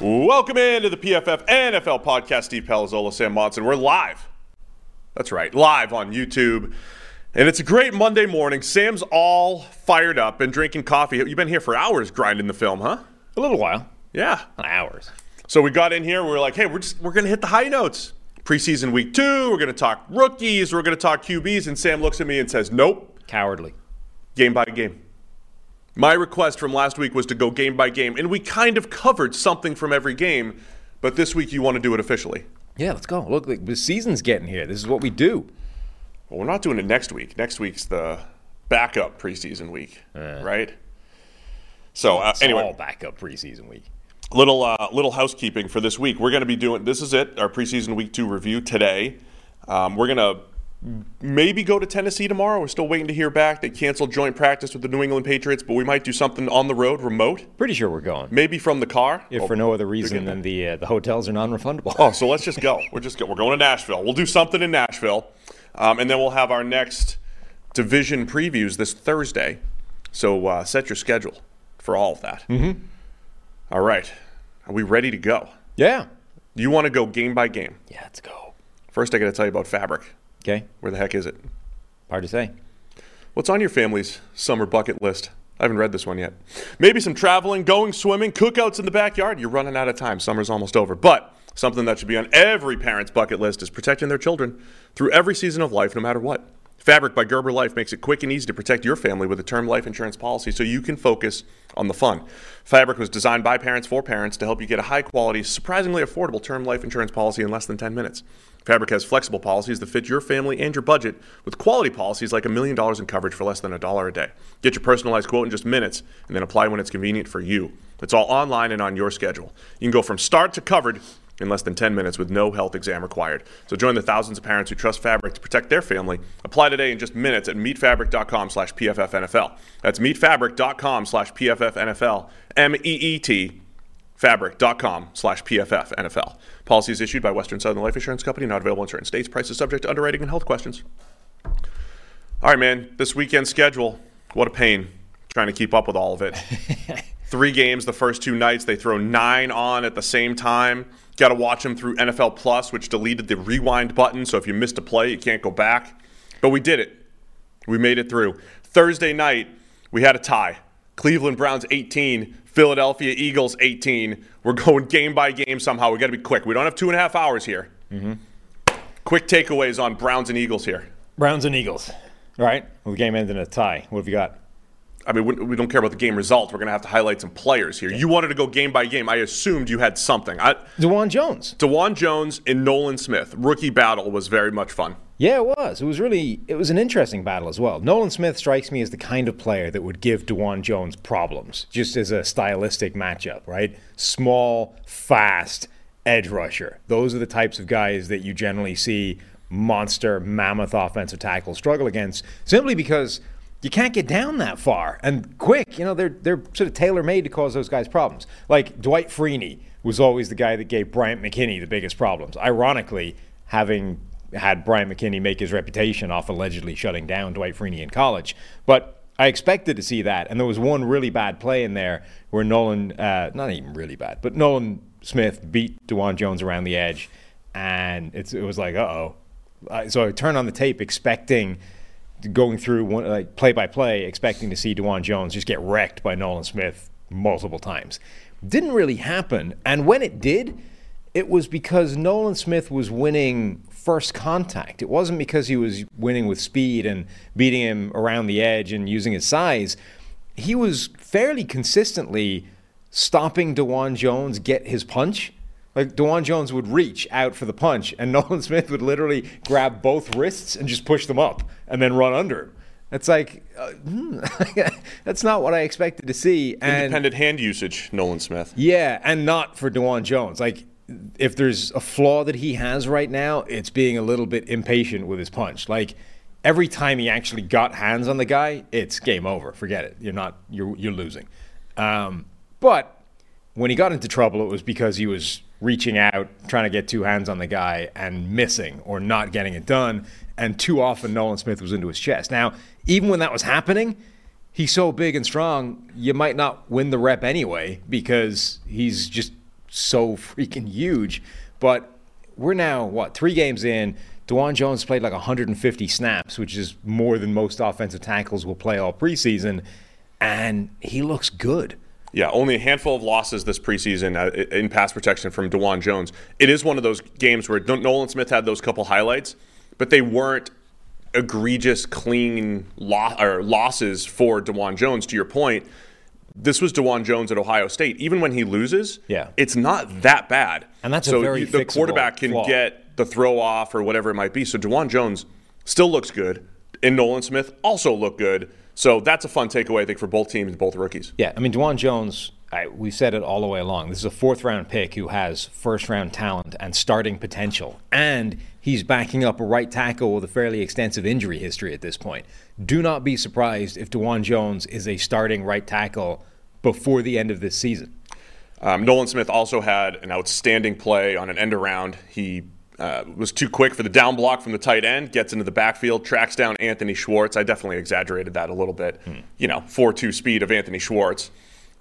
Welcome into the PFF NFL podcast. Steve Palazzolo, Sam Monson. We're live. That's right, live on YouTube. And it's a great Monday morning. Sam's all fired up and drinking coffee. You've been here for hours grinding the film, huh? A little while. Yeah. Not hours. So we got in here. We were like, hey, we're just we're gonna hit the high notes. Preseason week two. We're gonna talk rookies. We're gonna talk QBs. And Sam looks at me and says, nope, Cowardly. game by game. My request from last week was to go game by game, and we kind of covered something from every game. But this week, you want to do it officially. Yeah, let's go. Look, like, the season's getting here. This is what we do. Well, we're not doing it next week. Next week's the backup preseason week, right? So uh, anyway, all back up preseason week. little uh, little housekeeping for this week. We're going to be doing this is it our preseason week two review today. Um, we're going to maybe go to Tennessee tomorrow. We're still waiting to hear back. They canceled joint practice with the New England Patriots, but we might do something on the road, remote, Pretty sure we're going. maybe from the car. If Oh, for no other reason than the uh, the hotels are non-refundable. Oh, so let's just go. We're just go. We're going to Nashville. We'll do something in Nashville, um, and then we'll have our next division previews this Thursday. So uh, set your schedule for all of that. Mm-hmm. All right, are we ready to go? yeah. You want to go game by game? Yeah, let's go. First, I got to tell you about Fabric. Okay. Where the heck is it? Hard to say. What's on your family's summer bucket list? I haven't read this one yet. Maybe some traveling, going swimming, cookouts in the backyard. You're running out of time. Summer's almost over. But something that should be on every parent's bucket list is protecting their children through every season of life, no matter what. Fabric by Gerber Life makes it quick and easy to protect your family with a term life insurance policy so you can focus on the fun. Fabric was designed by parents for parents to help you get a high quality, surprisingly affordable term life insurance policy in less than 10 minutes. Fabric has flexible policies that fit your family and your budget with quality policies like a million dollars in coverage for less than a dollar a day. Get your personalized quote in just minutes and then apply when it's convenient for you. It's all online and on your schedule. You can go from start to covered in less than 10 minutes with no health exam required. So join the thousands of parents who trust Fabric to protect their family. Apply today in just minutes at meetfabric.com slash PFFNFL. That's meetfabric.com slash PFFNFL. M-E-E-T fabric.com slash PFF NFL. Policies issued by Western Southern Life Insurance Company, not available in certain states. Prices subject to underwriting and health questions. All right, man. This weekend schedule, what a pain trying to keep up with all of it. Three games the first two nights. They throw nine on at the same time. Got to watch them through NFL Plus, which deleted the rewind button. So if you missed a play, you can't go back. But we did it. We made it through. Thursday night, we had a tie. Cleveland Browns 18, Philadelphia Eagles 18. We're going game by game somehow. We got to be quick. We don't have two and a half hours here. Mm-hmm. Quick takeaways on Browns and Eagles here. Browns and Eagles. All right. Well, the game ended in a tie. What have you got? I mean, we, we don't care about the game result. We're going to have to highlight some players here. You wanted to go game by game. I assumed you had something. I, Dawand Jones. Dawand Jones and Nolan Smith. Rookie battle was very much fun. Yeah, it was. It was really it was an interesting battle as well. Nolan Smith strikes me as the kind of player that would give Dawand Jones problems, just as a stylistic matchup, right? Small, fast, edge rusher. Those are the types of guys that you generally see monster, mammoth offensive tackles struggle against, simply because you can't get down that far and quick. You know, they're they're sort of tailor made to cause those guys problems. Like Dwight Freeney was always the guy that gave Bryant McKinnie the biggest problems. Ironically, having had Brian McKinnie make his reputation off allegedly shutting down Dwight Freeney in college. But I expected to see that, and there was one really bad play in there where Nolan, uh, not even really bad, but Nolan Smith beat Dawand Jones around the edge, and it was like, uh oh. Uh, so I turned on the tape expecting, going through one, like play by play, expecting to see Dawand Jones just get wrecked by Nolan Smith multiple times. Didn't really happen, and when it did, it was because Nolan Smith was winning first contact. It wasn't because he was winning with speed and beating him around the edge and using his size. He was fairly consistently stopping Dawand Jones get his punch. Like Dawand Jones would reach out for the punch, and Nolan Smith would literally grab both wrists and just push them up and then run under him. It's like uh, hmm, that's not what I expected to see. And Independent hand usage, Nolan Smith. yeah, and not for Dawand Jones. Like, if there's a flaw that he has right now, it's being a little bit impatient with his punch. Like, every time he actually got hands on the guy, it's game over. Forget it. You're not. You're you're losing. Um, but when he got into trouble, it was because he was reaching out, trying to get two hands on the guy, and missing or not getting it done. And too often, Nolan Smith was into his chest. Now, even when that was happening, he's so big and strong, you might not win the rep anyway because he's just so freaking huge. But we're now, what, three games in. Dawand Jones played like 150 snaps, which is more than most offensive tackles will play all preseason. And he looks good. Yeah, only a handful of losses this preseason uh, in pass protection from Dawand Jones. It is one of those games where Nolan Smith had those couple highlights, but they weren't egregious, clean lo- or losses for Dawand Jones. To your point, this was Dawand Jones at Ohio State. Even when he loses, Yeah. it's not that bad. And that's a so you- the quarterback can flaw. get the throw off or whatever it might be. So Dawand Jones still looks good, and Nolan Smith also looked good. So that's a fun takeaway, I think, for both teams, both rookies. Yeah, I mean, Dawand Jones, I, we said it all the way along. This is a fourth round pick who has first round talent and starting potential. And he's backing up a right tackle with a fairly extensive injury history at this point. Do not be surprised if Dawand Jones is a starting right tackle before the end of this season. Um, Nolan Smith also had an outstanding play on an end around. He uh, was too quick for the down block from the tight end, gets into the backfield, tracks down Anthony Schwartz. I definitely exaggerated that a little bit. Hmm. You know, 4 2 speed of Anthony Schwartz.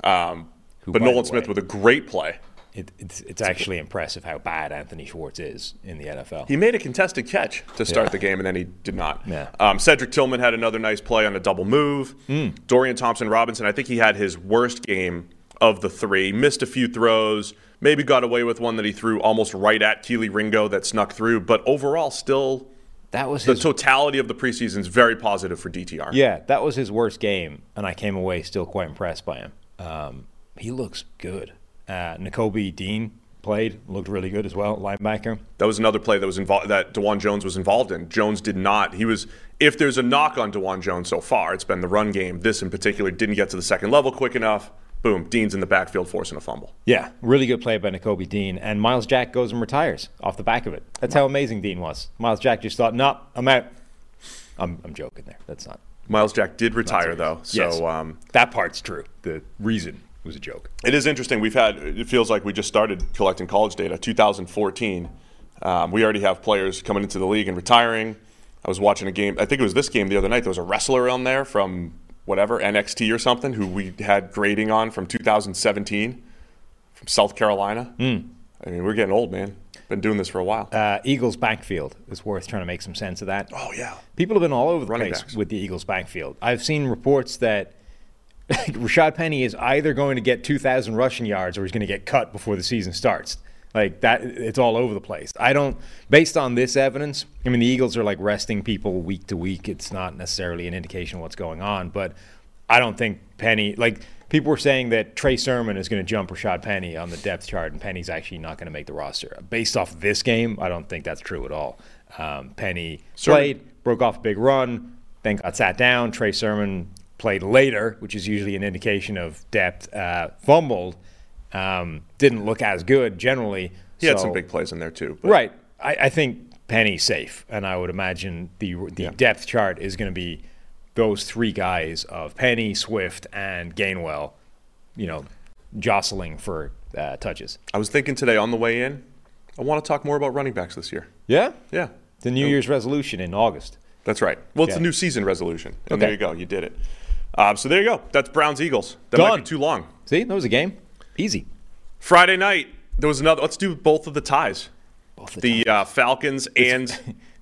Um, but Nolan Smith with a great play. It, it's, it's actually impressive how bad Anthony Schwartz is in the NFL. He made a contested catch to start Yeah. the game, and then he did not. Yeah. Um, Cedric Tillman had another nice play on a double move. Hmm. Dorian Thompson Robinson, I think he had his worst game of the three. Missed a few throws, maybe got away with one that he threw almost right at Kelee Ringo that snuck through, but overall, still That was the his totality of the preseason is very positive for DTR. Yeah, that was his worst game, and I came away still quite impressed by him. Um, he looks good. Uh, Nakobe Dean played, looked really good as well, linebacker. That was another play that was involved that Dawand Jones was involved in. Jones did not. He was. If there's a knock on Dawand Jones so far, it's been the run game. This in particular didn't get to the second level quick enough. Boom, Dean's in the backfield forcing a fumble. Yeah, really good play by Nakobe Dean, and Myles Jack goes and retires off the back of it. That's how amazing Dean was. Myles Jack just thought, "No, I'm out." I'm, I'm joking there. That's not. Myles Jack did retire though, so Yes. um, That part's true. The reason was a joke. it is interesting. We've had. It feels like we just started collecting college data. 2014. Um, we already have players coming into the league and retiring. I was watching a game. I think it was this game the other night. There was a wrestler on there from whatever NXT or something who we had grading on from 2017 from South Carolina. Hmm. I mean, we're getting old, man. Been doing this for a while. Uh, Eagles backfield is worth trying to make some sense of that. oh yeah. People have been all over the Running place backs. with the Eagles' backfield. I've seen reports that Rashad Penny is either going to get 2,000 rushing yards or he's going to get cut before the season starts. Like that, it's all over the place. I don't, based on this evidence, I mean, the Eagles are like resting people week to week. It's not necessarily an indication of what's going on, but I don't think Penny, like, people were saying that Trey Sermon is going to jump Rashad Penny on the depth chart, and Penny's actually not going to make the roster. Based off this game, I don't think that's true at all. Um, Penny Sermon- played, broke off a big run, then got sat down. Trey Sermon played later, which is usually an indication of depth. Uh, fumbled, um, didn't look as good generally. He had some big plays in there too. but- Right. I, I think Penny's safe, and I would imagine the the Yeah. depth chart is going to be those three guys of Penny, Swift, and Gainwell. You know, jostling for uh, touches. I was thinking today on the way in. I want to talk more about running backs this year. Yeah. Yeah. The New Year's resolution in August. That's right. Well, it's Yeah. a new season resolution. And Okay. there you go. You did it. Um, so there you go. That's Browns Eagles. That might be too long. See, that was a game. Easy. Friday night, there was another. Let's do both of the ties. Both the The uh, Falcons and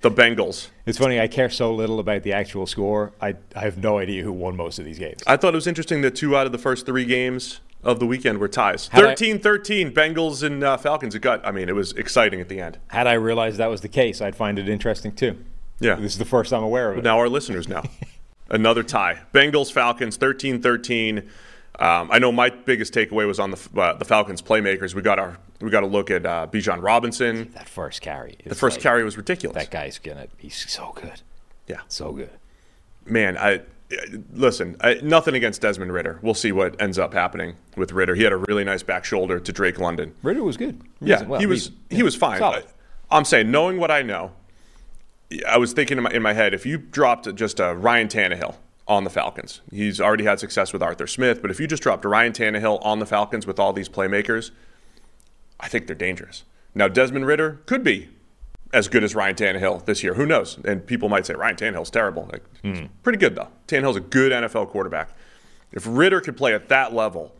the Bengals. It's funny. I care so little about the actual score. I, I have no idea who won most of these games. I thought it was interesting that two out of the first three games of the weekend were ties. Had I- 13 13, Bengals and uh, Falcons. It got, I mean, it was exciting at the end. Had I realized that was the case, I'd find it interesting too. Yeah. This is the first I'm aware of it. Now our listeners know. Another tie. Bengals Falcons 13-13. Um, I know my biggest takeaway was on the uh, the Falcons playmakers. We got our we got to look at uh, Bijan Robinson. That first carry. The first carry was ridiculous. That guy's gonna. He's so good. Yeah. So good. man, I listen. I, nothing against Desmond Ridder. We'll see what ends up happening with Ridder. He had a really nice back shoulder to Drake London. Ridder was good. Yeah, Well, he was yeah, he was fine. I, am saying, knowing what I know, I was thinking in my, in my head, if you dropped just a Ryan Tannehill on the Falcons, he's already had success with Arthur Smith, but if you just dropped a Ryan Tannehill on the Falcons with all these playmakers, I think they're dangerous. Now, Desmond Ridder could be as good as Ryan Tannehill this year. Who knows? And people might say Ryan Tannehill's terrible. Like, he's hmm. pretty good though. Tannehill's a good NFL quarterback. If Ridder could play at that level,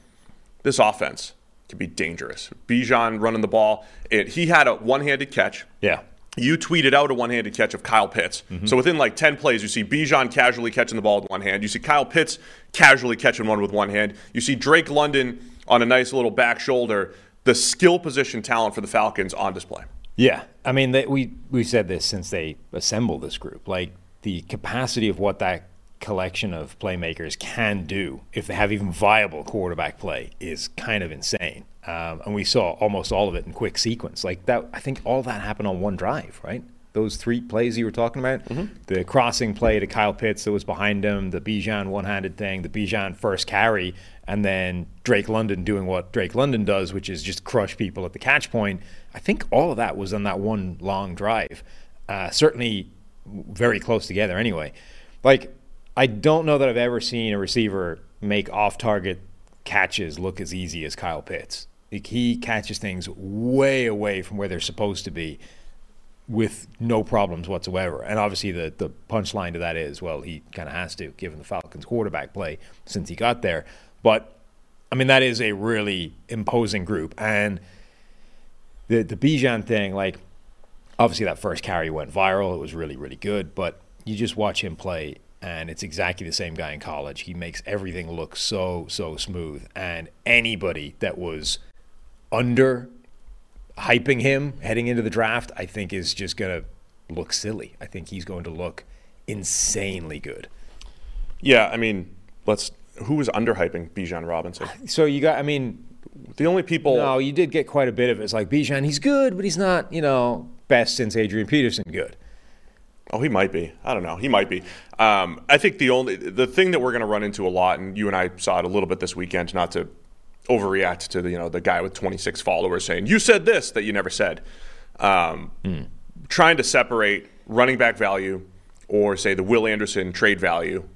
this offense could be dangerous. Bijan running the ball. It, he had a one-handed catch. Yeah. You tweeted out a one-handed catch of Kyle Pitts. Mm-hmm. So within like 10 plays, you see Bijan casually catching the ball with one hand. You see Kyle Pitts casually catching one with one hand. You see Drake London on a nice little back shoulder. The skill position talent for the Falcons on display. Yeah, I mean, they, we we said this since they assembled this group. Like the capacity of what that collection of playmakers can do, if they have even viable quarterback play, is kind of insane. Um, and we saw almost all of it in quick sequence. Like that, I think all that happened on one drive, right? Those three plays you were talking about, the crossing play to Kyle Pitts that was behind him, the Bijan one-handed thing, the Bijan first carry, and then Drake London doing what Drake London does, which is just crush people at the catch point. I think all of that was on that one long drive. Uh, certainly very close together anyway. Like, I don't know that I've ever seen a receiver make off target catches look as easy as Kyle Pitts. Like, he catches things way away from where they're supposed to be with no problems whatsoever. And obviously, the, the punchline to that is, well, he kind of has to, given the Falcons' quarterback play since he got there. But, I mean, that is a really imposing group. And the, the Bijan thing, like, obviously that first carry went viral. It was really, really good. But you just watch him play, and it's exactly the same guy in college. He makes everything look so, so smooth. And anybody that was under hyping him heading into the draft, I think is just going to look silly. I think he's going to look insanely good. Yeah, I mean, let's. Who was underhyping Bijan Robinson? So you got, I mean, The only people. no, you did get quite a bit of it. It's like Bijan, he's good, but he's not, you know, best since Adrian Peterson good. Oh, he might be. I don't know. He might be. Um, I think the only the thing that we're going to run into a lot, and you and I saw it a little bit this weekend, not to overreact to the you know the guy with 26 followers saying you said this that you never said. Um, Trying to separate running back value or say the Will Anderson trade value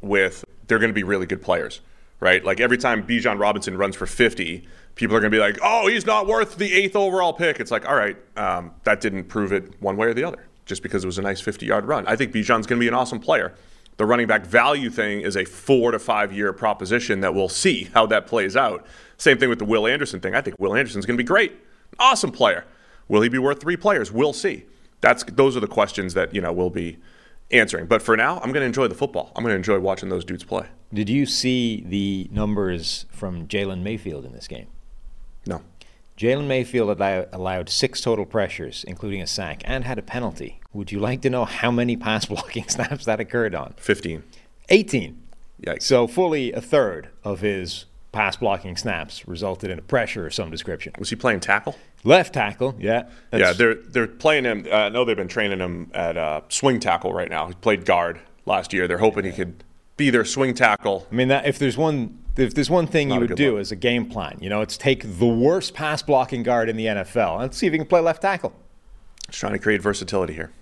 with they're going to be really good players, right? Like every time Bijan Robinson runs for 50, people are going to be like, "Oh, he's not worth the eighth overall pick." It's like, all right, um, that didn't prove it one way or the other, just because it was a nice 50-yard run. I think Bijan's going to be an awesome player. The running back value thing is a four to five year proposition that we'll see how that plays out. Same thing with the Will Anderson thing. I think Will Anderson's going to be great, awesome player. Will he be worth three players? We'll see. That's those are the questions that you know we'll be answering. But for now, I'm going to enjoy the football. I'm going to enjoy watching those dudes play. Did you see the numbers from Jalen Mayfield in this game? No. Jalen Mayfield allow, allowed six total pressures, including a sack, and had a penalty. Would you like to know how many pass blocking snaps that occurred on? 15. 18. Yikes. So fully a third of his pass blocking snaps resulted in a pressure of some description. Was he playing tackle? Left tackle, yeah. yeah, they're they're playing him. Uh, I know they've been training him at uh, swing tackle right now. He played guard last year. They're hoping he could be their swing tackle. I mean, that if there's one if there's one thing Not you would do look. as a game plan, you know, it's take the worst pass blocking guard in the NFL and see if he can play left tackle. Just trying to create versatility here.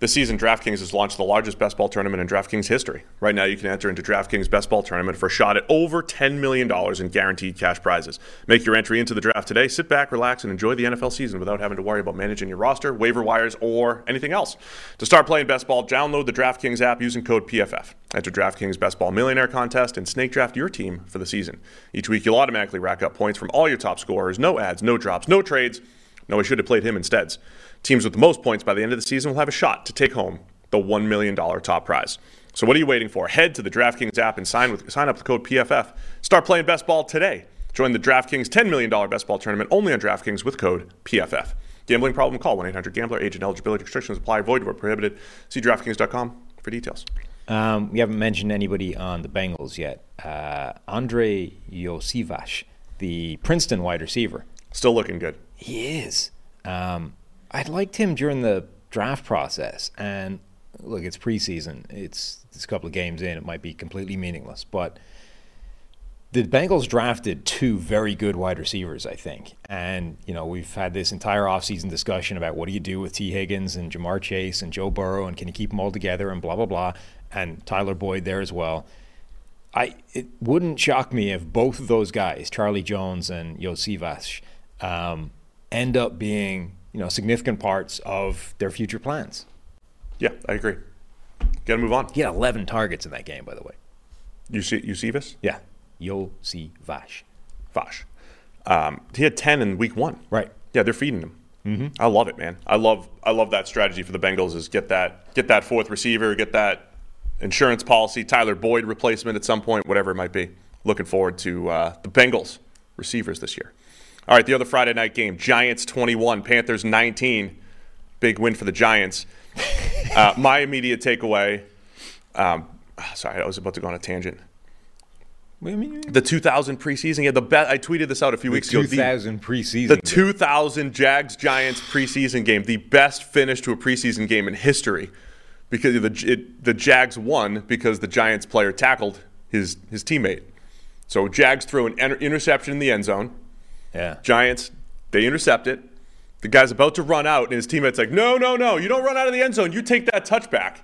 This season, DraftKings has launched the largest best ball tournament in DraftKings history. Right now, you can enter into DraftKings Best Ball Tournament for a shot at over $10 million in guaranteed cash prizes. Make your entry into the draft today. Sit back, relax, and enjoy the NFL season without having to worry about managing your roster, waiver wires, or anything else. To start playing best ball, download the DraftKings app using code PFF. Enter DraftKings Best Ball Millionaire Contest and snake draft your team for the season. Each week, you'll automatically rack up points from all your top scorers. No ads, no drops, no trades. No, we should have played him instead. Teams with the most points by the end of the season will have a shot to take home the $1 million top prize. So what are you waiting for? Head to the DraftKings app and sign with sign up with code PFF. Start playing best ball today. Join the DraftKings $10 million best ball tournament only on DraftKings with code PFF. Gambling problem? Call 1-800-GAMBLER. Age and eligibility restrictions apply. Void where prohibited. See DraftKings.com for details. Um, we haven't mentioned anybody on the Bengals yet. Uh, Andrei Iosivas, the Princeton wide receiver. Still looking good. He is. Um, I liked him during the draft process, and look, it's preseason. It's, it's a couple of games in. It might be completely meaningless. But the Bengals drafted two very good wide receivers, I think. And, you know, we've had this entire offseason discussion about what do you do with Tee Higgins and Ja'Marr Chase and Joe Burrow and can you keep them all together and blah, blah, blah. And Tyler Boyd there as well. I It wouldn't shock me if both of those guys, Charlie Jones and Iosivas, um, end up being, you know, significant parts of their future plans. Yeah, I agree. Got to move on. He had 11 targets in that game, by the way. You see, you see this? Yeah. Iosivas. Vash. Vash. Um, he had ten in week one. Right. Yeah, they're feeding him. Mm-hmm. I love it, man. I love I love that strategy for the Bengals is get that get that fourth receiver, get that insurance policy, Tyler Boyd replacement at some point, whatever it might be. Looking forward to uh, the Bengals receivers this year. All right, the other Friday night game: Giants twenty-one, Panthers nineteen. Big win for the Giants. uh, my immediate takeaway. Um, sorry, I was about to go on a tangent. What do you mean? The 2000 preseason, yeah, the bet. I tweeted this out a few weeks ago. The- 2000 preseason. the game. 2000 Jags Giants preseason game, the best finish to a preseason game in history, because the it, the Jags won because the Giants player tackled his his teammate. So Jags threw an inter- interception in the end zone. Yeah. Giants they intercept it. The guy's about to run out, and his teammate's like, "No, no, no! You don't run out of the end zone. You take that touchback."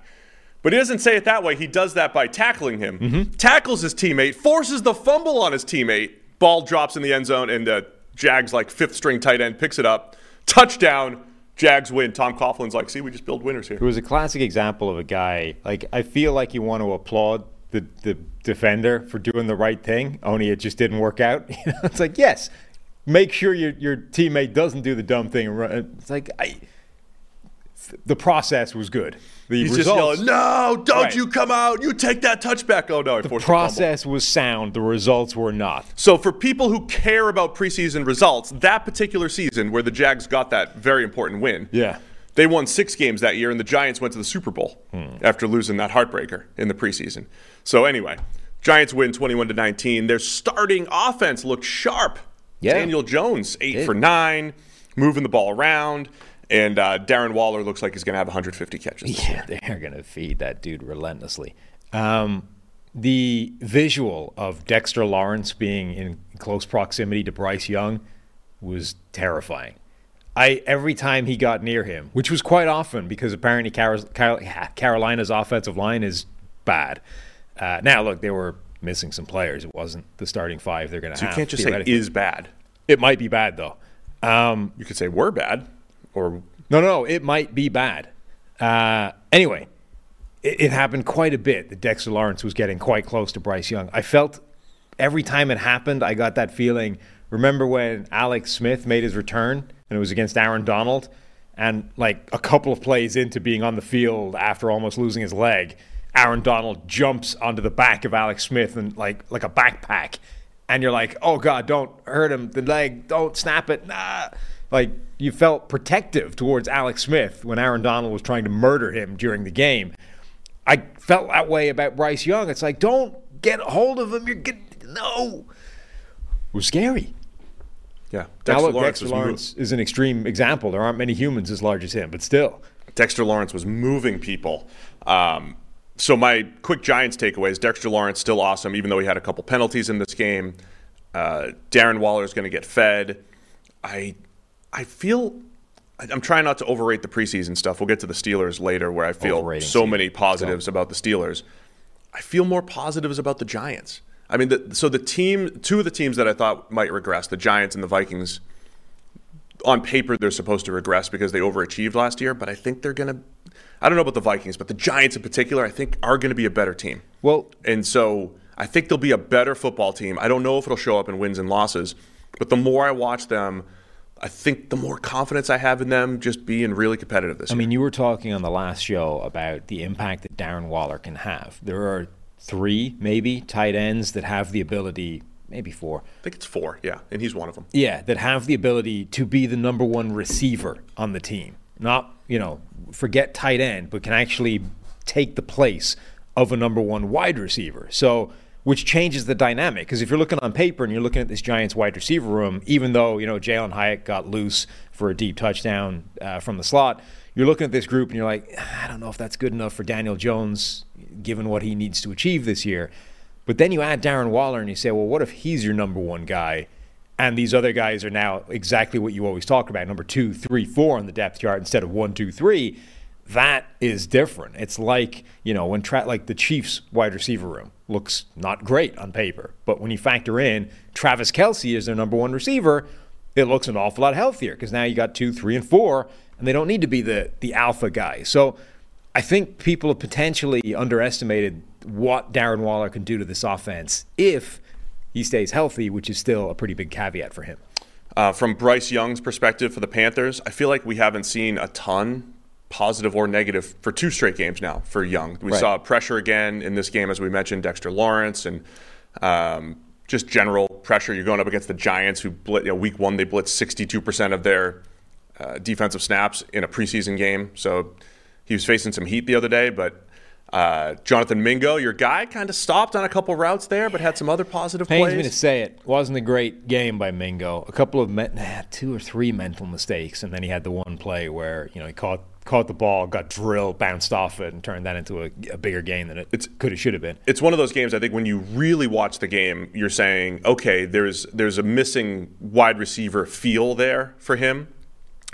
But he doesn't say it that way. He does that by tackling him. Mm-hmm. Tackles his teammate, forces the fumble on his teammate. Ball drops in the end zone, and the Jags like fifth string tight end picks it up. Touchdown. Jags win. Tom Coughlin's like, "See, we just build winners here." It was a classic example of a guy. Like I feel like you want to applaud the the defender for doing the right thing, only it just didn't work out. You know, it's like yes, make sure your your teammate doesn't do the dumb thing. and run. It's like I. The process was good. The He's results, just yelling, "No! Don't Right. you come out! You take that touchback!" Oh no! The process was sound. The results were not. So for people who care about preseason results, that particular season where the Jags got that very important win, Yeah. they won six games that year, and the Giants went to the Super Bowl hmm. after losing that heartbreaker in the preseason. So anyway, Giants win 21 to 19. Their starting offense looked sharp. Yeah. Daniel Jones eight Did. for nine, moving the ball around, and uh, Darren Waller looks like he's going to have 150 catches. Yeah, they're going to feed that dude relentlessly. Um, the visual of Dexter Lawrence being in close proximity to Bryce Young was terrifying. I every time he got near him, which was quite often because apparently Car- Car- Carolina's offensive line is bad. Uh, now, look, they were missing some players. It wasn't the starting five they're going to So have. you can't just say is bad. It might be bad though. Um, You could say we're bad, or no, no, it might be bad. Uh, anyway, it, it happened quite a bit that Dexter Lawrence was getting quite close to Bryce Young. I felt every time it happened, I got that feeling. Remember when Alex Smith made his return and it was against Aaron Donald? And like a couple of plays into being on the field after almost losing his leg, Aaron Donald jumps onto the back of Alex Smith and like like a backpack. And you're like, oh God, don't hurt him. The leg, don't snap it. Nah. Like you felt protective towards Alex Smith when Aaron Donald was trying to murder him during the game. I felt that way about Bryce Young. It's like, don't get hold of him. You're getting no. It was scary. yeah, now look, Lawrence Dexter Lawrence is an extreme example. There aren't many humans as large as him, but still. Dexter Lawrence was moving people. Um, so my quick Giants takeaway is Dexter Lawrence still awesome, even though he had a couple penalties in this game. Uh, Darren Waller is going to get fed. I I feel I'm trying not to overrate the preseason stuff. We'll get to the Steelers later, where I feel Overrating so season. many positives about the Steelers. I feel more positives about the Giants. I mean, the, so the team, two of the teams that I thought might regress, the Giants and the Vikings, on paper they're supposed to regress because they overachieved last year, but I think they're going to I don't know about the Vikings, but the Giants in particular I think are going to be a better team. Well, And so I think they'll be a better football team. I don't know if it'll show up in wins and losses, but the more I watch them, I think the more confidence I have in them just being really competitive this I year. I mean, you were talking on the last show about the impact that Darren Waller can have. There are three, maybe, tight ends that have the ability, maybe four, I think it's four, yeah, and he's one of them. yeah, that have the ability to be the number one receiver on the team. Not, you know, forget tight end, but can actually take the place of a number one wide receiver. So, which changes the dynamic. Because if you're looking on paper and you're looking at this Giants wide receiver room, even though, you know, Jalin Hyatt got loose for a deep touchdown uh, from the slot, you're looking at this group and you're like, I don't know if that's good enough for Daniel Jones, given what he needs to achieve this year. But then you add Darren Waller and you say, well, what if he's your number one guy? And these other guys are now exactly what you always talk about number two, three, four on the depth chart instead of one, two, three. That is different. It's like, you know, when tra- like the Chiefs wide receiver room looks not great on paper. But when you factor in Travis Kelce as their number one receiver, it looks an awful lot healthier because now you got two, three, and four, and they don't need to be the, the alpha guy. So I think people have potentially underestimated what Darren Waller can do to this offense if he stays healthy, which is still a pretty big caveat for him. Uh, from Bryce Young's perspective for the Panthers, I feel like we haven't seen a ton, positive or negative, for two straight games now for Young. We Right. saw pressure again in this game, as we mentioned, Dexter Lawrence and um, just general pressure. You're going up against the Giants, who blit, you know, week one they blitzed 62% of their uh, defensive snaps in a preseason game. So he was facing some heat the other day, but. Uh, Jonathan Mingo, your guy, kind of stopped on a couple routes there, but had some other positive Pains plays. me to say it. Wasn't a great game by Mingo. A couple of me- nah, two or three mental mistakes, and then he had the one play where you know he caught caught the ball, got drilled, bounced off it, and turned that into a, a bigger game than it It's- could have should have been. it's one of those games. I think when you really watch the game, you're saying, okay, there's there's a missing wide receiver feel there for him,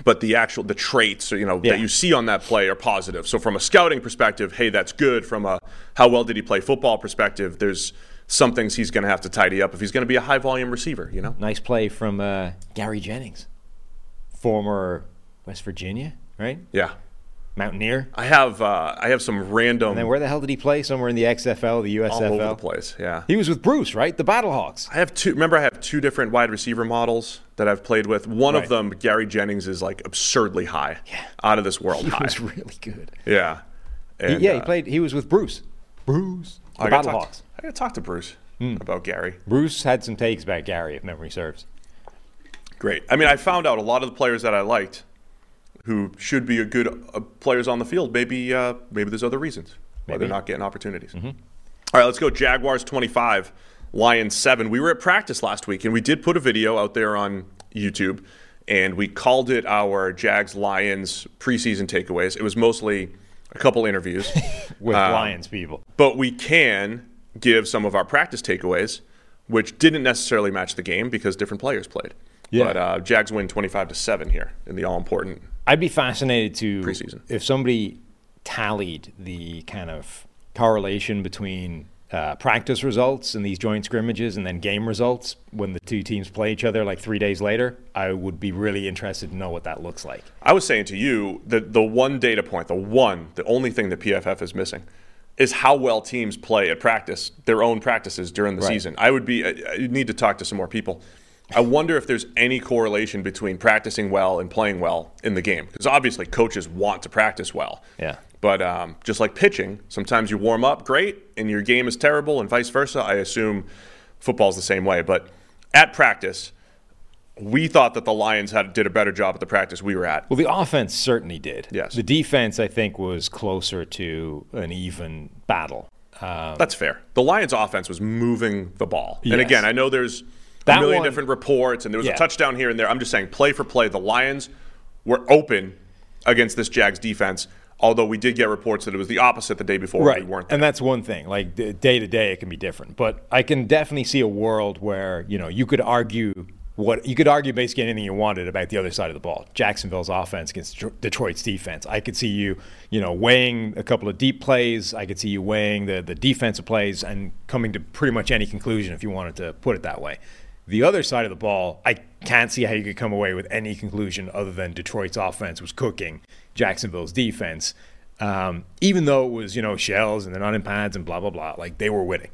but the actual the traits, you know, Yeah. that you see on that play are positive. So from a scouting perspective, hey, that's good. From a how well did he play football perspective, there's some things he's going to have to tidy up if he's going to be a high volume receiver. You know, Nice play from uh, Gary Jennings, former West Virginia, right? yeah. Mountaineer. I have uh, I have some random And then where the hell did he play? Somewhere in the XFL, the USFL. all over the place. Yeah. He was with Bruce, right? The Battlehawks. I have two. Remember, I have two different wide receiver models that I've played with. One Right. of them, Gary Jennings, is like absurdly high, yeah. out of this world He high. was really good. Yeah, He- And, yeah, he uh, played. He was with Bruce. Bruce. The I Battlehawks. I got to talk to Bruce Hmm. about Gary. Bruce had some takes about Gary, if memory serves. Great. I mean, I found out a lot of the players that I liked, who should be a good uh, players on the field. Maybe, uh, maybe there's other reasons why they're not getting opportunities. Mm-hmm. All right, let's go. Jaguars 25, Lions 7. We were at practice last week, and we did put a video out there on YouTube, and we called it our Jags Lions preseason takeaways. It was mostly a couple interviews. With Um, Lions people. but we can give some of our practice takeaways, which didn't necessarily match the game because different players played. Yeah. But uh, Jags win 25 to 7 here in the all important. I'd be fascinated to Preseason. if somebody tallied the kind of correlation between uh, practice results and these joint scrimmages and then game results when the two teams play each other like three days later. I would be really interested to know what that looks like. I was saying to you that the one data point, the one, the only thing that PFF is missing is how well teams play at practice, their own practices during the Right. season. I would be, I I need to talk to some more people. I wonder if there's any correlation between practicing well and playing well in the game. Because obviously, coaches want to practice well. Yeah. But um, just like pitching, sometimes you warm up great and your game is terrible, and vice versa. I assume football's the same way. But at practice, we thought that the Lions had did a better job at the practice we were at. Well, the offense certainly did. Yes. The defense, I think, was closer to an even battle. Um, That's fair. The Lions' offense was moving the ball. And again, I know there's That a million one- different reports, and there was Yeah. a touchdown here and there. I'm just saying, play for play, the Lions were open against this Jags defense. Although we did get reports that it was the opposite the day before. right. We weren't. there. And that's one thing. Like day to day, it can be different. But I can definitely see a world where you know you could argue what you could argue basically anything you wanted about the other side of the ball. Jacksonville's offense against Detroit's defense. I could see you, you know, weighing a couple of deep plays. I could see you weighing the the defensive plays and coming to pretty much any conclusion if you wanted to put it that way. The other side of the ball, I can't see how you could come away with any conclusion other than Detroit's offense was cooking Jacksonville's defense. Um, even though it was, you know, shells and they're not in pads and blah, blah, blah, like they were winning.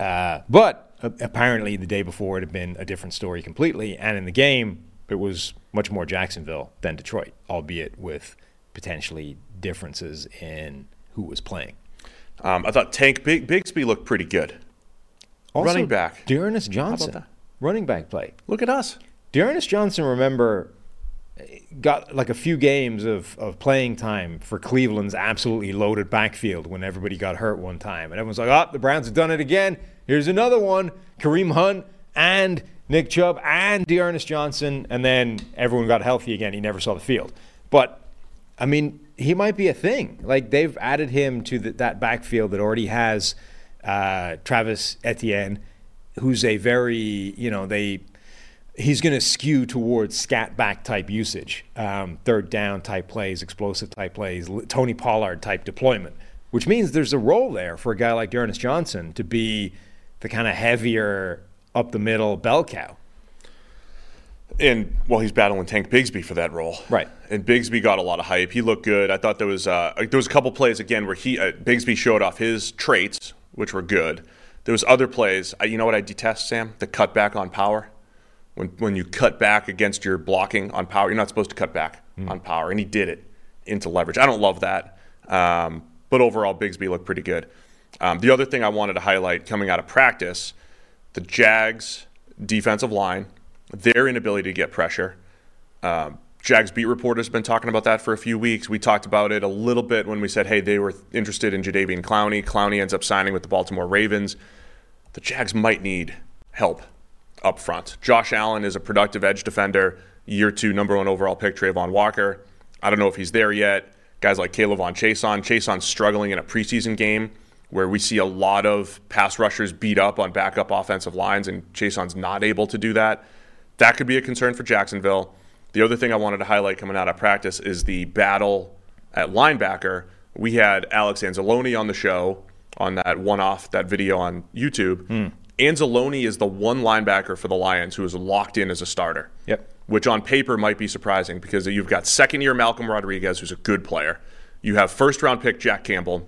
Uh, but uh, apparently the day before it had been a different story completely. And in the game, it was much more Jacksonville than Detroit, albeit with potentially differences in who was playing. Um, I thought Tank Big, Bigsby looked pretty good. Also, Running back. D'Ernest Johnson? Running back play. Look at us. D'Ernest Johnson, remember, got like a few games of, of playing time for Cleveland's absolutely loaded backfield when everybody got hurt one time. And everyone's like, oh, the Browns have done it again. Here's another one. Kareem Hunt and Nick Chubb and D'Ernest Johnson. And then everyone got healthy again. He never saw the field. But I mean, he might be a thing. Like they've added him to the, that backfield that already has uh, Travis Etienne, who's a very, you know, they he's going to skew towards scat back type usage, um, third down type plays, explosive type plays, Tony Pollard type deployment, which means there's a role there for a guy like D'Ernest Johnson to be the kind of heavier up the middle bell cow. And well, he's battling Tank Bigsby for that role, right? And Bigsby got a lot of hype. He looked good. I thought there was uh, there was a couple plays again where he uh, Bigsby showed off his traits, which were good. There was other plays. I, you know what I detest, Sam? The cutback on power. When when you cut back against your blocking on power, you're not supposed to cut back mm. on power, and he did it into leverage. I don't love that, um, but overall, Bigsby looked pretty good. Um, the other thing I wanted to highlight coming out of practice, the Jags defensive line their inability to get pressure. Um, Jags beat reporters have been talking about that for a few weeks. We talked about it a little bit when we said, hey, they were interested in Jadeveon Clowney. Clowney ends up signing with the Baltimore Ravens. The Jags might need help up front. Josh Allen is a productive edge defender. Year two, number one overall pick, Travon Walker. I don't know if he's there yet. Guys like K'Lavon Chaisson. Chaisson's struggling in a preseason game where we see a lot of pass rushers beat up on backup offensive lines, and Chaisson's not able to do that. That could be a concern for Jacksonville. The other thing I wanted to highlight coming out of practice is the battle at linebacker. We had Alex Anzalone on the show on that one off, that video on YouTube. Mm. Anzalone is the one linebacker for the Lions who is locked in as a starter. Yep. Which on paper might be surprising because you've got second year Malcolm Rodriguez, who's a good player. You have first round pick Jack Campbell,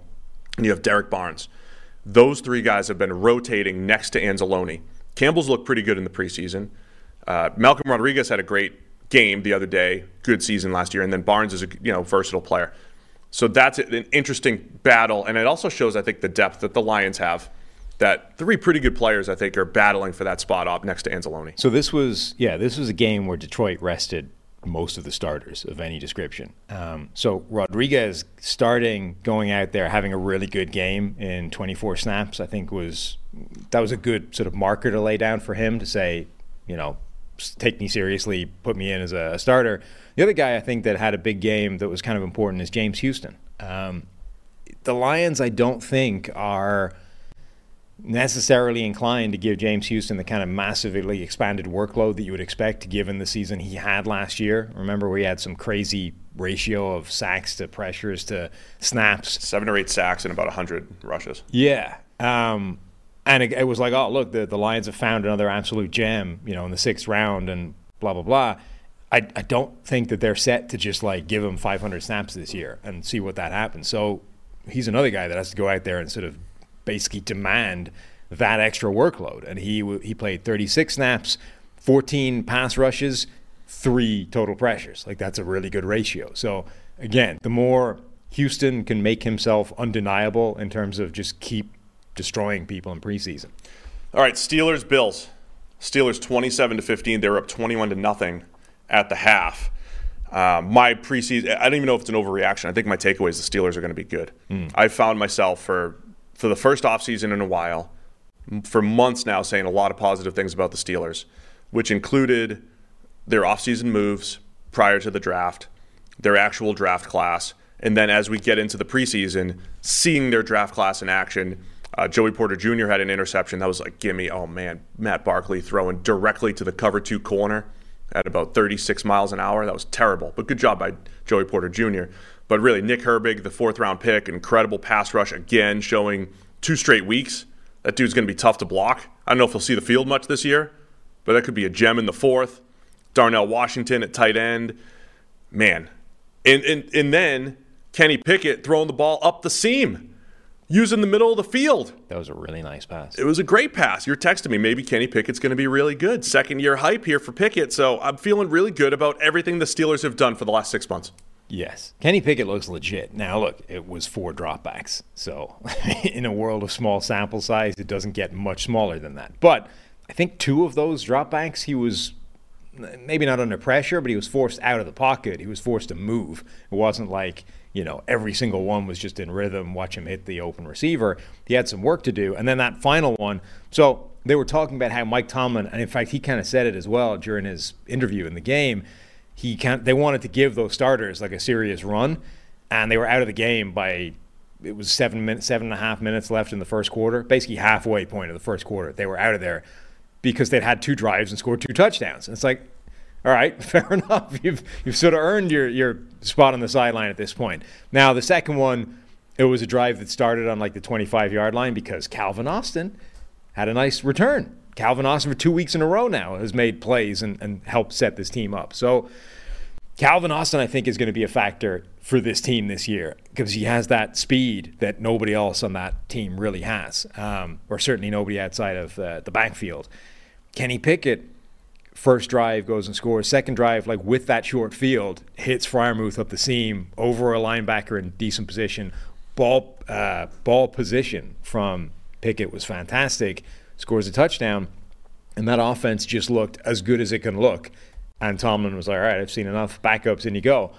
and you have Derek Barnes. Those three guys have been rotating next to Anzalone. Campbell's looked pretty good in the preseason. Uh, Malcolm Rodriguez had a great game the other day, good season last year, and then Barnes is a you know versatile player. So that's an interesting battle, and it also shows I think the depth that the Lions have. That three pretty good players I think are battling for that spot up next to Anzalone. So this was yeah this was a game where Detroit rested most of the starters of any description. Um, so Rodriguez starting going out there having a really good game in 24 snaps I think was that was a good sort of marker to lay down for him to say you know take me seriously, put me in as a starter. The other guy I think that had a big game that was kind of important is James Houston. Um, the Lions, I don't think, are necessarily inclined to give James Houston the kind of massively expanded workload that you would expect given the season he had last year. Remember, we had some crazy ratio of sacks to pressures to snaps. Seven or eight sacks and about 100 rushes. Yeah. Um, and it, it, was like, oh, look, the, the Lions have found another absolute gem, you know, in the sixth round and blah, blah, blah. I, I don't think that they're set to just like give him 500 snaps this year and see what that happens. So he's another guy that has to go out there and sort of basically demand that extra workload. And he, he played 36 snaps, 14 pass rushes, three total pressures. Like that's a really good ratio. So again, the more Houston can make himself undeniable in terms of just keep destroying people in preseason. All right, Steelers Bills. Steelers 27 to 15. They were up 21 to nothing at the half. Uh, my preseason, I don't even know if it's an overreaction. I think my takeaway is the Steelers are going to be good. Mm. I found myself for for the first offseason in a while, for months now, saying a lot of positive things about the Steelers, which included their offseason moves prior to the draft, their actual draft class, and then as we get into the preseason, seeing their draft class in action uh, Joey Porter Jr. had an interception that was like, gimme. Oh man, Matt Barkley throwing directly to the cover two corner at about 36 miles an hour. That was terrible, but good job by Joey Porter Jr. But really, Nick Herbig, the fourth round pick, incredible pass rush again, showing two straight weeks. That dude's going to be tough to block. I don't know if he'll see the field much this year, but that could be a gem in the fourth. Darnell Washington at tight end. Man. And, and, and then Kenny Pickett throwing the ball up the seam using the middle of the field. That was a really nice pass. It was a great pass. You're texting me. Maybe Kenny Pickett's going to be really good. Second year hype here for Pickett. So I'm feeling really good about everything the Steelers have done for the last six months. Yes. Kenny Pickett looks legit. Now, look, it was four dropbacks. So in a world of small sample size, it doesn't get much smaller than that. But I think two of those dropbacks, he was maybe not under pressure, but he was forced out of the pocket. He was forced to move. It wasn't like you know, every single one was just in rhythm, watch him hit the open receiver. He had some work to do. And then that final one, so they were talking about how Mike Tomlin, and in fact, he kind of said it as well during his interview in the game. he. They wanted to give those starters like a serious run, and they were out of the game by it was seven minutes, seven and a half minutes left in the first quarter, basically halfway point of the first quarter. They were out of there because they'd had two drives and scored two touchdowns. And it's like, all right, fair enough. You've you've sort of earned your your spot on the sideline at this point. Now the second one, it was a drive that started on like the 25 yard line because Calvin Austin had a nice return. Calvin Austin for two weeks in a row now has made plays and, and helped set this team up. So Calvin Austin, I think, is going to be a factor for this team this year because he has that speed that nobody else on that team really has, um, or certainly nobody outside of uh, the backfield. Kenny Pickett, first drive goes and scores. Second drive, like with that short field, hits Freiermuth up the seam over a linebacker in decent position. Ball uh, ball position from Pickett was fantastic. Scores a touchdown, and that offense just looked as good as it can look and Tomlin was like, all right, I've seen enough backups, and you go.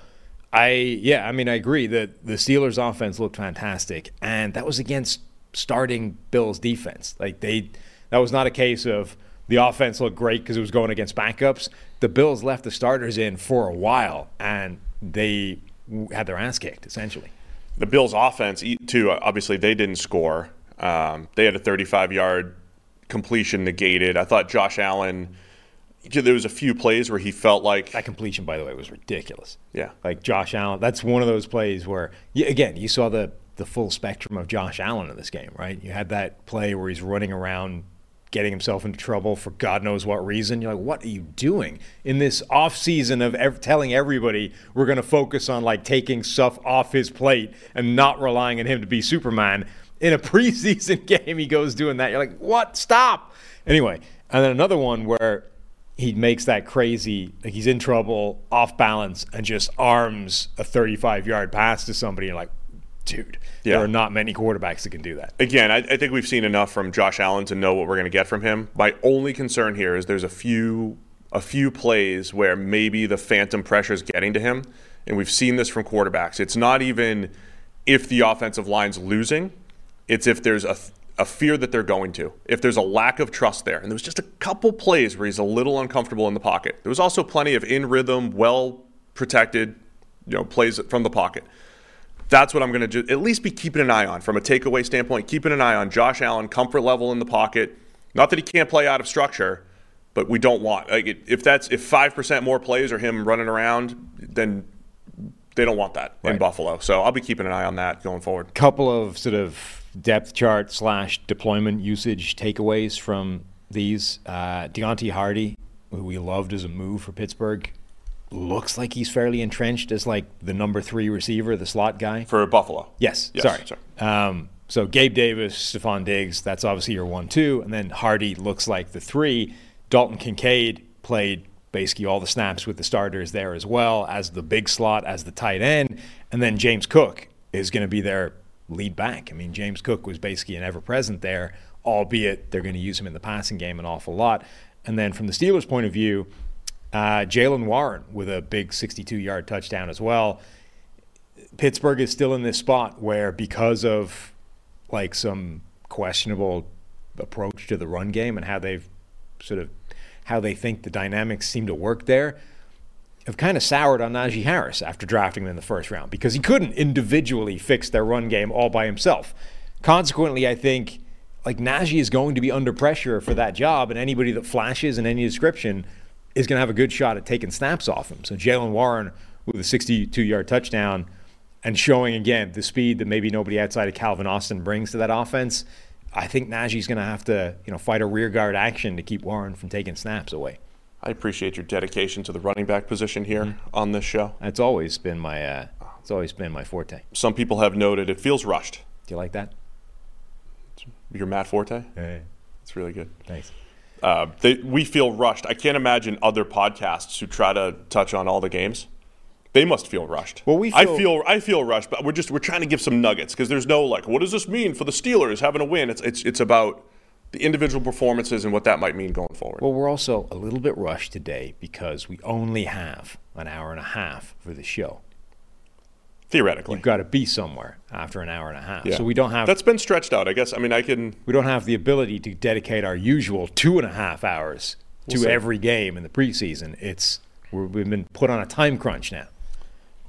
I yeah, I mean, I agree that the Steelers' offense looked fantastic, and that was against starting Bills' defense. Like they, that was not a case of the offense looked great because it was going against backups. The Bills left the starters in for a while, and they had their ass kicked essentially. The Bills' offense, too. Obviously, they didn't score. Um, they had a 35-yard completion negated. I thought Josh Allen there was a few plays where he felt like that completion, by the way, was ridiculous. Yeah, like Josh Allen. That's one of those plays where, again, you saw the the full spectrum of Josh Allen in this game, right? You had that play where he's running around, getting himself into trouble for God knows what reason. You're like, what are you doing in this off season of ev- telling everybody we're going to focus on like taking stuff off his plate and not relying on him to be Superman? In a preseason game, he goes doing that. You're like, what? Stop. Anyway, and then another one where he makes that crazy, like he's in trouble, off balance, and just arms a 35 yard pass to somebody. You're like, dude, yeah. there are not many quarterbacks that can do that. Again, I, I think we've seen enough from Josh Allen to know what we're going to get from him. My only concern here is there's a few a few plays where maybe the phantom pressure is getting to him, and we've seen this from quarterbacks. It's not even if the offensive line's losing; it's if there's a a fear that they're going to, if there's a lack of trust there. And there was just a couple plays where he's a little uncomfortable in the pocket. There was also plenty of in rhythm, well protected, you know, plays from the pocket. That's what I'm going to do. at least be keeping an eye on from a takeaway standpoint. Keeping an eye on Josh Allen, comfort level in the pocket. Not that he can't play out of structure, but we don't want like if that's if five percent more plays are him running around, then they don't want that right. in Buffalo. So I'll be keeping an eye on that going forward. Couple of sort of depth chart slash deployment usage takeaways from these. Uh, Deonte Harty, who we loved as a move for Pittsburgh, looks like he's fairly entrenched as like the number three receiver, the slot guy for Buffalo. Yes, yes sorry. sorry. Um, so Gabe Davis, Stefon Diggs, that's obviously your one-two, and then Harty looks like the three. Dalton Kincaid played basically all the snaps with the starters there as well as the big slot as the tight end, and then James Cook is going to be there lead back. I mean, James Cook was basically an ever present there, albeit they're going to use him in the passing game an awful lot. And then from the Steelers' point of view, uh, Jaylen Warren with a big 62 yard touchdown as well. Pittsburgh is still in this spot where, because of like some questionable approach to the run game and how they've sort of how they think the dynamics seem to work there, have kind of soured on Najee Harris after drafting him in the first round because he couldn't individually fix their run game all by himself. Consequently, I think like Najee is going to be under pressure for that job, and anybody that flashes in any description is going to have a good shot at taking snaps off him. So Jaylen Warren with a 62-yard touchdown and showing again the speed that maybe nobody outside of Calvin Austin brings to that offense. I think Najee's going to have to, you know, fight a rear guard action to keep Warren from taking snaps away. I appreciate your dedication to the running back position here mm-hmm. on this show. It's always been my uh, it's always been my forte. Some people have noted it feels rushed. Do you like that? Your Matt Forte? Hey. It's really good. Thanks. Uh, they, we feel rushed. I can't imagine other podcasts who try to touch on all the games. They must feel rushed. Well, we feel, I feel I feel rushed, but we're just we're trying to give some nuggets because there's no like, what does this mean for the Steelers having a win? It's it's it's about the individual performances and what that might mean going forward. Well, we're also a little bit rushed today because we only have an hour and a half for the show. Theoretically, you've got to be somewhere after an hour and a half. Yeah. So we don't have that's been stretched out. I guess. I mean, I can. We don't have the ability to dedicate our usual two and a half hours we'll to see. every game in the preseason. It's we've been put on a time crunch now.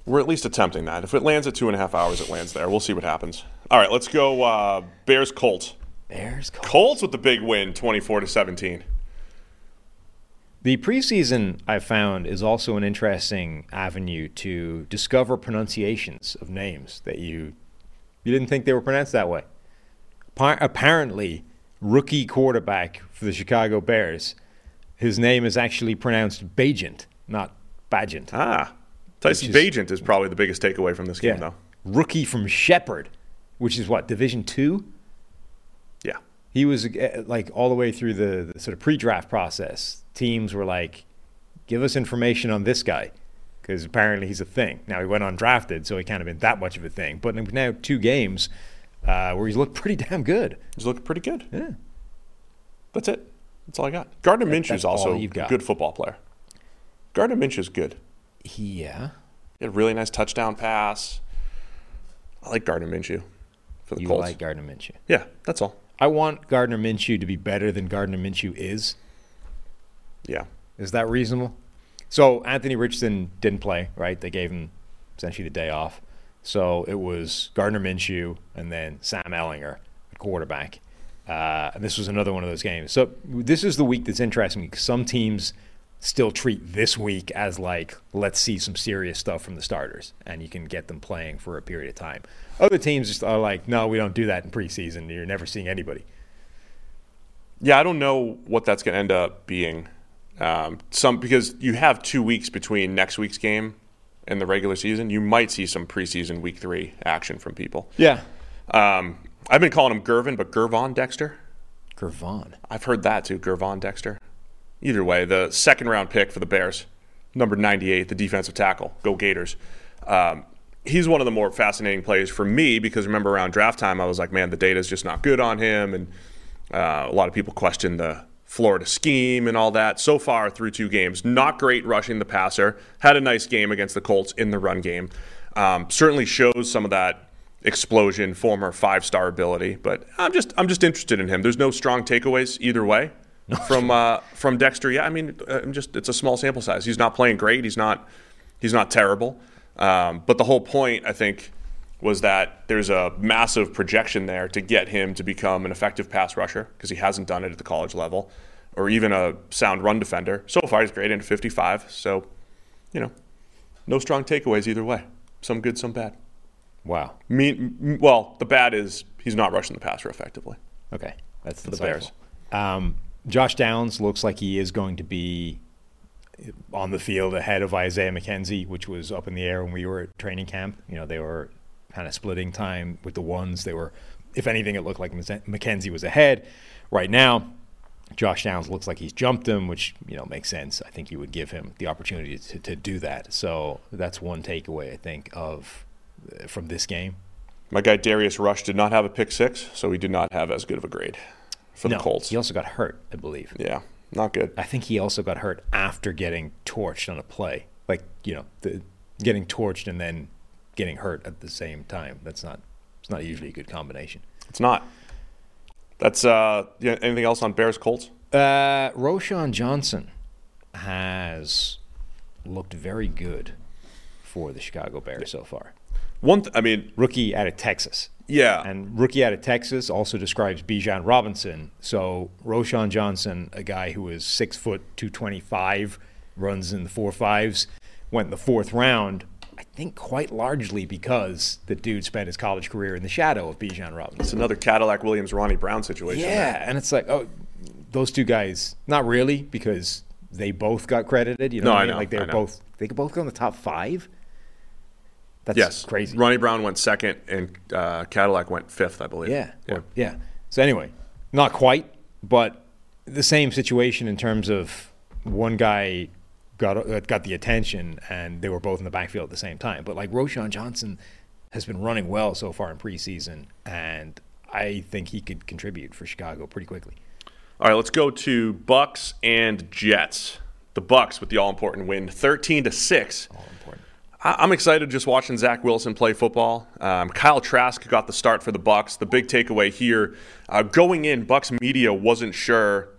We're at least attempting that. If it lands at two and a half hours, it lands there. We'll see what happens. All right, let's go. Uh, Bears Colts. Bears. Colts. Colts with the big win, twenty-four to seventeen. The preseason I've found is also an interesting avenue to discover pronunciations of names that you you didn't think they were pronounced that way. Appa- apparently, rookie quarterback for the Chicago Bears, his name is actually pronounced Bajent, not Bajent. Ah, Tyson is- Bagent is probably the biggest takeaway from this game, though. Rookie from Shepherd, which is what Division Two. Yeah, He was uh, like all the way through the, the sort of pre-draft process. Teams were like, "Give us information on this guy," because apparently he's a thing. Now he went undrafted, so he can't have been that much of a thing. But now two games uh, where he's looked pretty damn good. he's looked pretty good. Yeah. That's it. That's all I got. Gardner Minshew's that's all also a good football player. Gardner Minshew's good. Yeah. He had a really nice touchdown pass. I like Gardner Minshew for the You Colts. like Gardner Minshew. yeah, that's all. I want Gardner Minshew to be better than Gardner Minshew is. Yeah. Is that reasonable? So Anthony Richardson didn't play, right? They gave him essentially the day off. So it was Gardner Minshew and then Sam Ehlinger at quarterback. Uh, and this was another one of those games. So this is the week that's interesting because some teams still treat this week as like, let's see some serious stuff from the starters, and you can get them playing for a period of time. Other teams just are like, no, we don't do that in preseason. You're never seeing anybody. Yeah, I don't know what that's going to end up being. Um, some because you have two weeks between next week's game and the regular season. You might see some preseason week three action from people. Yeah. Um, I've been calling him Gervin, but Gervon Dexter. Gervon. I've heard that too, Gervon Dexter. Either way, the second round pick for the Bears, number 98, the defensive tackle. Go Gators. Um, he's one of the more fascinating plays for me because remember around draft time, I was like, man, the data is just not good on him. And uh, a lot of people question the Florida scheme and all that. So far through two games, not great rushing the passer. Had a nice game against the Colts in the run game. Um, certainly shows some of that explosion, former five star ability. But I'm just I'm just interested in him. There's no strong takeaways either way from uh, from Dexter. Yeah, I mean, uh, I'm just it's a small sample size. He's not playing great. He's not he's not terrible. Um, but the whole point, I think, was that there's a massive projection there to get him to become an effective pass rusher because he hasn't done it at the college level, or even a sound run defender. So far, he's great into 55. So, you know, no strong takeaways either way. Some good, some bad. Wow. Me, well, the bad is he's not rushing the passer effectively. Okay, that's the Bears. Um, Josh Downs looks like he is going to be on the field ahead of Isaiah McKenzie, which was up in the air when we were at training camp. You know, they were kind of splitting time with the ones. They were, if anything, it looked like McKenzie was ahead. Right now, Josh Downs looks like he's jumped him, which you know makes sense. I think you would give him the opportunity to, to do that. So that's one takeaway I think of uh, from this game. My guy Darius Rush did not have a pick six, so he did not have as good of a grade for the Colts. he also got hurt, I believe. Yeah, not good. I think he also got hurt after getting torched on a play. Like, you know, the, getting torched and then getting hurt at the same time. That's not it's not usually a good combination. It's not. That's uh. Yeah, anything else on Bears Colts? Uh, Roschon Johnson has looked very good for the Chicago Bears so far. One, th- I mean, Rookie out of Texas. yeah, And rookie out of Texas also describes Bijan Robinson. So Roschon Johnson, a guy who is six foot two twenty five, runs in the four fives, went in the fourth round. I think quite largely because the dude spent his college career in the shadow of Bijan Robinson. it's another Cadillac Williams Ronnie Brown situation. Yeah, and it's like, oh, those two guys, not really, because they both got credited. You know, No, I mean? know, like they I were both they could both go in the top five. That's Yes, crazy. Ronnie Brown went second, and uh, Cadillac went fifth, I believe. Yeah. yeah. Or- yeah. So anyway, not quite, but the same situation in terms of one guy got uh, got the attention and they were both in the backfield at the same time. But like Roschon Johnson has been running well so far in preseason, and I think he could contribute for Chicago pretty quickly. All right, let's go to Bucks and Jets. The Bucks with the all-important win, thirteen to six. All important. I'm excited just watching Zach Wilson play football. Um, Kyle Trask got the start for the Bucks. The big takeaway here, uh, going in, Bucks media wasn't sure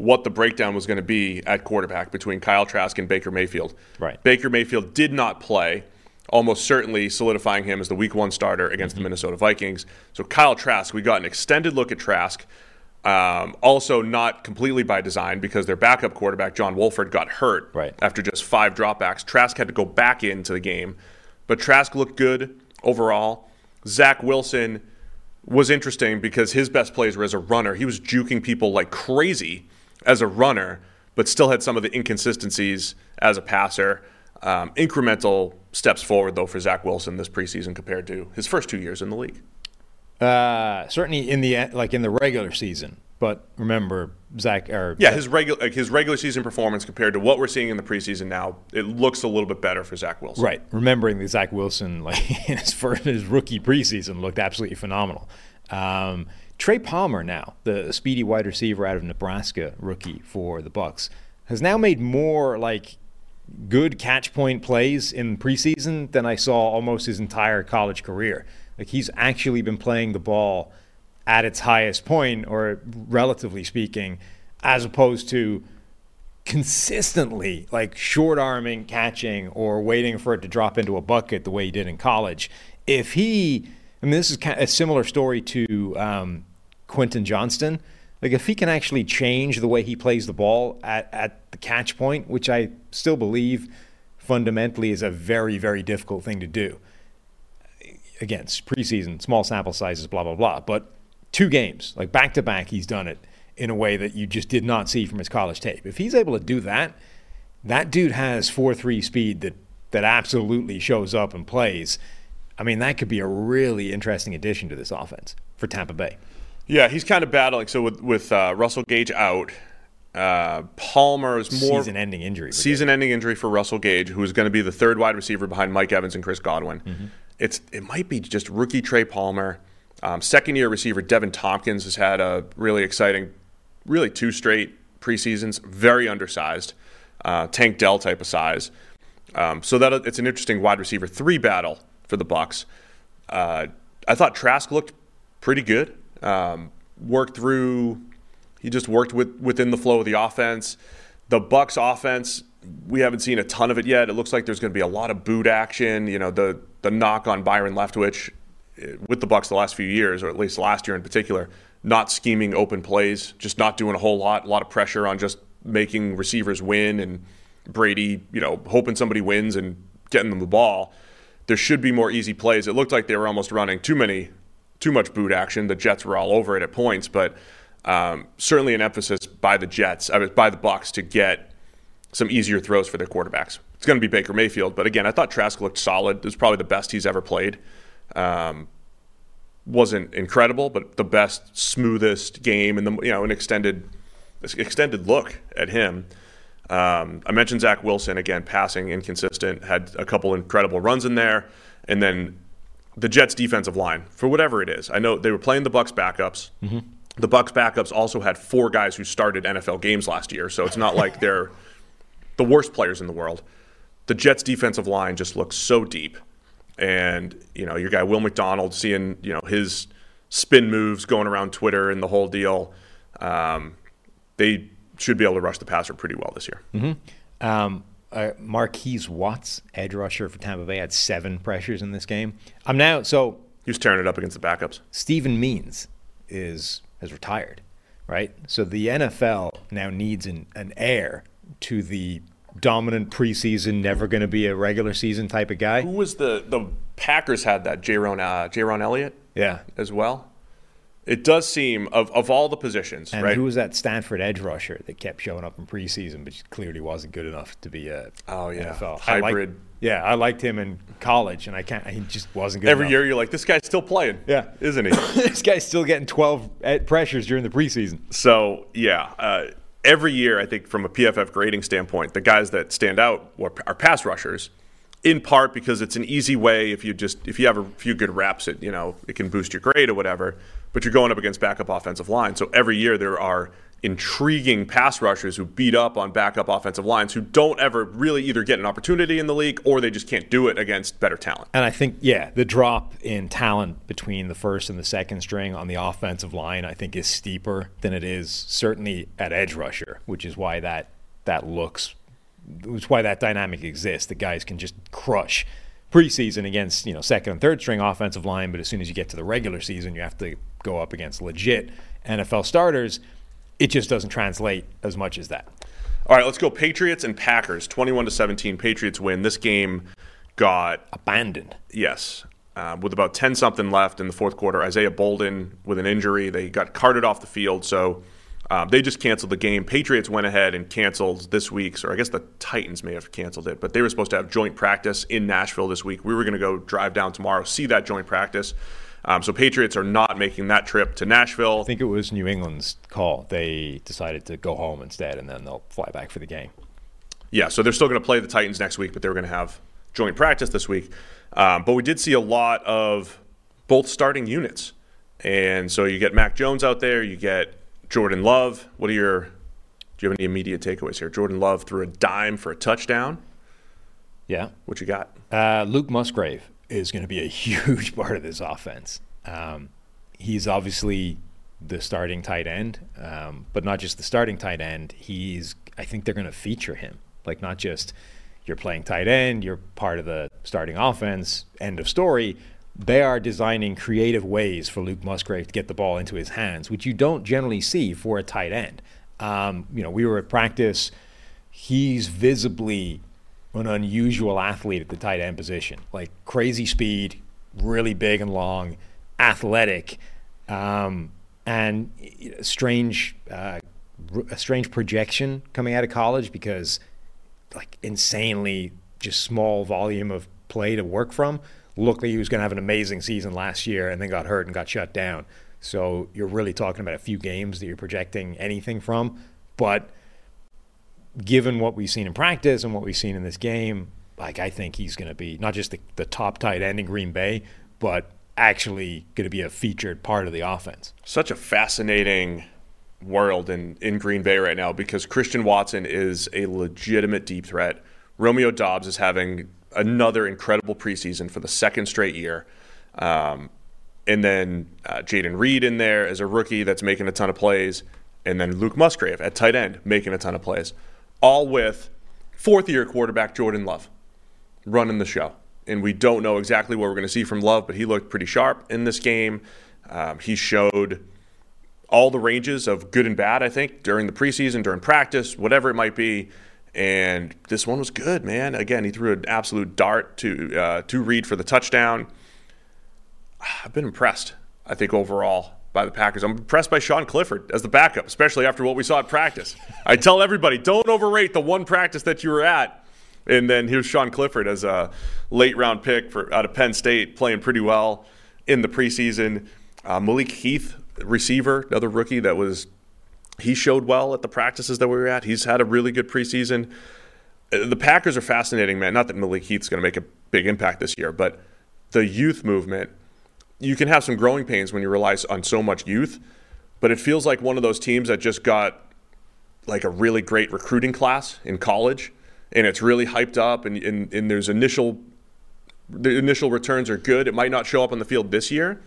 what the breakdown was going to be at quarterback between Kyle Trask and Baker Mayfield. Right. Baker Mayfield did not play, almost certainly solidifying him as the week one starter against Mm-hmm. the Minnesota Vikings. So Kyle Trask, we got an extended look at Trask. Um, also, not completely by design because their backup quarterback, John Wolford, got hurt Right. after just five dropbacks. Trask had to go back into the game. But Trask looked good overall. Zach Wilson was interesting because his best plays were as a runner. He was juking people like crazy as a runner, but still had some of the inconsistencies as a passer. Um, incremental steps forward, though, for Zach Wilson this preseason compared to his first two years in the league. Uh, certainly in the like in the regular season. But remember, Zach or Yeah, his regular like his regular season performance compared to what we're seeing in the preseason now, it looks a little bit better for Zach Wilson. Right. Remembering that Zach Wilson, like in his first his rookie preseason, looked absolutely phenomenal. Um, Trey Palmer now, the speedy wide receiver out of Nebraska, rookie for the Bucks, has now made more like good catch point plays in preseason than I saw almost his entire college career. Like he's actually been playing the ball at its highest point, or relatively speaking, as opposed to consistently like short arming catching or waiting for it to drop into a bucket the way he did in college. If he, I mean, this is kind of a similar story to um, Quentin Johnston. Like if he can actually change the way he plays the ball at, at the catch point, which I still believe fundamentally is a very, very difficult thing to do. Again, it's preseason, small sample sizes, blah, blah, blah. But two games, like back to back, he's done it in a way that you just did not see from his college tape. If he's able to do that, that dude has 4 3 speed that, that absolutely shows up and plays. I mean, that could be a really interesting addition to this offense for Tampa Bay. Yeah, he's kind of battling. So with with uh, Russell Gage out, uh, Palmer is more Season-ending injury. season-ending injury for Russell Gage, who is going to be the third wide receiver behind Mike Evans and Chris Godwin. It's it might be just rookie Trey Palmer, um, second-year receiver Deven Thompkins has had a really exciting, really two straight preseasons. Very undersized, uh, Tank Dell type of size. Um, so that it's an interesting wide receiver three battle for the Bucks. Uh, I thought Trask looked pretty good. Um, worked through. He just worked with within the flow of the offense. The Bucks offense, we haven't seen a ton of it yet. It looks like there's going to be a lot of boot action. You know, the the knock on Byron Leftwich eh, with the Bucks the last few years, or at least last year in particular, not scheming open plays, just not doing a whole lot. A lot of pressure on just making receivers win and Brady, you know, hoping somebody wins and getting them the ball. There should be more easy plays. It looked like they were almost running too many, too much boot action. The Jets were all over it at points, but um, certainly an emphasis by the Jets, by the Bucks, to get some easier throws for their quarterbacks. It's going to be Baker Mayfield, but again, I thought Trask looked solid. It was probably the best he's ever played. Um, wasn't incredible, but the best, smoothest game, and the you know an extended extended look at him. Um, I mentioned Zach Wilson again, passing inconsistent, had a couple incredible runs in there, and then the Jets' defensive line for whatever it is. I know they were playing the Bucks backups. The Bucks backups also had four guys who started NFL games last year, so it's not like they're the worst players in the world. The Jets' defensive line just looks so deep, and you know your guy Will McDonald seeing you know his spin moves going around Twitter and the whole deal. Um, they should be able to rush the passer pretty well this year. Um, uh, Markees Watts, edge rusher for Tampa Bay, had seven pressures in this game. I'm now so He was tearing it up against the backups. Steven Means is has retired, right? So the NFL now needs an, an heir to the dominant preseason, never going to be a regular season type of guy. Who was the the Packers had that Jaron uh, Jaron Elliott Yeah. as well. It does seem of of all the positions, And right? who was that Stanford edge rusher that kept showing up in preseason, but clearly wasn't good enough to be a Oh, yeah. NFL I liked- Hybrid. yeah, I liked him in college, and I can't. He just wasn't good. Every enough. year you're like, this guy's still playing, Yeah. isn't he? this guy's still getting 12 ed- pressures during the preseason. So yeah, uh, every year I think from a PFF grading standpoint, the guys that stand out are pass rushers, in part because it's an easy way if you just if you have a few good reps, it you know it can boost your grade or whatever. But you're going up against backup offensive line, so every year there are intriguing pass rushers who beat up on backup offensive lines who don't ever really either get an opportunity in the league or they just can't do it against better talent. And I think, yeah, the drop in talent between the first and the second string on the offensive line, I think, is steeper than it is certainly at edge rusher, which is why that that looks, is why that dynamic exists. The guys can just crush preseason against you know second and third string offensive line, but as soon as you get to the regular season, you have to go up against legit NFL starters it just doesn't translate as much as that. All right, let's go Patriots and Packers. 21 to 17, Patriots win. This game got abandoned. Yes. Uh, with about 10 something left in the fourth quarter, Isaiah Bolden with an injury, they got carted off the field. So um, they just canceled the game. Patriots went ahead and canceled this week's, or I guess the Titans may have canceled it, but they were supposed to have joint practice in Nashville this week. We were going to go drive down tomorrow, see that joint practice. Um, so Patriots are not making that trip to Nashville. I think it was New England's call. They decided to go home instead, and then they'll fly back for the game. Yeah, so they're still going to play the Titans next week, but they're going to have joint practice this week. Um, but we did see a lot of both starting units, and so you get Mac Jones out there, you get Jordan Love. What are your do you have any immediate takeaways here? Jordan Love threw a dime for a touchdown. Yeah. What you got? Uh, Luke Musgrave is going to be a huge part of this offense. Um, he's obviously the starting tight end, um, but not just the starting tight end. He's I think they're going to feature him, like not just you're playing tight end, you're part of the starting offense. End of story. They are designing creative ways for Luke Musgrave to get the ball into his hands, which you don't generally see for a tight end. Um, you know, we were at practice. He's visibly an unusual athlete at the tight end position. Like crazy speed, really big and long, athletic, um, and strange, uh, a strange projection coming out of college because like insanely just small volume of play to work from. Looked like he was going to have an amazing season last year and then got hurt and got shut down. So you're really talking about a few games that you're projecting anything from. But given what we've seen in practice and what we've seen in this game, like I think he's going to be not just the, the top tight end in Green Bay, but actually going to be a featured part of the offense. Such a fascinating world in, in Green Bay right now because Christian Watson is a legitimate deep threat. Romeo Doubs is having another incredible preseason for the second straight year. Um, and then uh, Jayden Reed in there as a rookie that's making a ton of plays. And then Luke Musgrave at tight end making a ton of plays all with fourth year quarterback Jordan Love running the show. And we don't know exactly what we're going to see from Love, but he looked pretty sharp in this game. Um, he showed all the ranges of good and bad, I think, during the preseason, during practice, whatever it might be. And this one was good, man. Again, he threw an absolute dart to uh, to Reed for the touchdown. I've been impressed. I think overall by the Packers. I'm impressed by Sean Clifford as the backup, especially after what we saw at practice. I tell everybody, don't overrate the one practice that you were at. And then here's Sean Clifford as a late round pick for out of Penn State, playing pretty well in the preseason. Uh, Malik Heath, receiver, another rookie that was he showed well at the practices that we were at. He's had a really good preseason. Uh, the Packers are fascinating, man. Not that Malik Heath's going to make a big impact this year, but the youth movement you can have some growing pains when you rely on so much youth, but it feels like one of those teams that just got like a really great recruiting class in college and it's really hyped up and, and, and there's initial the initial returns are good. It might not show up on the field this year.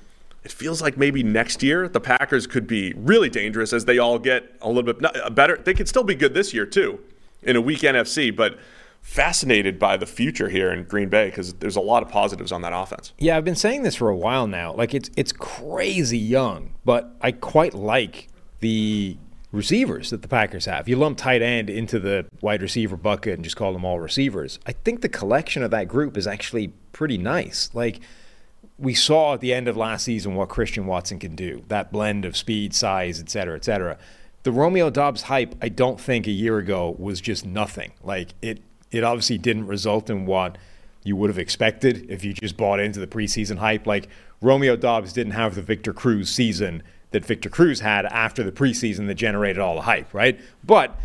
It feels like maybe next year the Packers could be really dangerous as they all get a little bit uh, better. They could still be good this year too in a weak NFC, but fascinated by the future here in Green Bay because there's a lot of positives on that offense. Yeah, I've been saying this for a while now. Like it's it's crazy young, but I quite like the receivers that the Packers have. You lump tight end into the wide receiver bucket and just call them all receivers. I think the collection of that group is actually pretty nice. Like we saw at the end of last season what Christian Watson can do. That blend of speed, size, et cetera, et cetera. The Romeo Doubs hype, I don't think a year ago was just nothing. Like it it obviously didn't result in what you would have expected if you just bought into the preseason hype. Like Romeo Doubs didn't have the Victor Cruz season that Victor Cruz had after the preseason that generated all the hype, right? But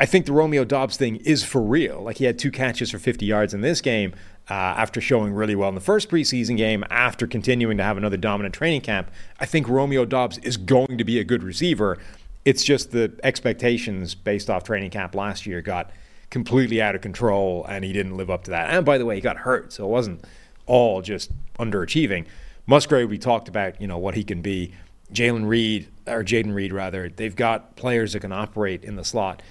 I think the Romeo Doubs thing is for real. Like he had two catches for 50 yards in this game uh, after showing really well in the first preseason game, after continuing to have another dominant training camp. I think Romeo Doubs is going to be a good receiver It's just the expectations based off training camp last year got completely out of control, and he didn't live up to that. And by the way, he got hurt, so it wasn't all just underachieving. Musgrave, we talked about, you know, what he can be. Jalen Reed, or Jayden Reed rather, they've got players that can operate in the slot.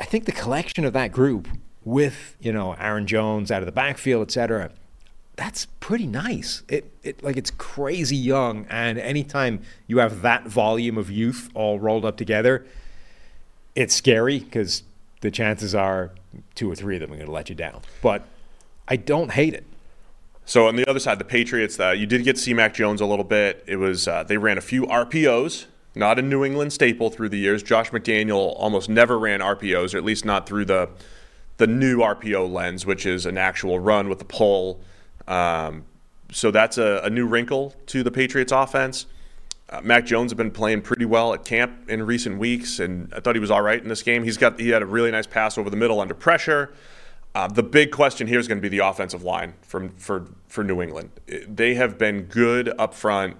I think the collection of that group with, you know, Aaron Jones out of the backfield, et cetera, that's pretty nice. It, it like it's crazy young, and anytime you have that volume of youth all rolled up together, it's scary because the chances are two or three of them are going to let you down. But I don't hate it. So on the other side, the Patriots, uh, you did get C Mac Jones a little bit. It was uh, they ran a few RPOs, not a New England staple through the years. Josh McDaniel almost never ran RPOs, or at least not through the the new RPO lens, which is an actual run with the pull. Um, so that's a, a, new wrinkle to the Patriots offense. Uh, Mac Jones has been playing pretty well at camp in recent weeks, and I thought he was all right in this game. He's got he had a really nice pass over the middle under pressure. Uh, the big question here is going to be the offensive line from for for New England. They have been good up front,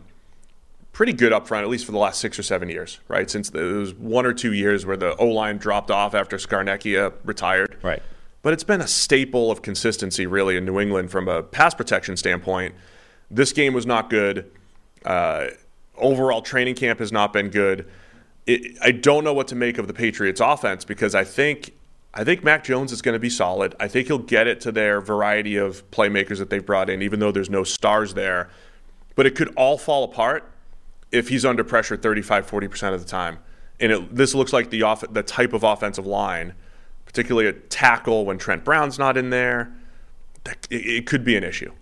pretty good up front, at least for the last six or seven years, right? Since there was one or two years where the O line dropped off after Scarnecchia retired, right? But it's been a staple of consistency, really, in New England from a pass protection standpoint. This game was not good. Uh, overall, training camp has not been good. It, I don't know what to make of the Patriots' offense because I think I think Mac Jones is going to be solid. I think he'll get it to their variety of playmakers that they've brought in, even though there's no stars there. But it could all fall apart if he's under pressure 35, 40% of the time. And it, this looks like the, off, the type of offensive line, particularly a tackle when Trent Brown's not in there, it, it could be an issue.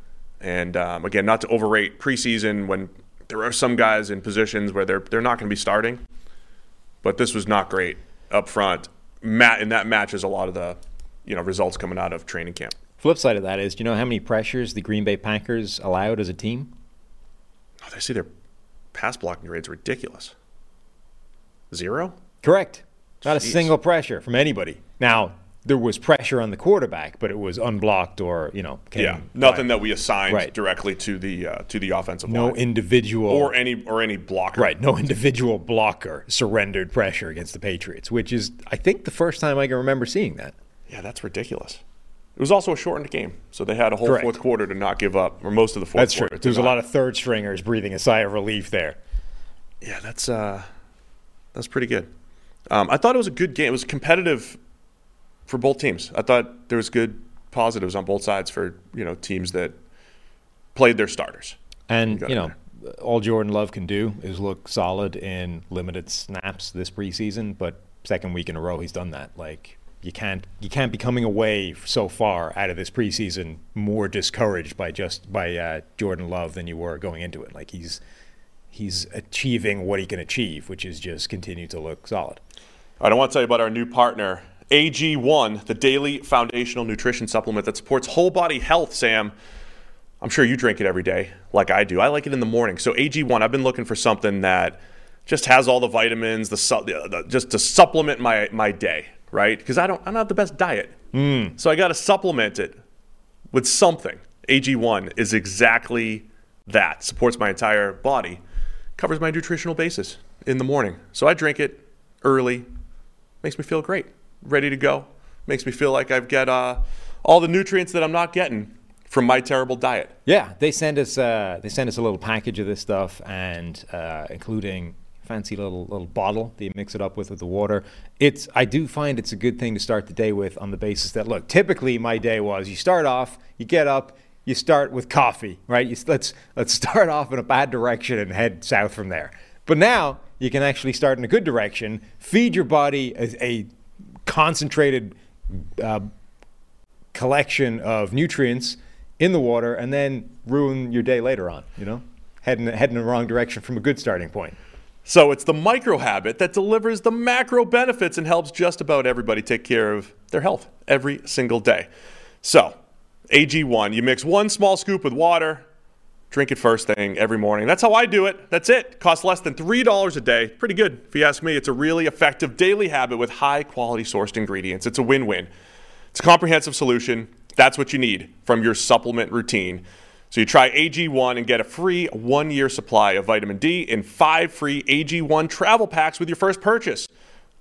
And um, again, not to overrate preseason when there are some guys in positions where they're, they're not going to be starting, but this was not great up front mat and that matches a lot of the you know results coming out of training camp. Flip side of that is, do you know how many pressures the Green Bay Packers allowed as a team? Oh, they see their pass blocking grades ridiculous. Zero. Correct. Not Jeez. a single pressure from anybody. Now, there was pressure on the quarterback, but it was unblocked or you know. yeah, nothing that we assigned right. directly to the uh, to the offensive no line. No individual or any or any blocker. Right, no individual blocker surrendered pressure against the Patriots, which is I think the first time I can remember seeing that. Yeah, that's ridiculous. It was also a shortened game, so they had a whole Correct. fourth quarter to not give up, or most of the fourth. That's true. There's a lot of third stringers breathing a sigh of relief there. Yeah, that's uh, that's pretty good. Um, I thought it was a good game. It was competitive for both teams. I thought there was good positives on both sides for you know teams that played their starters. And you know, there. all Jordan Love can do is look solid in limited snaps this preseason. But second week in a row, he's done that. Like you can't you can't be coming away so far out of this preseason more discouraged by just by uh, Jordan Love than you were going into it. Like he's he's achieving what he can achieve, which is just continue to look solid. I don't want to tell you about our new partner AG1, the daily foundational nutrition supplement that supports whole body health, Sam. I'm sure you drink it every day, like I do. I like it in the morning. So AG1, I've been looking for something that just has all the vitamins, the, the just to supplement my my day, right? Because I don't, I don't have the best diet, mm. so I got to supplement it with something. AG1 is exactly that. Supports my entire body, covers my nutritional basis in the morning. So I drink it early, makes me feel great ready to go. Makes me feel like I've got uh, all the nutrients that I'm not getting from my terrible diet. Yeah, they send us uh, they send us a little package of this stuff, and uh, including fancy little little bottle that you mix it up with with the water. It's I do find it's a good thing to start the day with on the basis that look, typically my day was you start off, you get up, you start with coffee, right? You, let's let's start off in a bad direction and head south from there. But now you can actually start in a good direction, feed your body a, a concentrated uh, collection of nutrients in the water and then ruin your day later on, you know? Heading, heading in the wrong direction from a good starting point. So it's the micro habit that delivers the macro benefits and helps just about everybody take care of their health every single day. So, AG1, you mix one small scoop with water, Drink it first thing every morning. That's how I do it. That's it. Costs less than $3 a day. Pretty good, if you ask me. It's a really effective daily habit with high quality sourced ingredients. It's a win win. It's a comprehensive solution. That's what you need from your supplement routine. So you try AG1 and get a free one year supply of vitamin D and five free AG1 travel packs with your first purchase.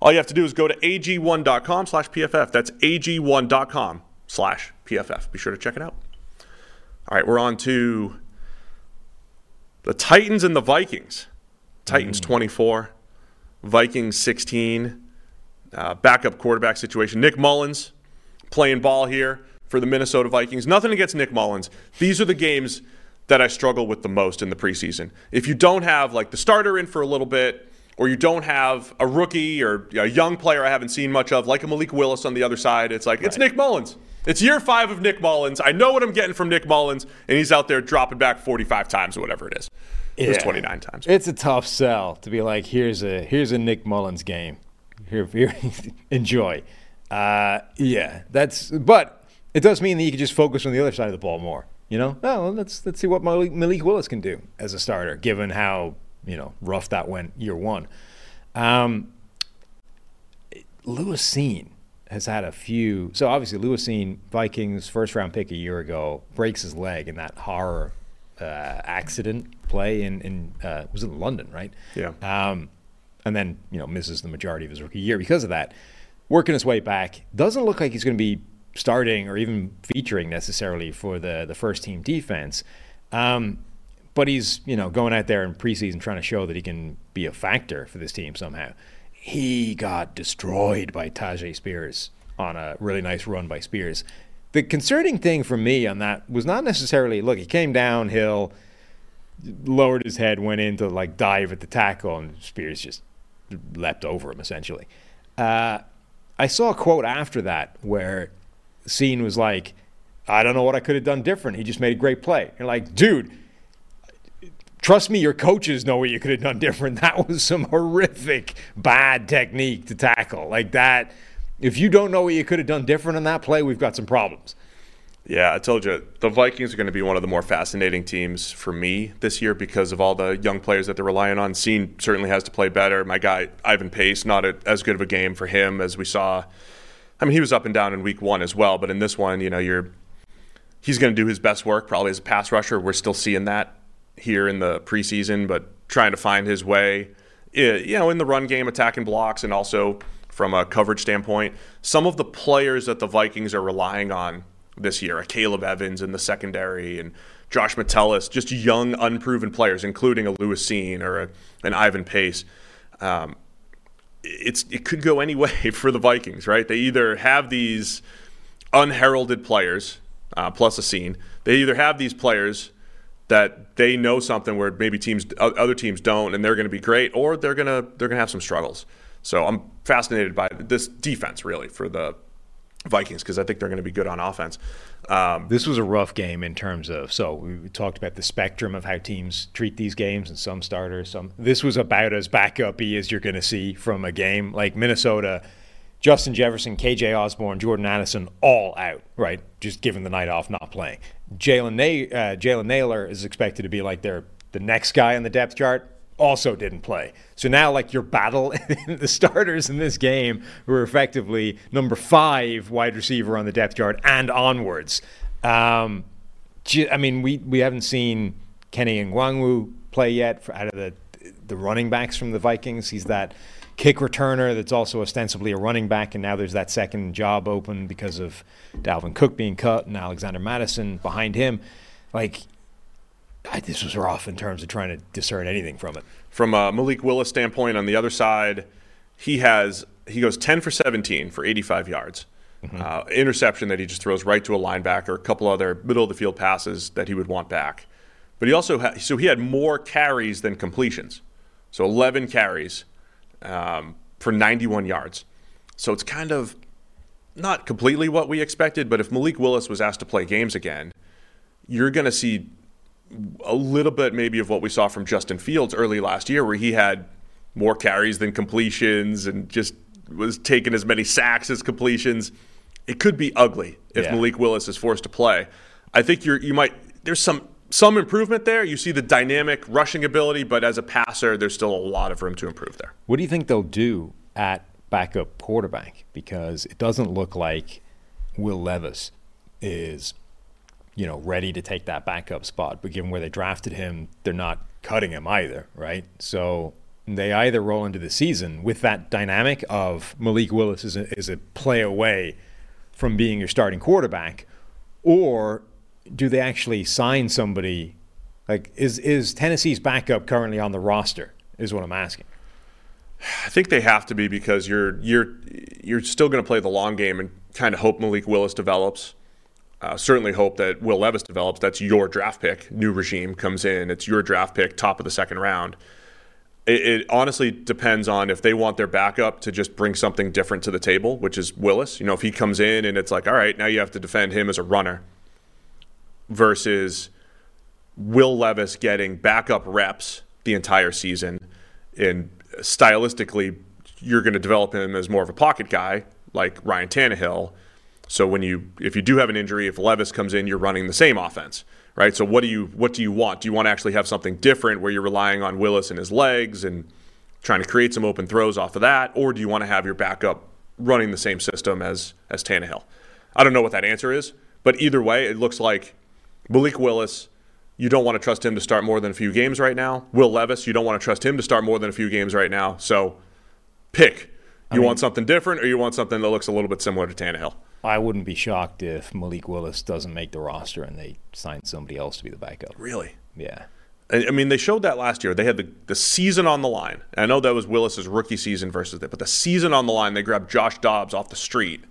All you have to do is go to ag1.com slash PFF. That's ag1.com slash PFF. Be sure to check it out. All right, we're on to the Titans and the Vikings. Titans 24, Vikings 16. Uh, backup quarterback situation. Nick Mullens playing ball here for the Minnesota Vikings. Nothing against Nick Mullens. These are the games that I struggle with the most in the preseason. If you don't have like the starter in for a little bit, or you don't have a rookie or a young player I haven't seen much of, like a Malik Willis on the other side, it's like, right. it's Nick Mullens. It's year five of Nick Mullens. I know what I'm getting from Nick Mullens, and he's out there dropping back 45 times or whatever it is. Yeah. It was 29 times. It's a tough sell to be like, here's a here's a Nick Mullens game. Here, here enjoy. Uh, yeah, that's. But it does mean that you can just focus on the other side of the ball more. You know, oh, well, let's let's see what Malik, Malik Willis can do as a starter, given how you know rough that went year one. Um, Lewis Cine has had a few. So obviously, Lewis Cine, Vikings first round pick a year ago, breaks his leg in that horror uh, accident play in in uh, was in London, right? Yeah. Um, and then you know misses the majority of his rookie year because of that. Working his way back, doesn't look like he's going to be starting or even featuring necessarily for the the first team defense. Um, but he's you know going out there in preseason trying to show that he can be a factor for this team somehow. He got destroyed by Tyjae Spears on a really nice run by Spears. The concerning thing for me on that was not necessarily look. He came downhill, lowered his head, went in to like dive at the tackle, and Spears just leapt over him essentially. Uh, I saw a quote after that where Cine was like, "I don't know what I could have done different. He just made a great play." And like, dude trust me, your coaches know what you could have done different. That was some horrific, bad technique to tackle. Like that, if you don't know what you could have done different on that play, we've got some problems. Yeah, I told you the Vikings are going to be one of the more fascinating teams for me this year because of all the young players that they're relying on. Cine certainly has to play better. My guy Ivan Pace, not a, as good of a game for him as we saw. I mean, he was up and down in Week One as well, but in this one, you know, you're he's going to do his best work probably as a pass rusher. We're still seeing that here in the preseason, but trying to find his way, you know, in the run game, attacking blocks, and also from a coverage standpoint. Some of the players that the Vikings are relying on this year, Akayleb Evans in the secondary, and Josh Metellus, just young, unproven players, including a Lewis Cine or a, an Ivan Pace. Um, it's it could go any way for the Vikings, right? They either have these unheralded players uh, plus a scene. They either have these players that they know something where maybe teams other teams don't and they're going to be great or they're to they're to have some struggles. So I'm fascinated by this defense really for the Vikings because I think they're going to be good on offense. Um, this was a rough game in terms of so we talked about the spectrum of how teams treat these games and some starters some this was about as backupy as you're going to see from a game like Minnesota Justin Jefferson, KJ Osborn, Jordan Addison, all out, right? Just given the night off, not playing. Jalen Na- uh, Nailor is expected to be like their the next guy on the depth chart. Also didn't play. So now, like your battle, in the starters in this game were effectively number five wide receiver on the depth chart and onwards. Um, I mean, we we haven't seen Kene Nwangwu play yet for, out of the the running backs from the Vikings. He's that kick returner that's also ostensibly a running back, and now there's that second job open because of Dalvin Cook being cut and Alexander Mattison behind him. Like, I, this was rough in terms of trying to discern anything from it. From a Malik Willis standpoint, on the other side, he has he goes 10 for 17 for 85 yards. Mm-hmm. Uh, interception that he just throws right to a linebacker, a couple other middle of the field passes that he would want back. But he also had, so he had more carries than completions. So 11 carries um, for 91 yards. So it's kind of not completely what we expected, but if Malik Willis was asked to play games again, you're going to see a little bit maybe of what we saw from Justin Fields early last year, where he had more carries than completions and just was taking as many sacks as completions. It could be ugly if yeah. Malik Willis is forced to play. I think you're you might there's some some improvement there. You see the dynamic rushing ability, but as a passer, there's still a lot of room to improve there. What do you think they'll do at backup quarterback? Because it doesn't look like Will Levis is you know, ready to take that backup spot. But given where they drafted him, they're not cutting him either, right? So they either roll into the season with that dynamic of Malik Willis is a, is a play away from being your starting quarterback, or do they actually sign somebody? Like, is is Tennessee's backup currently on the roster? Is what I'm asking. I think they have to be because you're you're you're still going to play the long game and kind of hope Malik Willis develops. Uh, certainly hope that Will Levis develops. That's your draft pick. New regime comes in. It's your draft pick, top of the second round. It, it, honestly depends on if they want their backup to just bring something different to the table, which is Willis. You know, if he comes in and it's like, all right, now you have to defend him as a runner, versus Will Levis getting backup reps the entire season, and stylistically, you're going to develop him as more of a pocket guy like Ryan Tannehill so when you if you do have an injury, if Levis comes in, you're running the same offense, right? So what do you what do you want? Do you want to actually have something different where you're relying on Willis and his legs and trying to create some open throws off of that, or do you want to have your backup running the same system as as Tannehill? I don't know what that answer is, but either way, it looks like Malik Willis. You don't want to trust him to start more than a few games right now. Will Levis, you don't want to trust him to start more than a few games right now. So pick. You I mean, want something different, or you want something that looks a little bit similar to Tannehill. I wouldn't be shocked if Malik Willis doesn't make the roster and they sign somebody else to be the backup. Really? Yeah. I mean, they showed that last year. They had the, the season on the line. I know that was Willis's rookie season versus that, but the season on the line, they grabbed Josh Dobbs off the street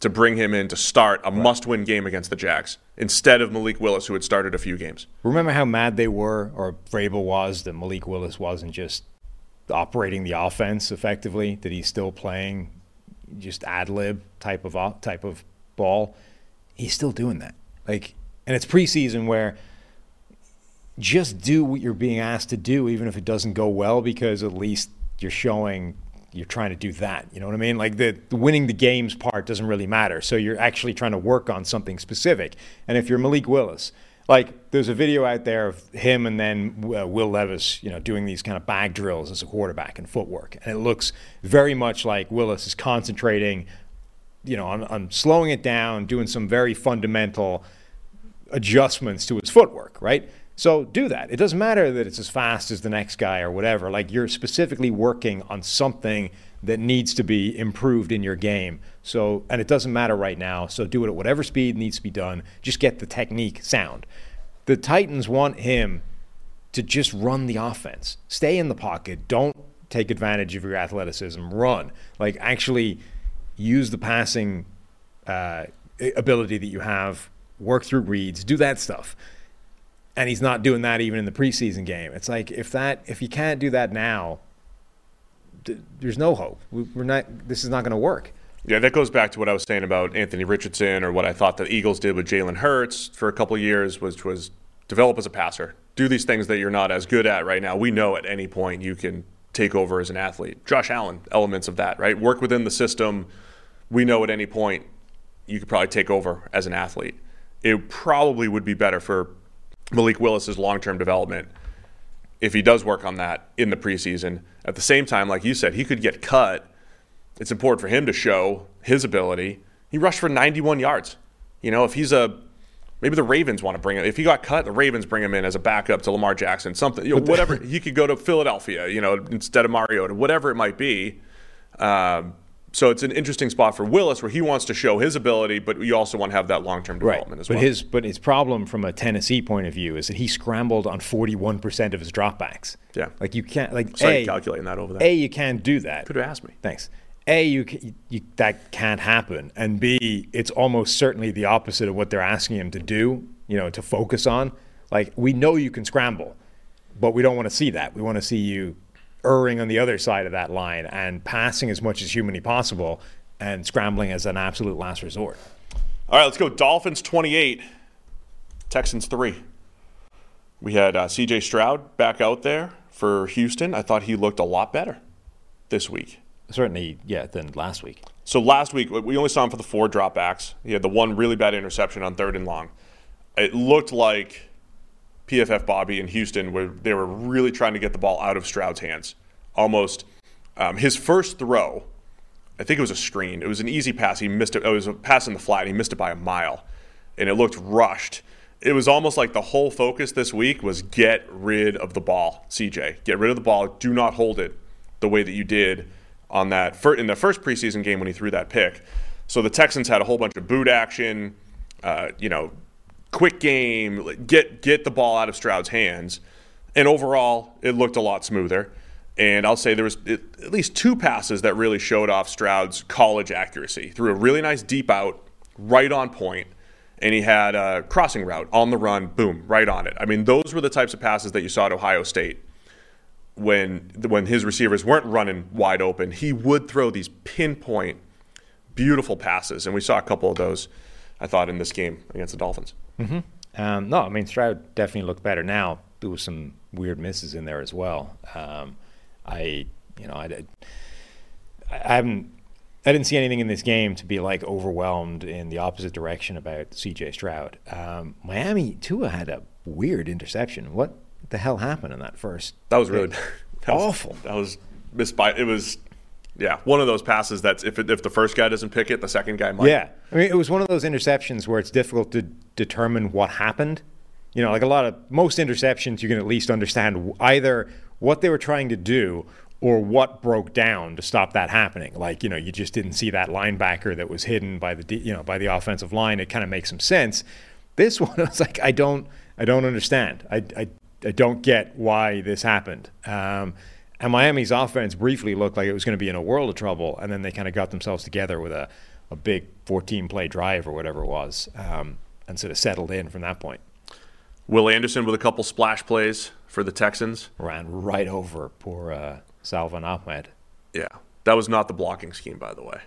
to bring him in to start a right. must-win game against the Jags instead of Malik Willis, who had started a few games. Remember how mad they were, or Vrabel was, that Malik Willis wasn't just operating the offense effectively, that he's still playing just ad lib type of uh, type of ball, he's still doing that. Like, and it's preseason where just do what you're being asked to do, even if it doesn't go well, because at least you're showing you're trying to do that. You know what I mean? Like the, the, winning the games part doesn't really matter. So you're actually trying to work on something specific. And if you're Malik Willis, like there's a video out there of him and then uh, Will Levis, you know, doing these kind of bag drills as a quarterback and footwork, and it looks very much like Willis is concentrating, you know, on, on slowing it down, doing some very fundamental adjustments to his footwork, right? So do that. It doesn't matter that it's as fast as the next guy or whatever. Like you're specifically working on something that needs to be improved in your game. So, and it doesn't matter right now. So do it at whatever speed needs to be done. Just get the technique sound. The Titans want him to just run the offense. Stay in the pocket. Don't take advantage of your athleticism. Run. Like actually use the passing uh, ability that you have. Work through reads. Do that stuff. And he's not doing that even in the preseason game. It's like if that if you can't do that now, there's no hope. We're not. This is not going to work. Yeah, that goes back to what I was saying about Anthony Richardson, or what I thought the Eagles did with Jalen Hurts for a couple years, which was develop as a passer, do these things that you're not as good at right now. We know at any point you can take over as an athlete. Josh Allen, elements of that, right? Work within the system. We know at any point you could probably take over as an athlete. It probably would be better for Malik Willis's long-term development if he does work on that in the preseason. At the same time, like you said, he could get cut. It's important for him to show his ability. He rushed for 91 yards. You know, if he's a maybe the Ravens want to bring him. If he got cut, the Ravens bring him in as a backup to Lamar Jackson. Something, you know, whatever. he could go to Philadelphia, you know, instead of Mariota, whatever it might be. Um, so it's an interesting spot for Willis where he wants to show his ability, but you also want to have that long term development right. as but well. His, but his problem from a Tennessee point of view is that he scrambled on 41% of his dropbacks. Yeah. Like you can't, like, Sorry, A, calculating that over there. A, you can't do that. Could have asked me. Thanks. A, you, you, that can't happen. And B, it's almost certainly the opposite of what they're asking him to do, you know, to focus on. Like, we know you can scramble, but we don't want to see that. We want to see you erring on the other side of that line and passing as much as humanly possible and scrambling as an absolute last resort. All right, let's go. Dolphins 28, Texans 3. We had uh, CJ Stroud back out there for Houston. I thought he looked a lot better this week. Certainly, yeah, than last week. So last week, we only saw him for the four dropbacks. He had the one really bad interception on third and long. It looked like PFF Bobby in Houston, where they were really trying to get the ball out of Stroud's hands. Almost um, his first throw I think it was a screen. It was an easy pass. He missed it. It was a pass in the flat. and He missed it by a mile. and it looked rushed. It was almost like the whole focus this week was get rid of the ball, CJ. Get rid of the ball. Do not hold it the way that you did on that fir- in the first preseason game when he threw that pick. So the Texans had a whole bunch of boot action, uh, you know, quick game, get get the ball out of Stroud's hands, and overall it looked a lot smoother. And I'll say there was at least two passes that really showed off Stroud's college accuracy. Threw a really nice deep out, right on point, and he had a crossing route on the run, boom, right on it. I mean, those were the types of passes that you saw at Ohio State when when his receivers weren't running wide open. He would throw these pinpoint, beautiful passes, and we saw a couple of those. I thought in this game against the Dolphins. Um, no, I mean Stroud definitely looked better. Now there was some weird misses in there as well. Um, I, you know, I, I haven't, I didn't see anything in this game to be like overwhelmed in the opposite direction about C.J. Stroud. Um, Miami Tua had a weird interception. What the hell happened in that first? That was really that was- awful. that was missed by. It was, yeah, one of those passes that's if if the first guy doesn't pick it, the second guy might. Yeah, I mean, it was one of those interceptions where it's difficult to determine what happened. You know, like a lot of most interceptions, you can at least understand either what they were trying to do or what broke down to stop that happening. Like, you know, you just didn't see that linebacker that was hidden by the you know by the offensive line. It kind of makes some sense. This one, I was like, I don't, I don't understand. I, I, I don't get why this happened. Um, and Miami's offense briefly looked like it was going to be in a world of trouble, and then they kind of got themselves together with a, a big 14 play drive or whatever it was, um, and sort of settled in from that point. Will Anderson with a couple splash plays for the Texans. Ran right over poor uh, Salvon Ahmed. Yeah, that was not the blocking scheme, by the way.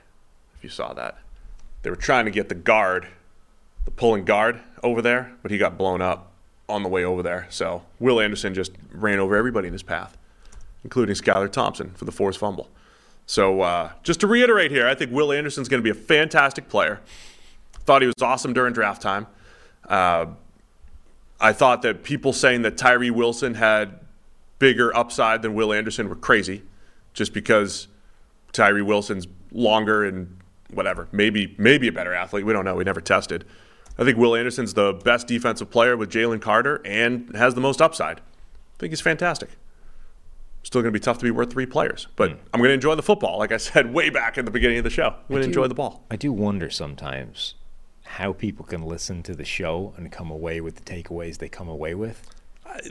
If you saw that, they were trying to get the guard, the pulling guard over there, but he got blown up on the way over there. So Will Anderson just ran over everybody in his path, including Skylar Thompson for the forced fumble. So uh, just to reiterate here, I think Will Anderson's going to be a fantastic player. Thought he was awesome during draft time. Uh, I thought that people saying that Tyree Wilson had bigger upside than Will Anderson were crazy, just because Tyree Wilson's longer and whatever. Maybe maybe a better athlete. We don't know. We never tested. I think Will Anderson's the best defensive player with Jalen Carter and has the most upside. I think he's fantastic. Still going to be tough to be worth three players, but I'm going to enjoy the football. Like I said way back at the beginning of the show, I'm going to enjoy the ball. I do wonder sometimes how people can listen to the show and come away with the takeaways they come away with.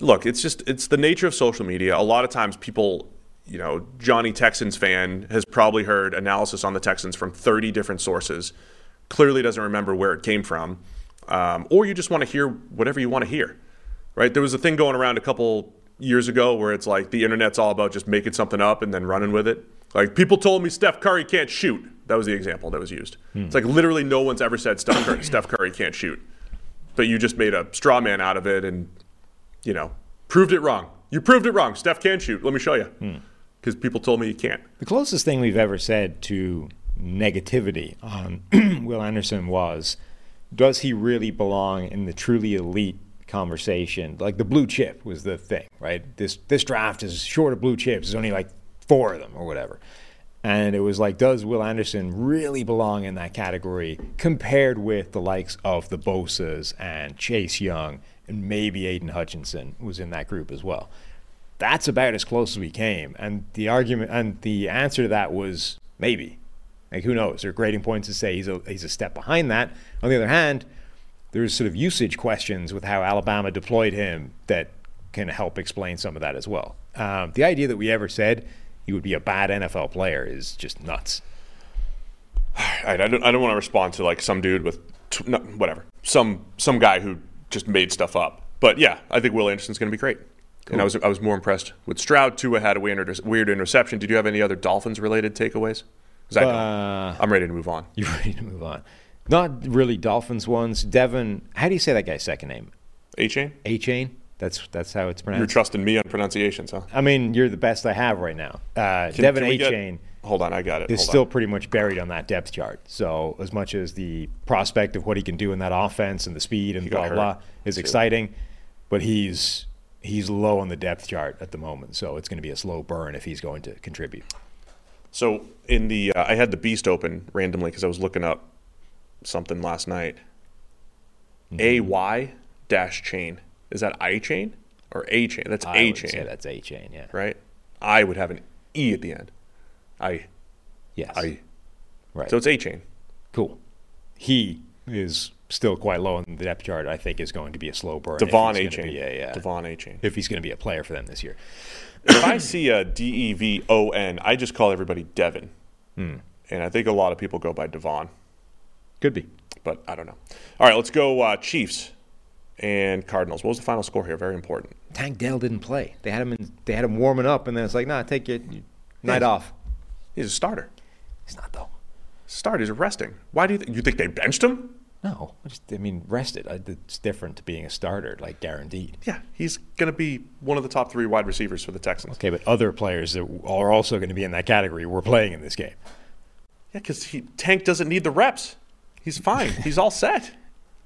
look, it's just it's the nature of social media. A lot of times people, you know, Johnny Texans fan has probably heard analysis on the Texans from 30 different sources. Clearly doesn't remember where it came from. Um, or you just want to hear whatever you want to hear. Right? There was a thing going around a couple years ago where it's like the internet's all about just making something up and then running with it. Like people told me Steph Curry can't shoot. That was the example that was used. Hmm. It's like literally no one's ever said Steph Curry, Steph Curry can't shoot. But you just made a straw man out of it and you know, proved it wrong. You proved it wrong. Steph can shoot. Let me show you. Hmm. Because people told me he can't. The closest thing we've ever said to negativity on Will Anderson was does he really belong in the truly elite conversation? Like the blue chip was the thing, right? This this draft is short of blue chips. There's only like four of them or whatever. And it was like, does Will Anderson really belong in that category compared with the likes of the Bosa's and Chase Young and maybe Aidan Hutchinson was in that group as well? That's about as close as we came. And the argument and the answer to that was maybe. Like who knows? There are grading points to say he's a he's a step behind that. On the other hand, there's sort of usage questions with how Alabama deployed him that can help explain some of that as well. Um, the idea that we ever said he would be a bad NFL player is just nuts. I, I don't, I don't want to respond to like some dude with t- no, whatever, some some guy who just made stuff up. But yeah, I think Will Anderson's going to be great. And I was I was more impressed with Stroud. Tua had a weird, inter- weird interception. Did you have any other Dolphins related takeaways? Uh, I am ready to move on. You're ready to move on. Not really Dolphins ones. Devin, how do you say that guy's second name? A chain. A Chain. That's that's how it's pronounced. You're trusting me on pronunciations, huh? I mean, you're the best I have right now. Uh, Can- Devin can A Chain. Hold on, I got it. is Hold still on. pretty much buried on that depth chart. So as much as the prospect of what he can do in that offense and the speed and blah blah is too. exciting, but he's he's low on the depth chart at the moment. So it's going to be a slow burn if he's going to contribute. So in the, uh, I had the Beast open randomly because I was looking up something last night. A Y dash chain. Is that I chain or A chain? That's I A would chain, say that's A chain. Yeah. right? I would have an E at the end. I, Yes. I. right. So it's A chain. cool. He is still quite low in the depth chart. I think is going to be a slow burn. Devon A chain. be a, uh, Devon A chain. if he's going to be a player for them this year. if I see a D E V O N, I just call everybody Devon. Hmm. And I think a lot of people go by Devon, Could be. but I don't know. All right, let's go uh, Chiefs and Cardinals. What was the final score here? Very important. Tank Dell didn't play. They had him. In, they had him warming up, and then it's like, nah, take your your night off. He's a starter. He's not though. Start. He's resting. Why do you, th- you think they benched him? No, I just I mean, rested. I- It's different to being a starter, like guaranteed. Yeah, he's going to be one of the top three wide receivers for the Texans. Okay, but other players that are also going to be in that category were playing in this game. Yeah, because Tank doesn't need the reps. He's fine. He's all set.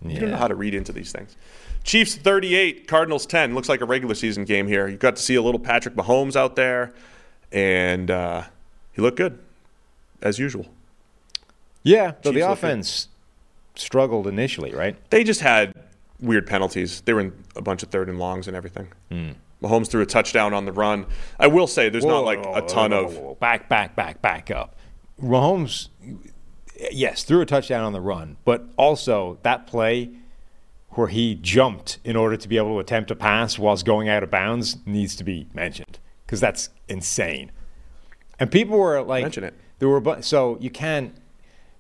You don't know how to read into these things. Chiefs 38, Cardinals 10. Looks like a regular season game here. You got to see a little Patrick Mahomes out there, and uh, he looked good, as usual. Yeah, so the offense struggled initially, right? They just had weird penalties. They were in a bunch of third and longs and everything. Mahomes threw a touchdown on the run. I will say there's not like a ton Whoa, whoa, of. whoa, whoa. back, back, back, back up. Mahomes, yes, threw a touchdown on the run, but also that play where he jumped in order to be able to attempt a pass whilst going out of bounds needs to be mentioned because that's insane. And people were like, Mention it. There were, bu- so you can't.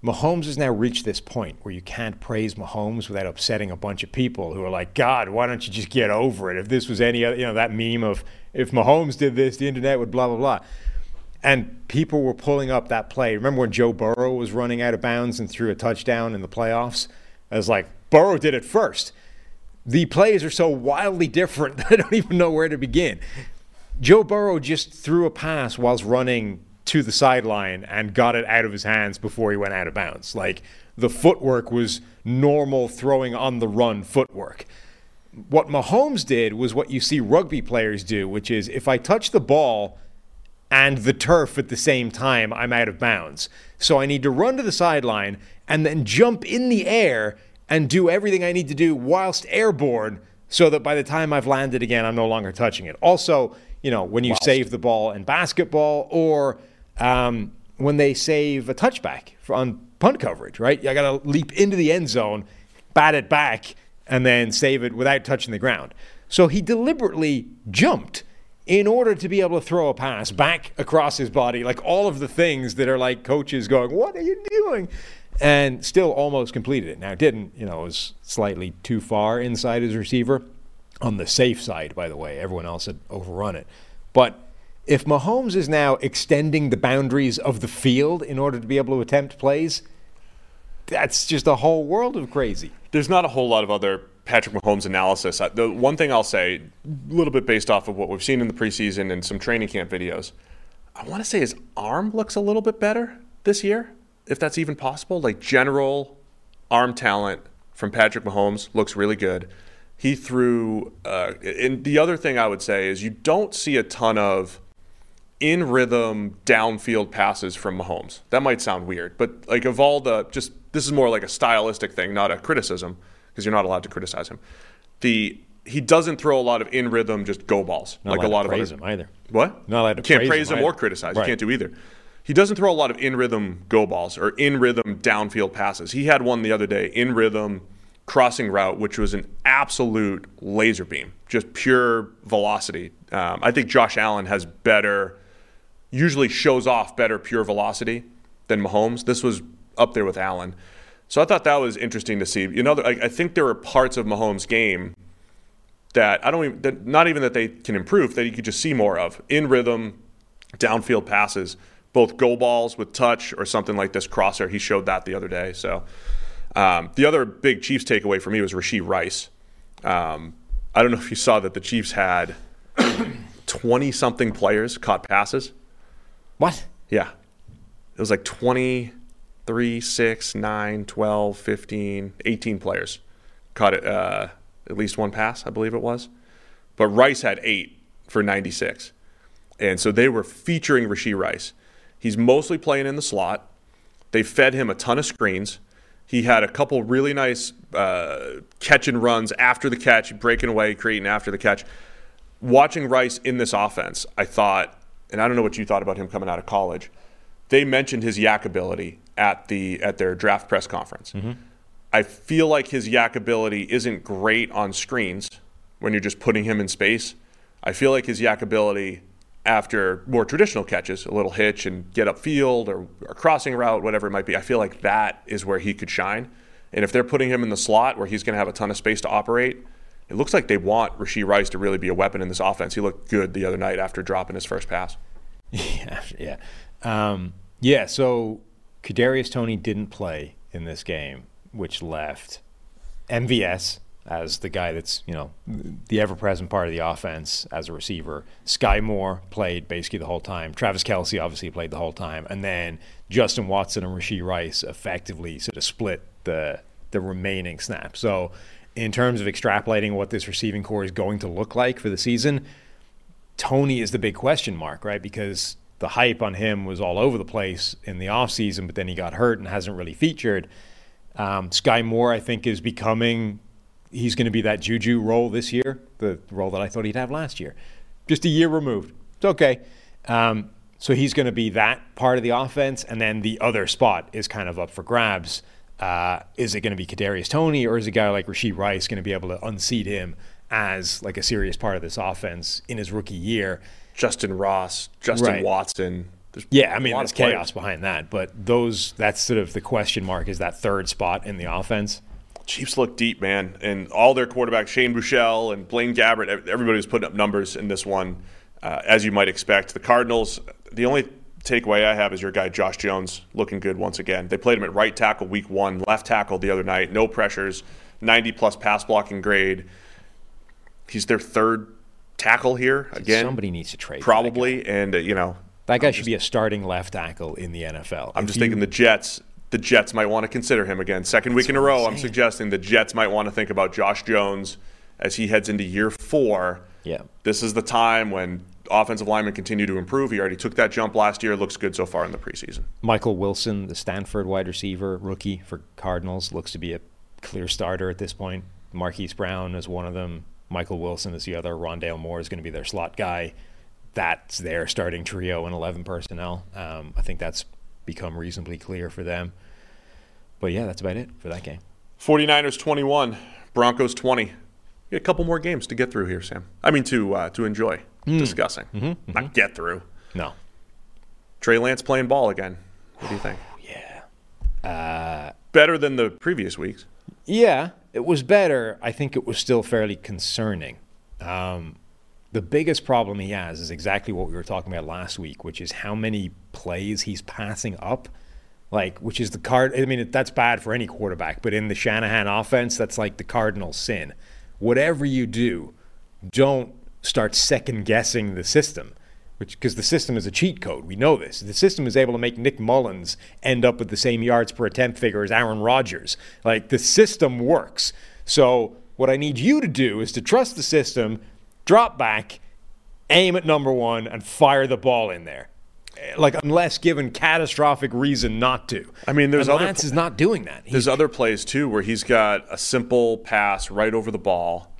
Mahomes has now reached this point where you can't praise Mahomes without upsetting a bunch of people who are like, God, why don't you just get over it? If this was any other, you know, that meme of if Mahomes did this, the internet would blah, blah, blah. And people were pulling up that play. Remember when Joe Burrow was running out of bounds and threw a touchdown in the playoffs? I was like, Burrow did it first. The plays are so wildly different that I don't even know where to begin. Joe Burrow just threw a pass whilst running to the sideline and got it out of his hands before he went out of bounds. Like the footwork was normal throwing on the run footwork. What Mahomes did was what you see rugby players do, which is if I touch the ball and the turf at the same time, I'm out of bounds. So I need to run to the sideline and then jump in the air and do everything I need to do whilst airborne so that by the time I've landed again, I'm no longer touching it. Also, you know, when you save the ball in basketball or um, when they save a touchback on punt coverage, right? I got to leap into the end zone, bat it back, and then save it without touching the ground. So he deliberately jumped in order to be able to throw a pass back across his body, like all of the things that are like coaches going, What are you doing? And still almost completed it. Now, didn't, you know, it was slightly too far inside his receiver. On the safe side, by the way, everyone else had overrun it. But if Mahomes is now extending the boundaries of the field in order to be able to attempt plays, that's just a whole world of crazy. There's not a whole lot of other Patrick Mahomes analysis. The one thing I'll say, a little bit based off of what we've seen in the preseason and some training camp videos, I want to say his arm looks a little bit better this year, if that's even possible. Like general arm talent from Patrick Mahomes looks really good. He threw, uh, and the other thing I would say is you don't see a ton of in rhythm downfield passes from Mahomes. That might sound weird, but like of all the just this is more like a stylistic thing, not a criticism, because you're not allowed to criticize him. The he doesn't throw a lot of in rhythm just go balls Not like a lot to of praise other, him either. What? Not allowed to Can't praise praise him him or criticize. Right. You can't do either. He doesn't throw a lot of in rhythm go balls or in rhythm downfield passes. He had one the other day in rhythm crossing route, which was an absolute laser beam, just pure velocity. Um, I think Josh Allen has better, usually shows off better pure velocity than Mahomes. This was up there with Allen. So I thought that was interesting to see. You know, I, I think there are parts of Mahomes' game that I don't even, that not even that they can improve, that you could just see more of in rhythm, downfield passes, both go balls with touch or something like this crosser. He showed that the other day. So um, the other big Chiefs takeaway for me was Rashee Rice. Um, I don't know if you saw that the Chiefs had 20 something players caught passes. What? Yeah. It was like 23, 6, 9, 12, 15, 18 players caught it, uh, at least one pass, I believe it was. But Rice had eight for 96. And so they were featuring Rashee Rice. He's mostly playing in the slot. They fed him a ton of screens. He had a couple really nice uh, and runs after the catch, breaking away, creating after the catch. Watching Rice in this offense, I thought, and I don't know what you thought about him coming out of college. They mentioned his YAC ability at the at their draft press conference. Mm-hmm. I feel like his YAC ability isn't great on screens when you're just putting him in space. I feel like his YAC ability after more traditional catches, a little hitch and get upfield or a crossing route, whatever it might be, I feel like that is where he could shine. And if they're putting him in the slot where he's going to have a ton of space to operate, it looks like they want Rashee Rice to really be a weapon in this offense. He looked good the other night after dropping his first pass. Yeah, yeah, um, yeah. So Kadarius Toney didn't play in this game, which left MVS as the guy that's you know the ever-present part of the offense as a receiver. Sky Moore played basically the whole time. Travis Kelce obviously played the whole time, and then Justin Watson and Rashee Rice effectively sort of split the the remaining snaps. So, in terms of extrapolating what this receiving corps is going to look like for the season, Tony is the big question mark, right? Because the hype on him was all over the place in the offseason, but then he got hurt and hasn't really featured. Um, Sky Moore, I think, is becoming he's going to be that Juju role this year, the role that I thought he'd have last year. Just a year removed. It's okay. Um, so he's going to be that part of the offense, and then the other spot is kind of up for grabs. Uh, is it going to be Kadarius Toney, or is a guy like Rashee Rice going to be able to unseat him as like a serious part of this offense in his rookie year? Justyn Ross, Justin Right. Watson. There's Yeah, I mean, lot there's of players. chaos behind that, but those that's sort of the question mark is that third spot in the offense. Chiefs look deep, man, and all their quarterbacks, Shane Buechele and Blaine Gabbert, ev- everybody was putting up numbers in this one, uh, as you might expect. The Cardinals, the only takeaway I have is your guy Josh Jones looking good once again. They played him at right tackle week one, left tackle the other night, no pressures, 90 plus pass blocking grade. He's their third tackle here again, Somebody needs to trade. probably, and uh, you know, That guy, guy should be a starting left tackle in the NFL. I'm If just you- thinking the Jets. The Jets might want to consider him again. Second week in a what I'm row, I'm suggesting the Jets might want to think about Josh Jones as he heads into year four. Yeah. This is the time when offensive linemen continue to improve. He already took that jump last year. Looks good so far in the preseason. Michael Wilson, the Stanford wide receiver rookie for Cardinals, looks to be a clear starter at this point. Marquise Brown is one of them. Michael Wilson is the other. Rondale Moore is going to be their slot guy. That's their starting trio and 11 personnel. Um, I think that's become reasonably clear for them. But yeah, that's about it for that game. 49ers 21, Broncos 20. We got a couple more games to get through here, Sam. I mean, to uh, to enjoy Hmm. discussing, Mm-hmm, not get through. No. Trey Lance playing ball again. What do you think? Yeah. Uh, Better than the previous weeks. Yeah, it was better. I think it was still fairly concerning. Um, the biggest problem he has is exactly what we were talking about last week, which is how many plays he's passing up. Like, which is the card. I mean, that's bad for any quarterback, but in the Shanahan offense, that's like the cardinal sin. Whatever you do, don't start second guessing the system, which because the system is a cheat code. We know this. The system is able to make Nick Mullens end up with the same yards per attempt figure as Aaron Rodgers. Like the system works. So what I need you to do is to trust the system, drop back, aim at number one, and fire the ball in there. Eh, Like unless given catastrophic reason not to. I mean, there's and other Lance pl- is not doing that. He's There's other plays too where he's got a simple pass right over the ball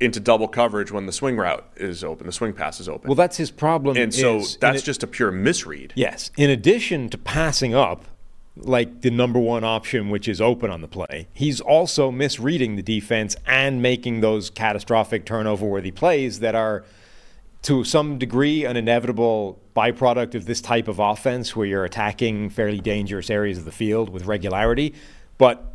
into double coverage when the swing route is open, the swing pass is open. well, that's his problem. and so is- and that's it- just a pure misread. Yes. In addition to passing up, like the number one option, which is open on the play, he's also misreading the defense and making those catastrophic turnover worthy plays that are, to some degree, an inevitable byproduct of this type of offense where you're attacking fairly dangerous areas of the field with regularity. But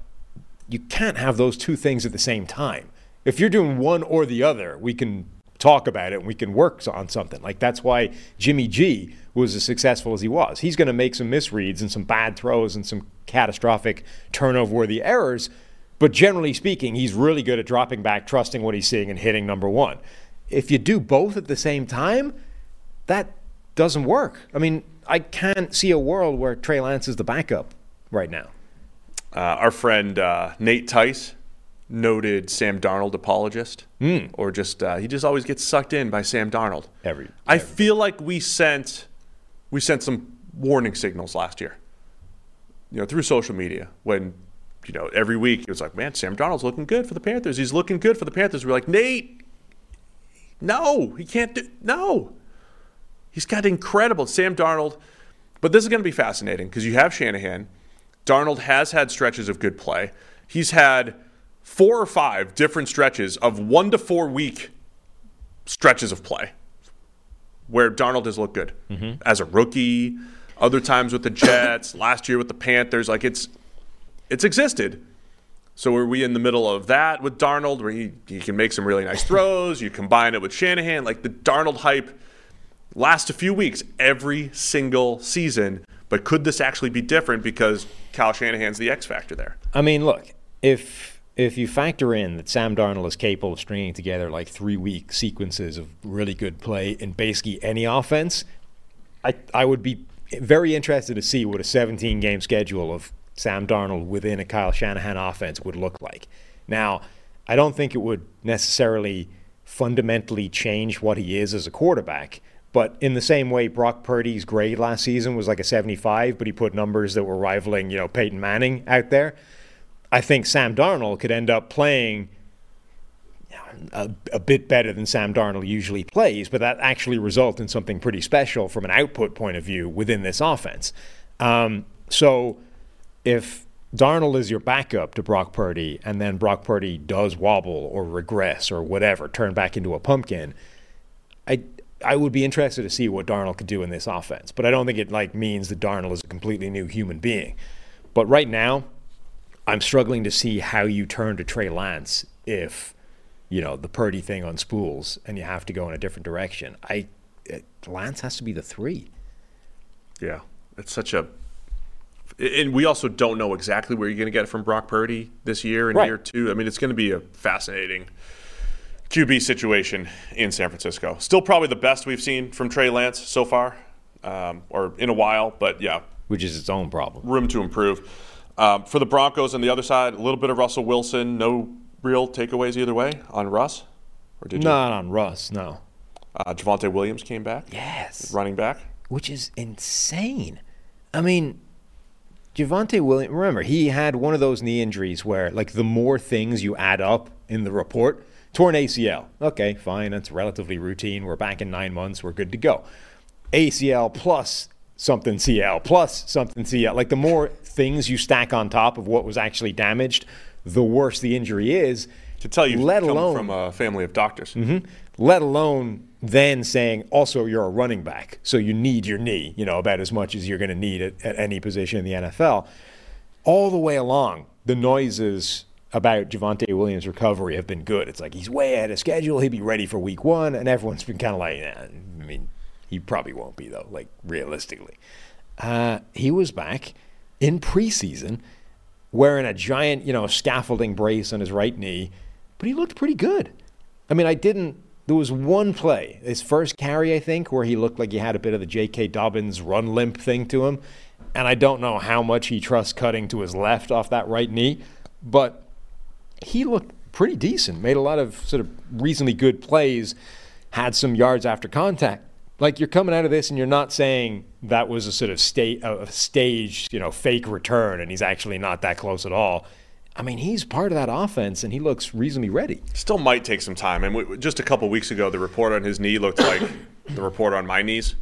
you can't have those two things at the same time. If you're doing one or the other, we can talk about it and we can work on something. Like that's why Jimmy G was as successful as he was. He's going to make some misreads and some bad throws and some catastrophic turnover worthy errors. But generally speaking, he's really good at dropping back, trusting what he's seeing, and hitting number one. If you do both at the same time, that doesn't work. I mean, I can't see a world where Trey Lance is the backup right now. Uh, our friend uh, Nate Tice, noted Sam Darnold apologist, or just uh, he just always gets sucked in by Sam Darnold. Every- I feel like we sent we sent some warning signals last year. You know, through social media when you know, every week it was like, man, Sam Darnold's looking good for the Panthers. He's looking good for the Panthers. We're like, Nate, no, he can't do no. He's got incredible Sam Darnold. But this is going to be fascinating because you have Shanahan. Darnold has had stretches of good play. He's had four or five different stretches of one to four week stretches of play where Darnold has looked good mm-hmm. as a rookie, other times with the Jets, last year with the Panthers. Like it's it's existed. So are we in the middle of that with Darnold, where he, he can make some really nice throws? You combine it with Shanahan, like the Darnold hype lasts a few weeks every single season. But could this actually be different because Kyle Shanahan's the X factor there? I mean, look, if if you factor in that Sam Darnold is capable of stringing together like three week sequences of really good play in basically any offense, I I would be very interested to see what a 17 game schedule of Sam Darnold within a Kyle Shanahan offense would look like. Now, I don't think it would necessarily fundamentally change what he is as a quarterback. But in the same way, Brock Purdy's grade last season was like a 75, but he put numbers that were rivaling, you know, Peyton Manning out there. I think Sam Darnold could end up playing a, a, bit better than Sam Darnold usually plays, but that actually result in something pretty special from an output point of view within this offense. Um, so if Darnold is your backup to Brock Purdy, and then Brock Purdy does wobble or regress or whatever, turn back into a pumpkin, I I would be interested to see what Darnold could do in this offense. But I don't think it like means that Darnold is a completely new human being. But right now, I'm struggling to see how you turn to Trey Lance if you know the Purdy thing on spools and you have to go in a different direction. I Lance has to be the three. Yeah, it's such a. And we also don't know exactly where you're going to get it from Brock Purdy this year and Right. year two. I mean, it's going to be a fascinating QB situation in San Francisco. Still, probably the best we've seen from Trey Lance so far, um, or in a while. But yeah, which is its own problem. room to improve. Um, for the Broncos on the other side, a little bit of Russell Wilson. No real takeaways either way on Russ, or did you? Not on Russ, no. Uh, Javonte Williams came back, Yes. running back. Which is insane. I mean, Javonte Williams, remember, he had one of those knee injuries where, like, the more things you add up in the report, torn ACL. Okay, fine, that's relatively routine. We're back in nine months, we're good to go. ACL plus something CL plus something CL. Like, the more things you stack on top of what was actually damaged, the worse the injury is. To tell you, let alone from a family of doctors. let alone then saying also you're a running back, so you need your knee, you know, about as much as you're going to need it at any position in the NFL. All the way along, the noises about Javonte Williams' recovery have been good. It's like he's way ahead of schedule. He'll be ready for week one, and everyone's been kind of like, eh, he probably won't be though, like realistically. Uh, he was back in preseason wearing a giant, you know, scaffolding brace on his right knee, but he looked pretty good. I mean, I didn't. There was one play, his first carry, I think, where he looked like he had a bit of the J.K. Dobbins run limp thing to him. And I don't know how much he trusts cutting to his left off that right knee, but he looked pretty decent, made a lot of sort of reasonably good plays, had some yards after contact. Like you're coming out of this and you're not saying that was a sort of state a staged, you know, fake return and he's actually not that close at all. I mean, he's part of that offense and he looks reasonably ready. Still might take some time. And w- just a couple weeks ago, the report on his knee looked like the report on my knees,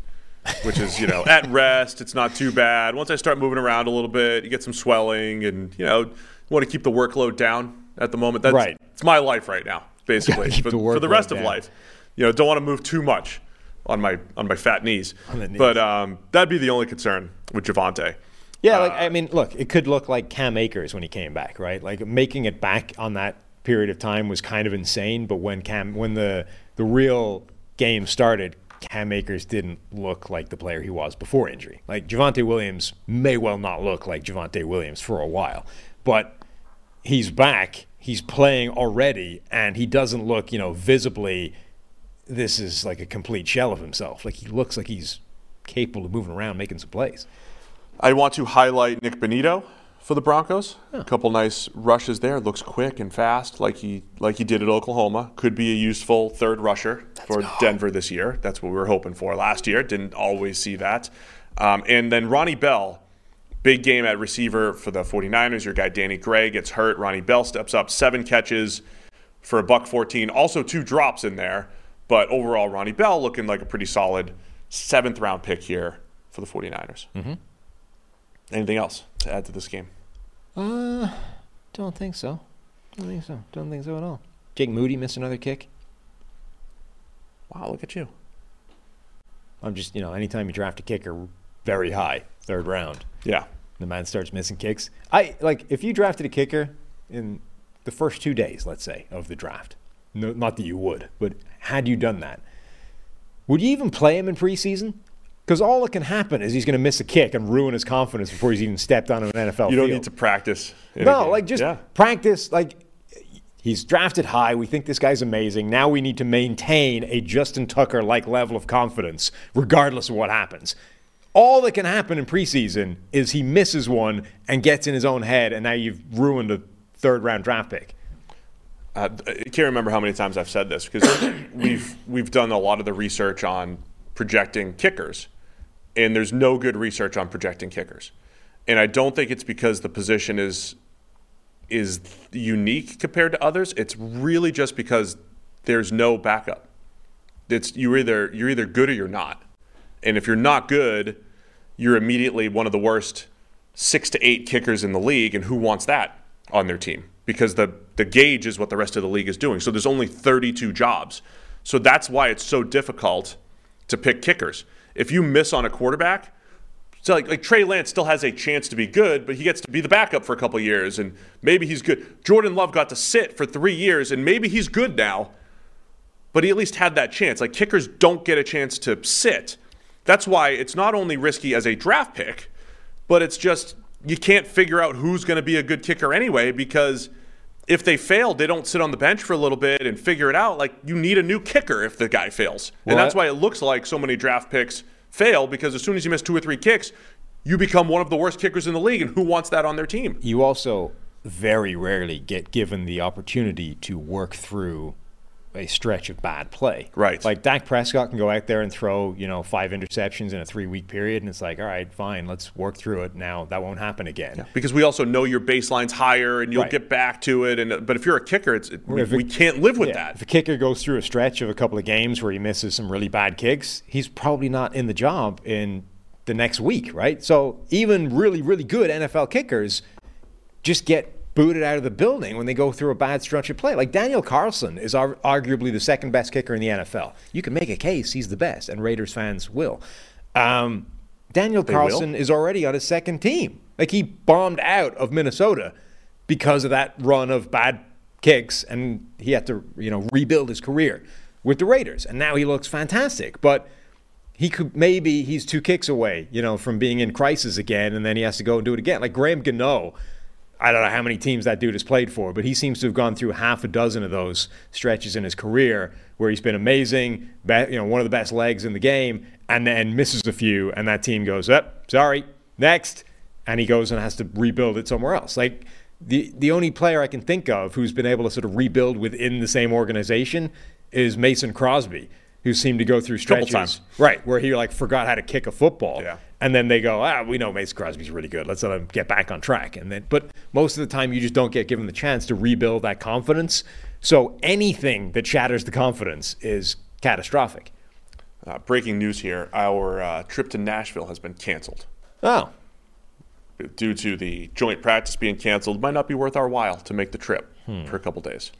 which is, you know, at rest, it's not too bad. Once I start moving around a little bit, you get some swelling and, you know, you want to keep the workload down at the moment. That's, Right. It's my life right now, basically. for, the for the rest of life. You know, don't want to move too much on my on my fat knees. knees. But um, that'd be the only concern with Javonte. Yeah, like I mean, look, it could look like Cam Akers when he came back, right? Like making it back on that period of time was kind of insane, but when Cam when the the real game started, Cam Akers didn't look like the player he was before injury. Like Javonte Williams may well not look like Javonte Williams for a while, but he's back, he's playing already, and he doesn't look, you know, visibly this is like a complete shell of himself. Like he looks like he's capable of moving around, making some plays. I want to highlight Nik Bonitto for the Broncos. A couple nice rushes there. Looks quick and fast, like he like he did at Oklahoma. Could be a useful third rusher for Denver this year. That's what we were hoping for last year. Didn't always see that. Um, and then Ronnie Bell Big game at receiver for the 49ers. Your guy Danny Gray gets hurt. Ronnie Bell steps up, seven catches for a buck 14. Also, two drops in there. But overall, Ronnie Bell looking like a pretty solid seventh round pick here for the 49ers. Mm-hmm. Anything else to add to this game? Uh, don't think so. Don't think so. Don't think so at all. Jake Moody missed another kick. Wow, look at you. I'm just, you know, anytime you draft a kicker very high, third round, Yeah. the man starts missing kicks. I like if you drafted a kicker in the first two days, let's say, of the draft. No, not that you would, but had you done that, would you even play him in preseason? Because all that can happen is he's going to miss a kick and ruin his confidence before he's even stepped on an NFL You don't field. need to practice. No, like just Yeah. practice. Like he's drafted high. We think this guy's amazing. Now we need to maintain a Justin Tucker like level of confidence, regardless of what happens. All that can happen in preseason is he misses one and gets in his own head, and now you've ruined a third round draft pick. Uh, I can't remember how many times I've said this because we've we've done a lot of the research on projecting kickers, and there's no good research on projecting kickers, and I don't think it's because the position is is unique compared to others. It's really just because there's no backup. It's you either you're either good or you're not, and if you're not good, you're immediately one of the worst six to eight kickers in the league, and who wants that on their team? Because the the gauge is what the rest of the league is doing. So there's only 32 jobs. So that's why it's so difficult to pick kickers. If you miss on a quarterback, so like, like Trey Lance still has a chance to be good, but he gets to be the backup for a couple years, and maybe he's good. Jordan Love got to sit for three years, and maybe he's good now, but he at least had that chance. Like kickers don't get a chance to sit. That's why it's not only risky as a draft pick, but it's just you can't figure out who's going to be a good kicker anyway because if they fail, they don't sit on the bench for a little bit and figure it out. Like you need a new kicker if the guy fails, and that's why it looks like so many draft picks fail because as soon as you miss two or three kicks, you become one of the worst kickers in the league, and who wants that on their team? You also very rarely get given the opportunity to work through a stretch of bad play. Right. Like Dak Prescott can go out there and throw, you know, five interceptions in a three week period, and it's like, all right, fine, let's work through it. Now that won't happen again. Because we also know your baseline's higher, and you'll Right. get back to it. And but if you're a kicker, it's it, we, we can't live with Yeah, that. If a kicker goes through a stretch of a couple of games where he misses some really bad kicks, he's probably not in the job in the next week, right? So even really, really good NFL kickers just get booted out of the building when they go through a bad stretch of play. Like Daniel Carlson is ar- arguably the second best kicker in the NFL. You can make a case he's the best, and Raiders fans will. Um, Daniel will? Carlson is already on his second team. Like he bombed out of Minnesota because of that run of bad kicks, and he had to, you know, rebuild his career with the Raiders. And now he looks fantastic, but he could maybe he's two kicks away, you know, from being in crisis again, and then he has to go and do it again. Like Graham Gano, I don't know how many teams that dude has played for, but he seems to have gone through half a dozen of those stretches in his career where he's been amazing, be, you know, one of the best legs in the game, and then misses a few, and that team goes, "Up, sorry, next," and he goes and has to rebuild it somewhere else. Like the the only player I can think of who's been able to sort of rebuild within the same organization is Mason Crosby, who seemed to go through stretches, times. right, where he like forgot how to kick a football, Yeah. And then they go, ah, we know Mason Crosby's really good. Let's let him get back on track. And then, but most of the time, you just don't get given the chance to rebuild that confidence. So anything that shatters the confidence is catastrophic. Uh, breaking news here: our uh, trip to Nashville has been canceled. Oh, due to the joint practice being canceled, might not be worth our while to make the trip Hmm. for a couple days.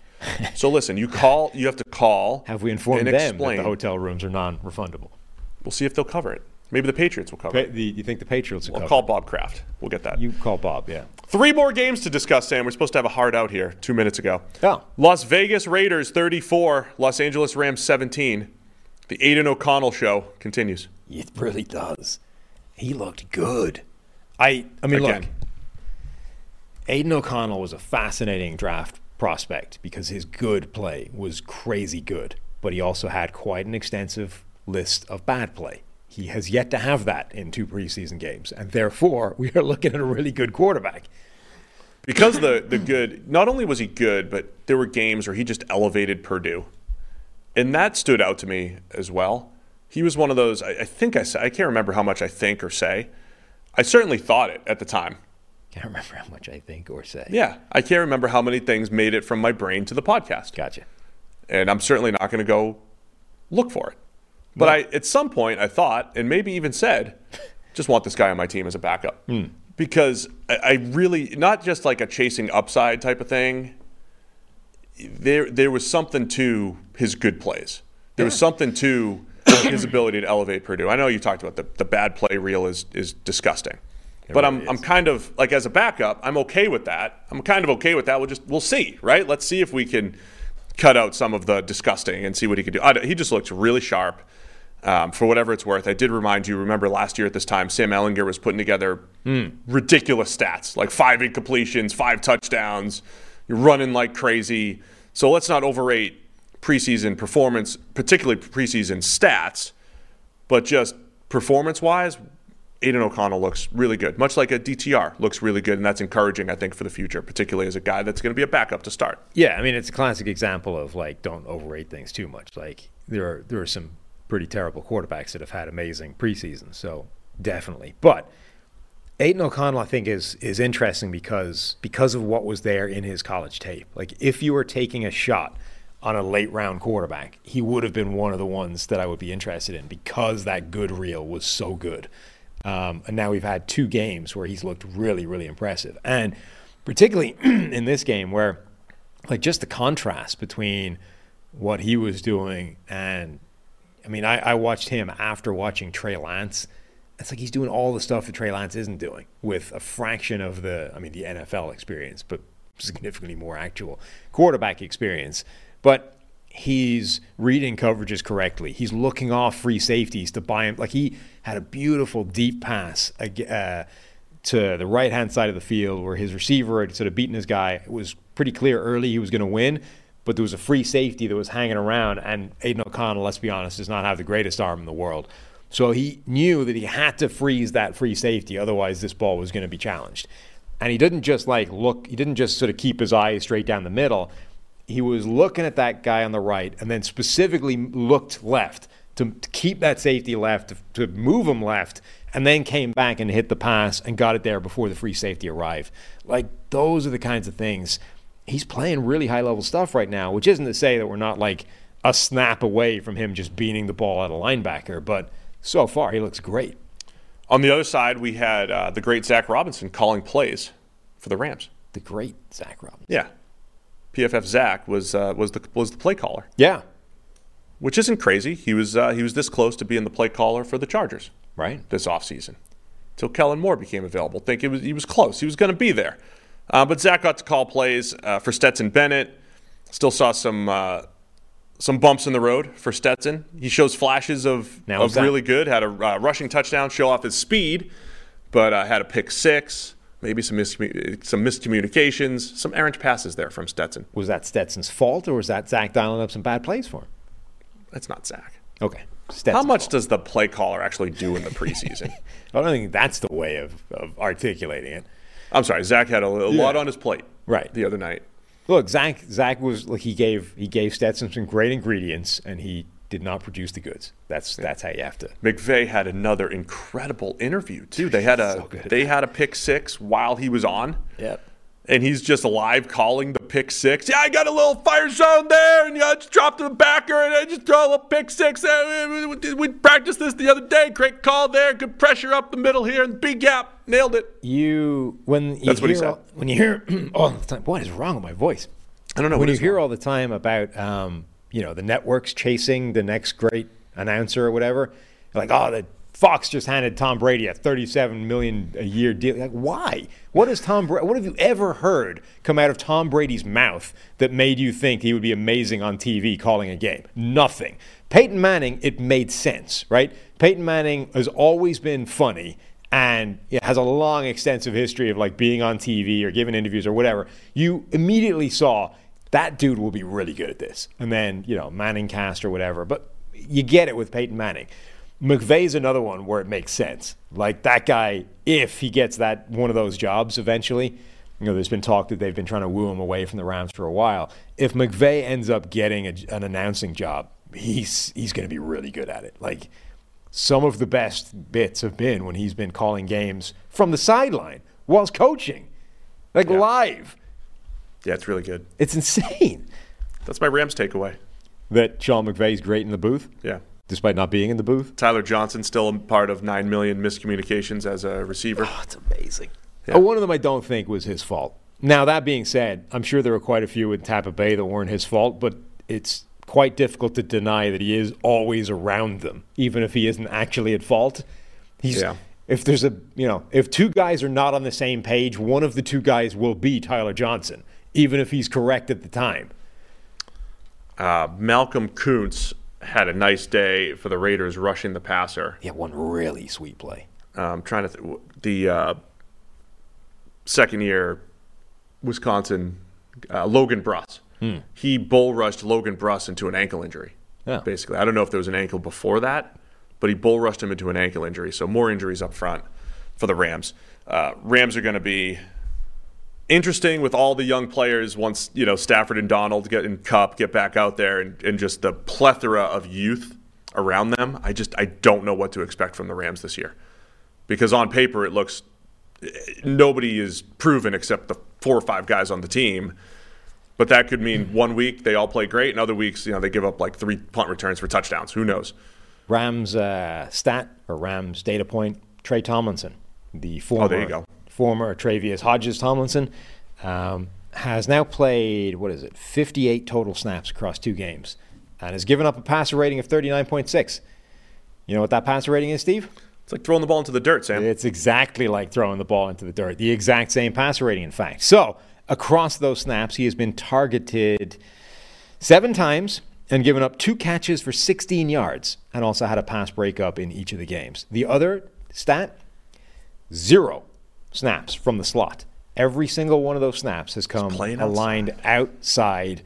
so listen, you call, you have to call. have we informed them explain. that the hotel rooms are non-refundable? We'll see if they'll cover it. Maybe the Patriots will cover Pa- the, you think the Patriots will I'll cover call? Bob Kraft. We'll get that. You call Bob, yeah. Three more games to discuss, Sam. We're supposed to have a hard out here two minutes ago. Oh. Las Vegas Raiders 34, Los Angeles Rams 17. The Aidan O'Connell show continues. It really does. He looked good. I I mean, Again. look, Aidan O'Connell was a fascinating draft prospect because his good play was crazy good, but he also had quite an extensive list of bad play. He has yet to have that in two preseason games, and therefore we are looking at a really good quarterback. Because the the good, not only was he good, but there were games where he just elevated Purdue, and that stood out to me as well. He was one of those. I, I think I said I can't remember how much I think or say. I certainly thought it at the time. Can't remember how much I think or say. Yeah, I can't remember how many things made it from my brain to the podcast. Gotcha. and I'm certainly not going to go look for it. But I, at some point, I thought, and maybe even said, just want this guy on my team as a backup hmm. because I, I really not just like a chasing upside type of thing. There, there was something to his good plays. There was something to his ability to elevate Purdue. I know you talked about the, the bad play reel is is disgusting. But I'm, I'm kind of like as a backup, I'm okay with that. I'm kind of okay with that. We'll just we'll see, right? Let's see if we can cut out some of the disgusting and see what he can do. I, he just looks really sharp. Um, for whatever it's worth, I did remind you. Remember last year at this time, Sam Ehlinger was putting together ridiculous stats, like five incompletions, five touchdowns. You're running like crazy. So let's not overrate preseason performance, particularly preseason stats, but just performance-wise, Aidan O'Connell looks really good, much like a DTR looks really good, and that's encouraging, I think, for the future, particularly as a guy that's going to be a backup to start. Yeah, I mean it's a classic example of like don't overrate things too much. Like there are there are some pretty terrible quarterbacks that have had amazing preseasons, so definitely. But Aidan O'Connell, I think, is is interesting because because of what was there in his college tape. Like if you were taking a shot on a late round quarterback, he would have been one of the ones that I would be interested in because that good reel was so good. Um, and now we've had two games where he's looked really, really impressive, and particularly in this game where, like, just the contrast between what he was doing and, I mean, I, I watched him after watching Trey Lance. It's like he's doing all the stuff that Trey Lance isn't doing with a fraction of the, I mean, the NFL experience, but significantly more actual quarterback experience. But he's reading coverages correctly. He's looking off free safeties to buy him. Like he had a beautiful deep pass uh, to the right hand side of the field where his receiver had sort of beaten his guy. It was pretty clear early he was going to win, but there was a free safety that was hanging around. And Aidan O'Connell, let's be honest, does not have the greatest arm in the world. So he knew that he had to freeze that free safety, otherwise this ball was going to be challenged. And he didn't just like look, he didn't just sort of keep his eyes straight down the middle he was looking at that guy on the right and then specifically looked left to, to keep that safety left, to, to, move him left, and then came back and hit the pass and got it there before the free safety arrived. Like, those are the kinds of things. He's playing really high level stuff right now, which isn't to say that we're not like a snap away from him just beating the ball at a linebacker, but so far he looks great. On the other side, we had uh, the great Zach Robinson calling plays for the Rams. The great Zach Robinson. Yeah, PFF Zach was uh, was the was the play caller. Yeah, which isn't crazy. He was uh, he was this close to being the play caller for the Chargers, right? This offseason. Till Kellen Moore became available. Think it was he was close. He was going to be there, uh, but Zach got to call plays uh, for Stetson Bennett. Still saw some uh, some bumps in the road for Stetson. He shows flashes of now of really good. Had a uh, rushing touchdown, show off his speed, but had a pick six maybe some miscommun- some miscommunications, some errant passes there from Stetson. Was that Stetson's fault, or was that Zach dialing up some bad plays for him? That's not Zach. Okay. Stetson's How much fault. does the play caller actually do in the preseason? I don't think that's the way of, of articulating it. I'm sorry, Zach had a, a yeah. lot on his plate right the other night. Look, Zach Zach was like he gave he gave Stetson some great ingredients, and he did not produce the goods. That's that's how you have to. McVay had another incredible interview too. They had a so they had a pick six while he was on. Yep. And he's just live calling the pick six. Yeah, I got a little fire zone there, and I just dropped to the backer, and I just throw a little pick six. Uh, we practiced this the other day. Great call there. Good pressure up the middle here, and big gap. Nailed it. You when you that's hear what he said. All, when you hear all the time, what is wrong with my voice? I don't know. When you hear wrong? all the time about um, you know the networks chasing the next great announcer or whatever like oh the fox just handed tom brady a 37 million a year deal like why what has tom Bra- what have you ever heard come out of tom brady's mouth that made you think he would be amazing on tv calling a game nothing peyton manning it made sense right peyton manning has always been funny and has a long extensive history of like being on tv or giving interviews or whatever you immediately saw that dude will be really good at this. And then, you know, Manning cast or whatever. But you get it with Peyton Manning. McVay's another one where it makes sense. Like that guy, if he gets that one of those jobs eventually, you know, there's been talk that they've been trying to woo him away from the Rams for a while. If McVay ends up getting a, an announcing job, he's he's going to be really good at it. Like some of the best bits have been when he's been calling games from the sideline whilst coaching, like Yeah. live. Yeah, it's really good. It's insane That's my Rams takeaway. that Sean McVay's great in the booth, Yeah. despite not being in the booth. Tyler Johnson still a part of 9 million miscommunications as a receiver. Oh, that's amazing. Yeah. Uh, one of them I don't think was his fault. Now, that being said, I'm sure there were quite a few in Tampa Bay that weren't his fault, but it's quite difficult to deny that he is always around them, even if he isn't actually at fault. He's, Yeah. If there's a, you know, if two guys are not on the same page, one of the two guys will be Tyler Johnson, even if he's correct at the time. Uh, Malcolm Koonce had a nice day for the Raiders rushing the passer. Had one really sweet play. um, trying to th- the uh, second year Wisconsin uh, Logan Bruss. He bull rushed Logan Bruss into an ankle injury. Yeah. Basically, I don't know if there was an ankle before that, but he bull rushed him into an ankle injury. So more injuries up front for the Rams. Uh, Rams are going to be interesting with all the young players once you know Stafford and Donald get in Kupp get back out there and, and just the plethora of youth around them. I just I don't know what to expect from the Rams this year because on paper it looks nobody is proven except the four or five guys on the team. But that could mean one week they all play great, and other weeks you know they give up like three punt returns for touchdowns. Who knows? Rams uh, stat or Rams data point: Tre Tomlinson, the former Oh, there you go. former Tre'Vius Hodges Tomlinson, um, has now played what is it, 58 total snaps across two games, and has given up a passer rating of 39.6. You know what that passer rating is, Steve? It's like throwing the ball into the dirt, Sam. It's exactly like throwing the ball into the dirt. The exact same passer rating, in fact. So, across those snaps, he has been targeted seven times and given up two catches for 16 yards, and also had a pass breakup in each of the games. The other stat zero snaps from the slot. Every single one of those snaps has come aligned outside.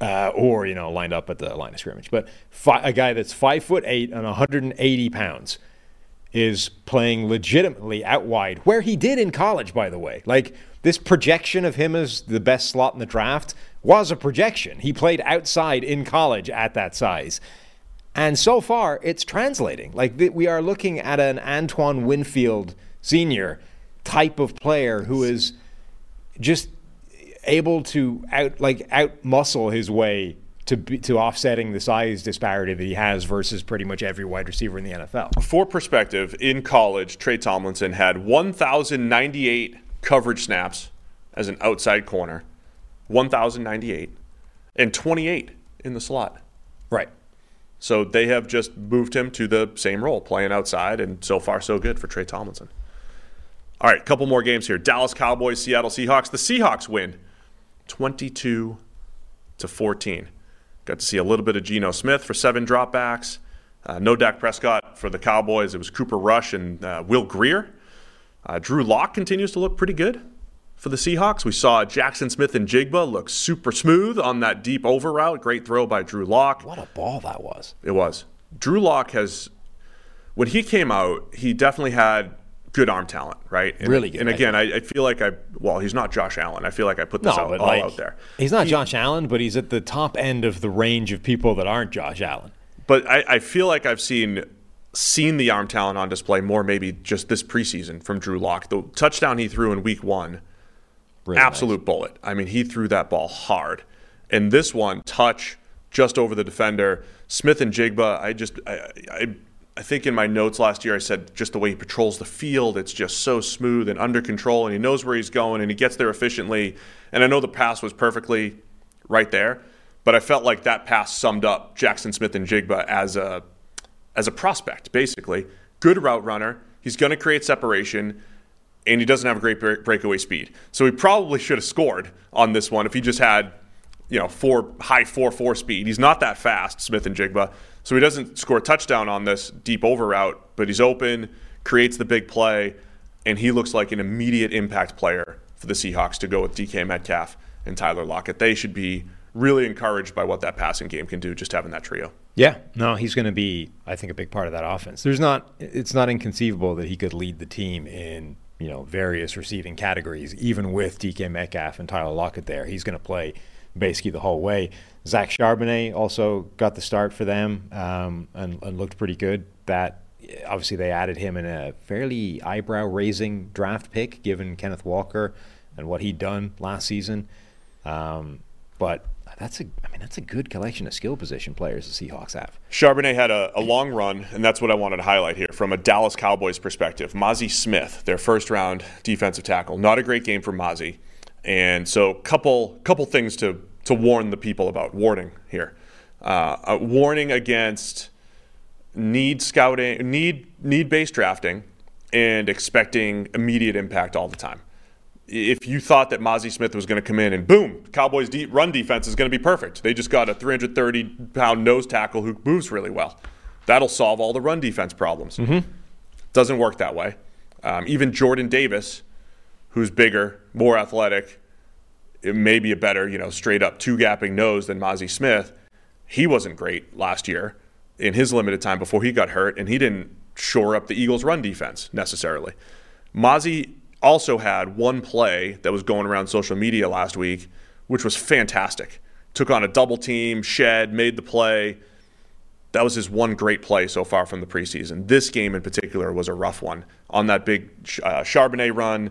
Uh, or you know, lined up at the line of scrimmage. But fi- a guy that's five foot eight and 180 pounds is playing legitimately out wide, where he did in college, by the way. Like this projection of him as the best slot in the draft was a projection. He played outside in college at that size. And so far, it's translating. Like we are looking at an Antoine Winfield senior type of player who is just able to out like out muscle his way to be, to offsetting the size disparity that he has versus pretty much every wide receiver in the NFL. For perspective, in college, Tre Tomlinson had 1,098 coverage snaps as an outside corner, 1,098, and 28 in the slot. Right. So they have just moved him to the same role, playing outside, and so far so good for Tre Tomlinson. All right, couple more games here. Dallas Cowboys, Seattle Seahawks. The Seahawks win 22 to 14. Got to see a little bit of Geno Smith for seven dropbacks. Uh, no Dak Prescott for the Cowboys. It was Cooper Rush and uh, Will Grier. Uh, Drew Lock continues to look pretty good for the Seahawks. We saw Jaxon Smith-Njigba look super smooth on that deep over route. Great throw by Drew Lock. What a ball that was. It was. Drew Lock has, when he came out, he definitely had good arm talent, right? And, Really good, And again, I, I feel like I, well, he's not Josh Allen. I feel like I put this No, out, all like out there. he's not Josh Allen, but he's at the top end of the range of people that aren't Josh Allen. But I, I feel like I've seen seen the arm talent on display more maybe just this preseason from Drew Lock. The touchdown he threw in week one, Really absolute bullet. I mean, he threw that ball hard. And this one, touch just over the defender. Smith-Njigba, I just, I, I, I think in my notes last year I said just the way he patrols the field, it's just so smooth and under control, and he knows where he's going, and he gets there efficiently. And I know the pass was perfectly right there, but I felt like that pass summed up Jaxon Smith-Njigba as a as a prospect, basically. Good route runner. He's going to create separation, and he doesn't have a great break- breakaway speed. So he probably should have scored on this one if he just had, you know, four high four four speed. He's not that fast, Smith-Njigba. So he doesn't score a touchdown on this deep over route, but he's open, creates the big play, and he looks like an immediate impact player for the Seahawks to go with DK Metcalf and Tyler Lockett. They should be really encouraged by what that passing game can do, just having that trio. Yeah, no, he's going to be, I think, a big part of that offense. There's not, it's not inconceivable that he could lead the team in, you know, various receiving categories, even with DK Metcalf and Tyler Lockett there. He's going to play basically the whole way. Zach Charbonnet also got the start for them um, and, and looked pretty good. That obviously they added him in a fairly eyebrow raising draft pick, given Kenneth Walker and what he'd done last season. Um, but that's a, I mean, that's a good collection of skill position players the Seahawks have. Charbonnet had a, a, long run, and that's what I wanted to highlight here from a Dallas Cowboys perspective. Mazi Smith, their first round defensive tackle, not a great game for Mazi, and so couple couple things to to warn the people about. Warning here, uh, a warning against need scouting, need need based drafting, and expecting immediate impact all the time if you thought that Mazi Smith was going to come in and boom, Cowboys' deep run defense is going to be perfect. They just got a 330 pound nose tackle who moves really well. That'll solve all the run defense problems. Mm-hmm. Doesn't work that way. Um, even Jordan Davis, who's bigger, more athletic, it may be a better, you know, straight up two gapping nose than Mazi Smith. He wasn't great last year in his limited time before he got hurt, and he didn't shore up the Eagles' run defense necessarily. Mazi also had one play that was going around social media last week, which was fantastic. Took on a double team, shed, made the play. That was his one great play so far from the preseason. This game in particular was a rough one. On that big uh, Charbonnet run,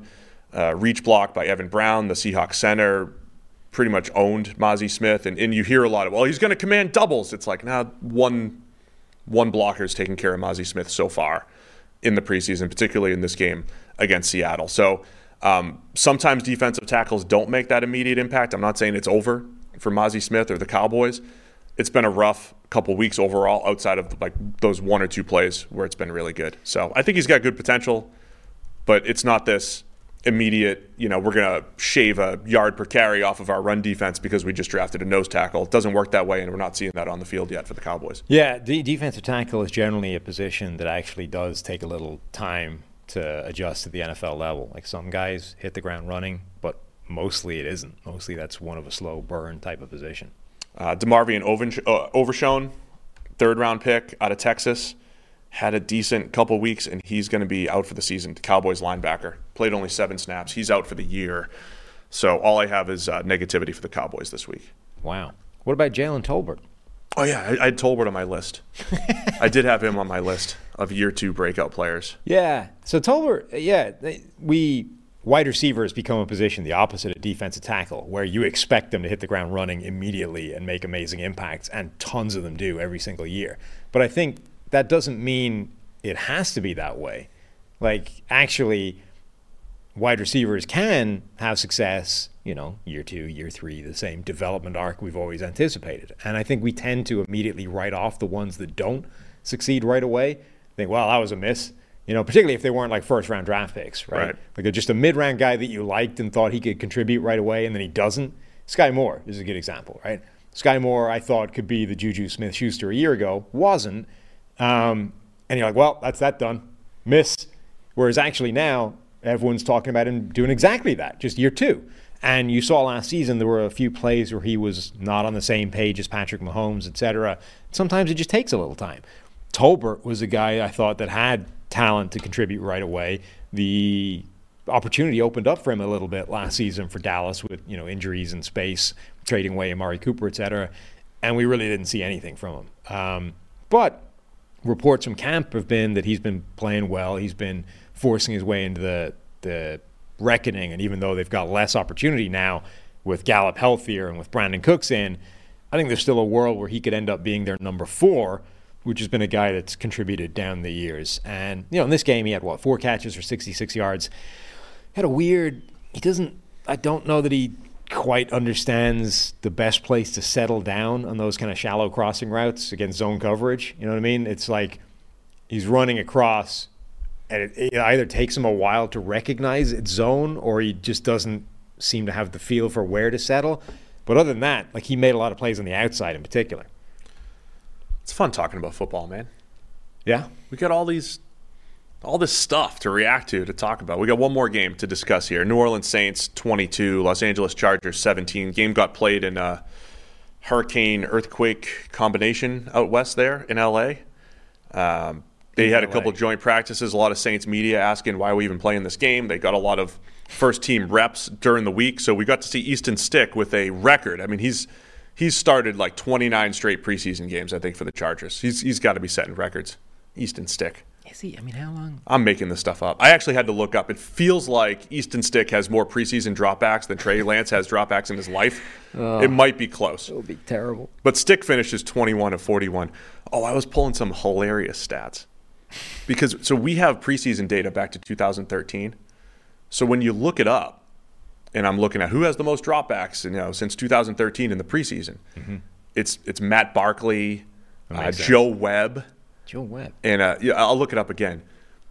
uh, reach block by Evan Brown, the Seahawks center, pretty much owned Mazi Smith. And, and you hear a lot of, well, he's going to command doubles. It's like, now nah, one, one blocker is taking care of Mazi Smith so far in the preseason, particularly in this game against Seattle. So um, sometimes defensive tackles don't make that immediate impact. I'm not saying it's over for Mazi Smith or the Cowboys. It's been a rough couple weeks overall, outside of like those one or two plays where it's been really good. So I think he's got good potential, but it's not this immediate, you know, we're going to shave a yard per carry off of our run defense because we just drafted a nose tackle. It doesn't work that way, and we're not seeing that on the field yet for the Cowboys. Yeah, the defensive tackle is generally a position that actually does take a little time to adjust to the NFL level. Like some guys hit the ground running, but mostly it isn't. Mostly that's one of a slow burn type of position. Uh, DeMarvion uh, Overshown, third round pick out of Texas had a decent couple weeks, and he's going to be out for the season. Cowboys linebacker played only seven snaps. He's out for the year. So all I have is uh, negativity for the Cowboys this week. Wow. What about Jalen Tolbert? Oh yeah, I, I had Tolbert on my list. I did have him on my list of year two breakout players. Yeah. So Tolbert, yeah, we wide receivers become a position the opposite of defensive tackle, where you expect them to hit the ground running immediately and make amazing impacts, and tons of them do every single year. But I think that doesn't mean it has to be that way. Like, actually, wide receivers can have success, you know, year two, year three, the same development arc we've always anticipated. And I think we tend to immediately write off the ones that don't succeed right away. Think, well, that was a miss. You know, particularly if they weren't like first round draft picks, right? right. Like just a mid round guy that you liked and thought he could contribute right away, and then he doesn't. Skyy Moore is a good example, right? Skyy Moore, I thought could be the Juju Smith Schuster a year ago, wasn't. Um, and you're like, well, that's that done. Miss. Whereas actually now, everyone's talking about him doing exactly that, just year two. And you saw last season there were a few plays where he was not on the same page as Patrick Mahomes, et cetera. Sometimes it just takes a little time. Tolbert was a guy I thought that had talent to contribute right away. The opportunity opened up for him a little bit last season for Dallas with you know injuries and space, trading away Amari Cooper, et cetera. And we really didn't see anything from him. Um, but reports from camp have been that he's been playing well. He's been forcing his way into the the reckoning, and even though they've got less opportunity now with Gallup healthier and with Brandin Cooks in, I think there's still a world where he could end up being their number four, which has been a guy that's contributed down the years. And you know, in this game, he had what four catches for 66 yards. Had a weird. He doesn't. I don't know that he quite understands the best place to settle down on those kind of shallow crossing routes against zone coverage. You know what I mean? It's like he's running across, and it, it either takes him a while to recognize its zone, or he just doesn't seem to have the feel for where to settle. But other than that, like he made a lot of plays on the outside in particular. It's fun talking about football, man. Yeah, we got all these all this stuff to react to to talk about. We got one more game to discuss here. New Orleans Saints 22, Los Angeles Chargers 17. Game got played in a hurricane earthquake combination out west there in LA. Um, they had a couple joint practices. A lot of Saints media asking why are we even playing this game. They got a lot of first team reps during the week, so we got to see Easton Stick with a record. I mean, he's he's started like 29 straight preseason games, I think, for the Chargers. He's he's got to be setting records. Easton Stick. Is he? I mean, how long? I'm making this stuff up. I actually had to look up. It feels like Easton Stick has more preseason dropbacks than Trey Lance has dropbacks in his life. Oh. It might be close. It would be terrible. But Stick finishes 21 of 41. Oh, I was pulling some hilarious stats. Because so we have preseason data back to 2013. So when you look it up, and I'm looking at who has the most dropbacks, you know, since 2013 in the preseason, it's it's Matt Barkley, uh. Joe Webb, Joe Webb. and uh, yeah, I'll look it up again.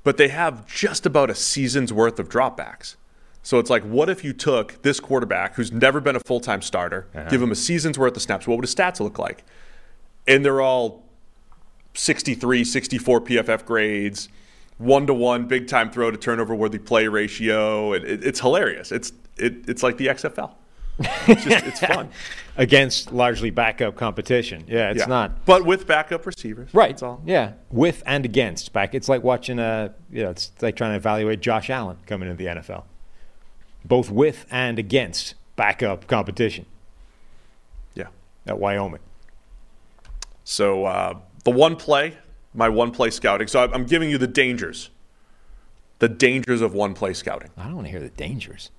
But they have just about a season's worth of dropbacks. So it's like, what if you took this quarterback who's never been a full time starter, give him a season's worth of snaps? What would his stats look like? And they're all 63, 64 PFF grades, one to one, big time throw to turnover worthy play ratio. It, it, it's hilarious. It's it, it's like the XFL. It's just it's fun. Against largely backup competition. Yeah, it's Yeah. not. but with backup receivers. Right. That's all. Yeah. With and against back. It's like watching a, you know, it's like trying to evaluate Josh Allen coming into the NFL. Both with and against backup competition Yeah. at Wyoming. So uh, the one play, my one play scouting. So I'm- giving you the dangers, the dangers of one play scouting. I don't want to hear the dangers.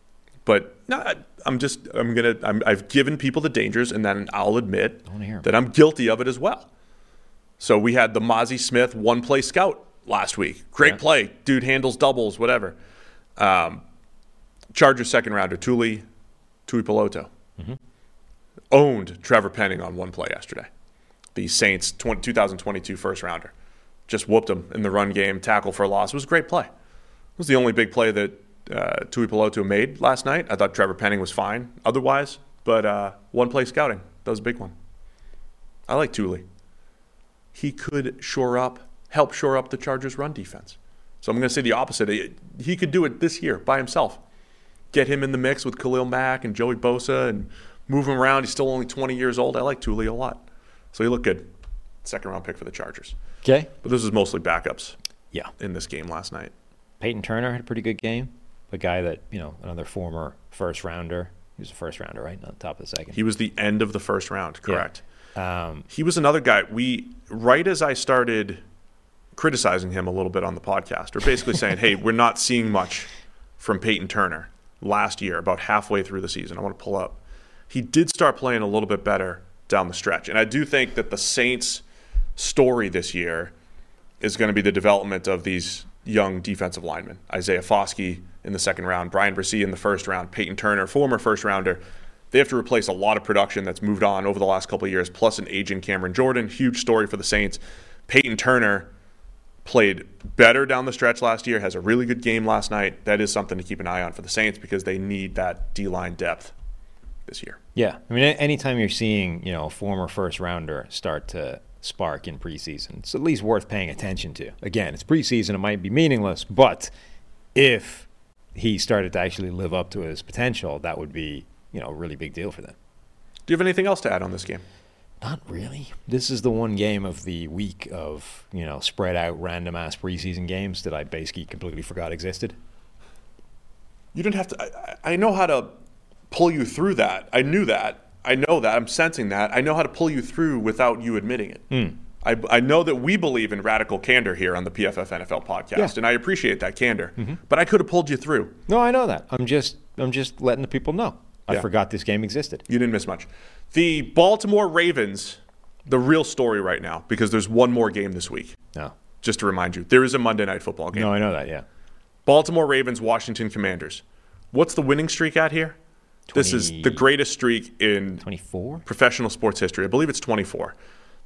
But no, I, I'm just I'm gonna I'm, I've given people the dangers, and then I'll admit wanna hear 'em. that I'm guilty of it as well. So we had the Mazi Smith one play scout last week. Great Yeah. play, dude handles doubles, whatever. Um, Chargers second rounder Tuli Tuipulotu Mm-hmm. owned Trevor Penning on one play yesterday. The Saints 20, 2022 first rounder just whooped him in the run game, tackle for a loss. It was a great play. It was the only big play that uh, Tuipulotu made last night. I thought Trevor Penning was fine otherwise, but uh, one play scouting, that was a big one. I like Tuli. He could shore up, help shore up the Chargers' run defense. So I'm going to say the opposite. He- could do it this year by himself. Get him in the mix with Khalil Mack and Joey Bosa and move him around. He's still only 20 years old. I like Tuli a lot. So he looked good. Second round pick for the Chargers. Okay. But this is mostly backups Yeah. in this game last night. Peyton Turner had a pretty good game. The guy that, you know, another former first rounder. He was a first rounder, right? On top of the second. He was the end of the first round, correct? Um, He was another guy. We right as I started criticizing him a little bit on the podcast, or basically saying, "Hey, we're not seeing much from Peyton Turner last year." About halfway through the season, I want to pull up. He did start playing a little bit better down the stretch, and I do think that the Saints' story this year is going to be the development of these young defensive linemen. Isaiah Foskey in the second round, Bryan Bresee in the first round, Peyton Turner, former first rounder. They have to replace a lot of production that's moved on over the last couple of years, plus an aging Cameron Jordan. Huge story for the Saints. Peyton Turner played better down the stretch last year, has a really good game last night. That is something to keep an eye on for the Saints because they need that D line depth this year. Yeah, I mean, anytime you're seeing you know a former first rounder start to spark in preseason, it's at least worth paying attention to. Again, it's preseason; it might be meaningless, but if he started to actually live up to his potential, that would be you know a really big deal for them. Do you have anything else to add on this game? Not really. This is the one game of the week of you know spread out random ass preseason games that I basically completely forgot existed. You didn't have to. I, I I know how to pull you through that. I knew that. I know that. I'm sensing that. I know how to pull you through without you admitting it. Hmm. I, I know that we believe in radical candor here on the PFF NFL podcast, Yeah. and I appreciate that candor. Mm-hmm. But I could have pulled you through. No, I know that. I'm just I'm just letting the people know. I Yeah. forgot this game existed. You didn't miss much. The Baltimore Ravens, the real story right now, because there's one more game this week. No, Just to remind you, there is a Monday night football game. no, I know that. Yeah. Baltimore Ravens, Washington Commanders. What's the winning streak at here? This is the greatest streak in 24? professional sports history. I believe it's 24.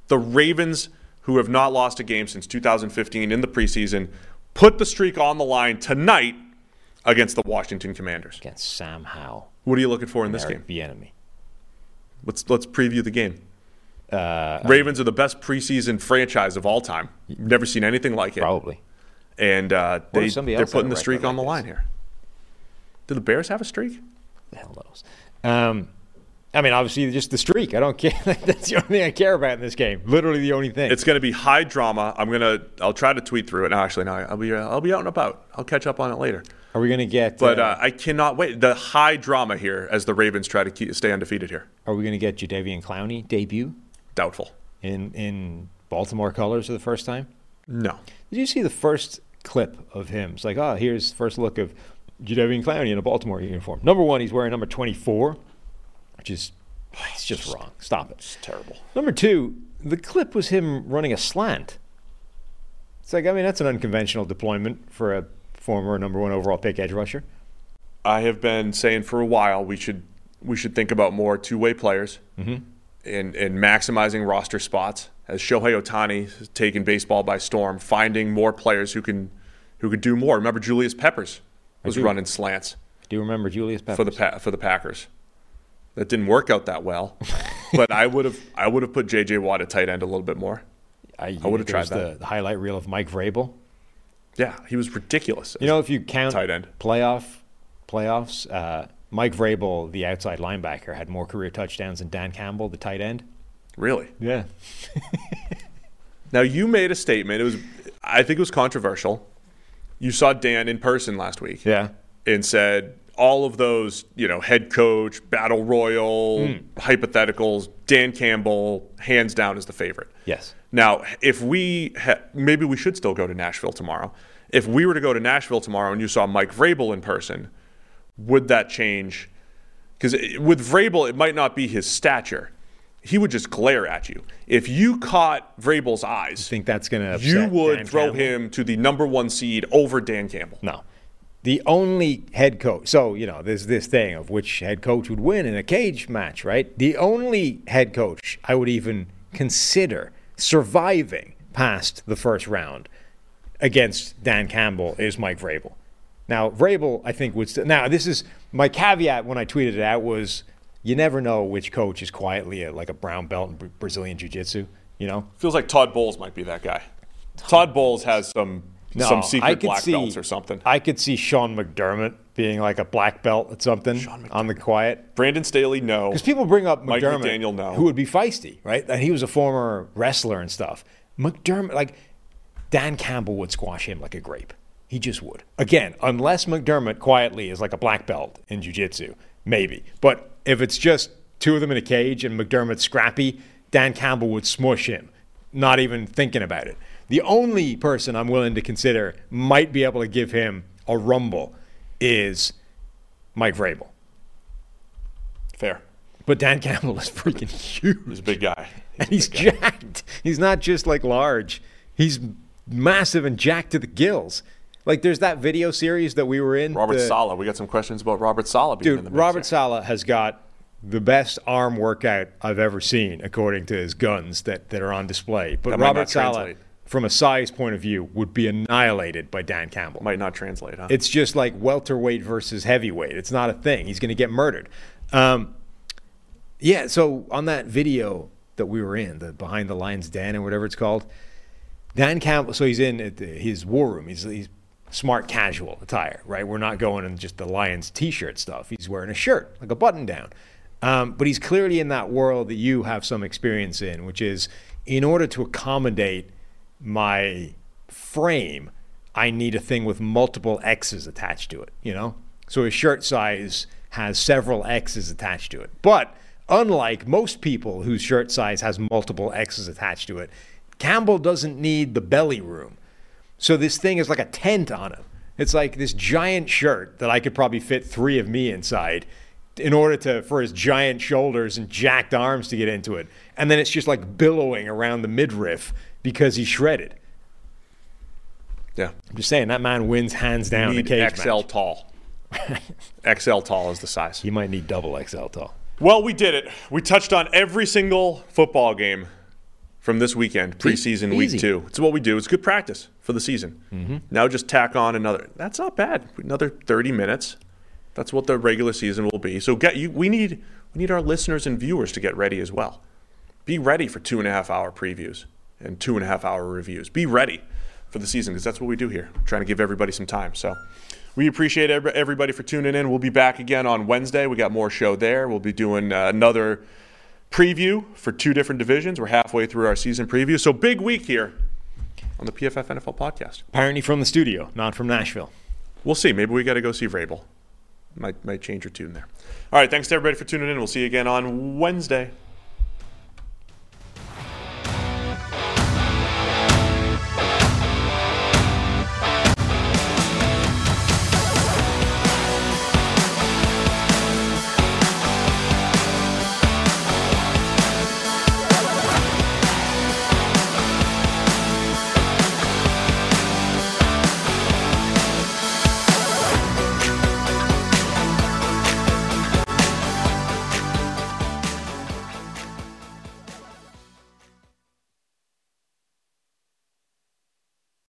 The Ravens, who have not lost a game since 2015 in the preseason, put the streak on the line tonight against the Washington Commanders. Against Sam Howell. What are you looking for in this Eric game? enemy. Let's let's preview the game. Uh, Ravens are the best preseason franchise of all time. Never seen anything like it. probably. And uh, they, they're putting the streak on the like line this? here. Do the Bears have a streak? The hell knows. Um, I mean, obviously, just the streak. I don't care. That's the only thing I care about in this game. Literally the only thing. It's going to be high drama. I'm gonna. I'll try to tweet through it. No, actually, no. I'll be. Uh, I'll be out and about. I'll catch up on it later. Are we going to get? But uh, uh, I cannot wait. The high drama here as the Ravens try to keep, stay undefeated here. are we going to get Jadeveon Clowney debut Doubtful. in in Baltimore colors for the first time? No. Did you see the first clip of him? It's like, oh, here's the first look of Jadeveon Clowney in a Baltimore uniform. Number one, he's wearing number 24, which is it's just wrong. Stop it. It's terrible. Number two, the clip was him running a slant. It's like, I mean, that's an unconventional deployment for a former number one overall pick edge rusher. I have been saying for a while we should we should think about more two way players Mm-hmm. and and maximizing roster spots. As Shohei Ohtani has taken baseball by storm, finding more players who can who could do more. Remember Julius Peppers was do. running slants I do remember Julius Peppers. for the pa- for the Packers. That didn't work out that well, but I would have I would have put J.J. Watt at tight end a little bit more. I, I would've tried there's the, that. the highlight reel of Mike Vrabel. Yeah, he was ridiculous. You know, if you count Tight end. playoff playoffs, uh, Mike Vrabel, the outside linebacker, had more career touchdowns than Dan Campbell, the tight end. really. Yeah. Now you made a statement. It was, I think it was controversial. You saw Dan in person last week Yeah. and said all of those, you know, head coach, battle royal, Hmm. hypotheticals. Dan Campbell, hands down, is the favorite. Yes. Now, if we ha- maybe we should still go to Nashville tomorrow. If we were to go to Nashville tomorrow and you saw Mike Vrabel in person, would that change? Because with Vrabel, it might not be his stature. He would just glare at you. If you caught Vrabel's eyes, I Think that's going to you would Dan throw Campbell? him to the number one seed over Dan Campbell. No. The only head coach, so, you know, there's this thing of which head coach would win in a cage match, right? The only head coach I would even consider surviving past the first round against Dan Campbell is Mike Vrabel. Now, Vrabel, I think, would still. Now, this is my caveat when I tweeted it out was you never know which coach is quietly a, like a brown belt in Brazilian Jiu Jitsu, you know? Feels like Todd Bowles might be that guy. Todd Bowles has some No, some secret black see, belts or something. I could see Sean McDermott being like a black belt at something on the quiet. Brandon Staley, no. Because people bring up Mike McDermott, McDaniel, no. who would be feisty, right? And he was a former wrestler and stuff. McDermott, like Dan Campbell would squash him like a grape. He just would. Again, unless McDermott quietly is like a black belt in jiu-jitsu, maybe. But if it's just two of them in a cage and McDermott's scrappy, Dan Campbell would smush him, not even thinking about it. The only person I'm willing to consider might be able to give him a rumble is Mike Vrabel. Fair. But Dan Campbell is freaking huge. He's a big guy. and he's jacked. He's not just like large. He's massive and jacked to the gills. Like there's that video series that we were in. Robert the- Saleh. We got some questions about Robert Saleh being in Dude, Robert there. Saleh has got the best arm workout I've ever seen, according to his guns that, that are on display. But Robert Saleh, from a size point of view, would be annihilated by Dan Campbell. Might not translate, huh? It's just like welterweight versus heavyweight. It's not a thing. He's going to get murdered. Um, yeah. So on that video that we were in, the Behind the Lines Den or whatever it's called, Dan Campbell. So he's in at the, his war room. He's, he's smart casual attire, right? We're not going in just the Lions t-shirt stuff. He's wearing a shirt, like a button down. Um, but he's clearly in that world that you have some experience in, which is in order to accommodate my frame, I need a thing with multiple X's attached to it, you know? So his shirt size has several X's attached to it. But unlike most people whose shirt size has multiple X's attached to it, Campbell doesn't need the belly room. So this thing is like a tent on him. It's like this giant shirt that I could probably fit three of me inside in order to for his giant shoulders and jacked arms to get into it. And then it's just like billowing around the midriff because he's shredded. yeah. I'm just saying that man wins hands down in a Need cage XL match. tall. XL tall is the size. He might need double XL tall. Well, we did it. We touched on every single football game from this weekend, preseason week two. It's what we do. It's good practice for the season. Mm-hmm. Now just tack on another. That's not bad. Another thirty minutes. That's what the regular season will be. So get you. We need we need our listeners and viewers to get ready as well. Be ready for two and a half hour previews and two and a half hour reviews. Be ready for the season because that's what we do here. trying to give everybody some time. So we appreciate everybody for tuning in. We'll be back again on Wednesday. We got more show there. We'll be doing uh, another preview for two different divisions. We're halfway through our season preview. So big week here on the PFF NFL podcast. Apparently from the studio, not from Nashville. We'll see. Maybe we got to go see Vrabel. Might, might change your tune there. All right. Thanks to everybody for tuning in. We'll see you again on Wednesday.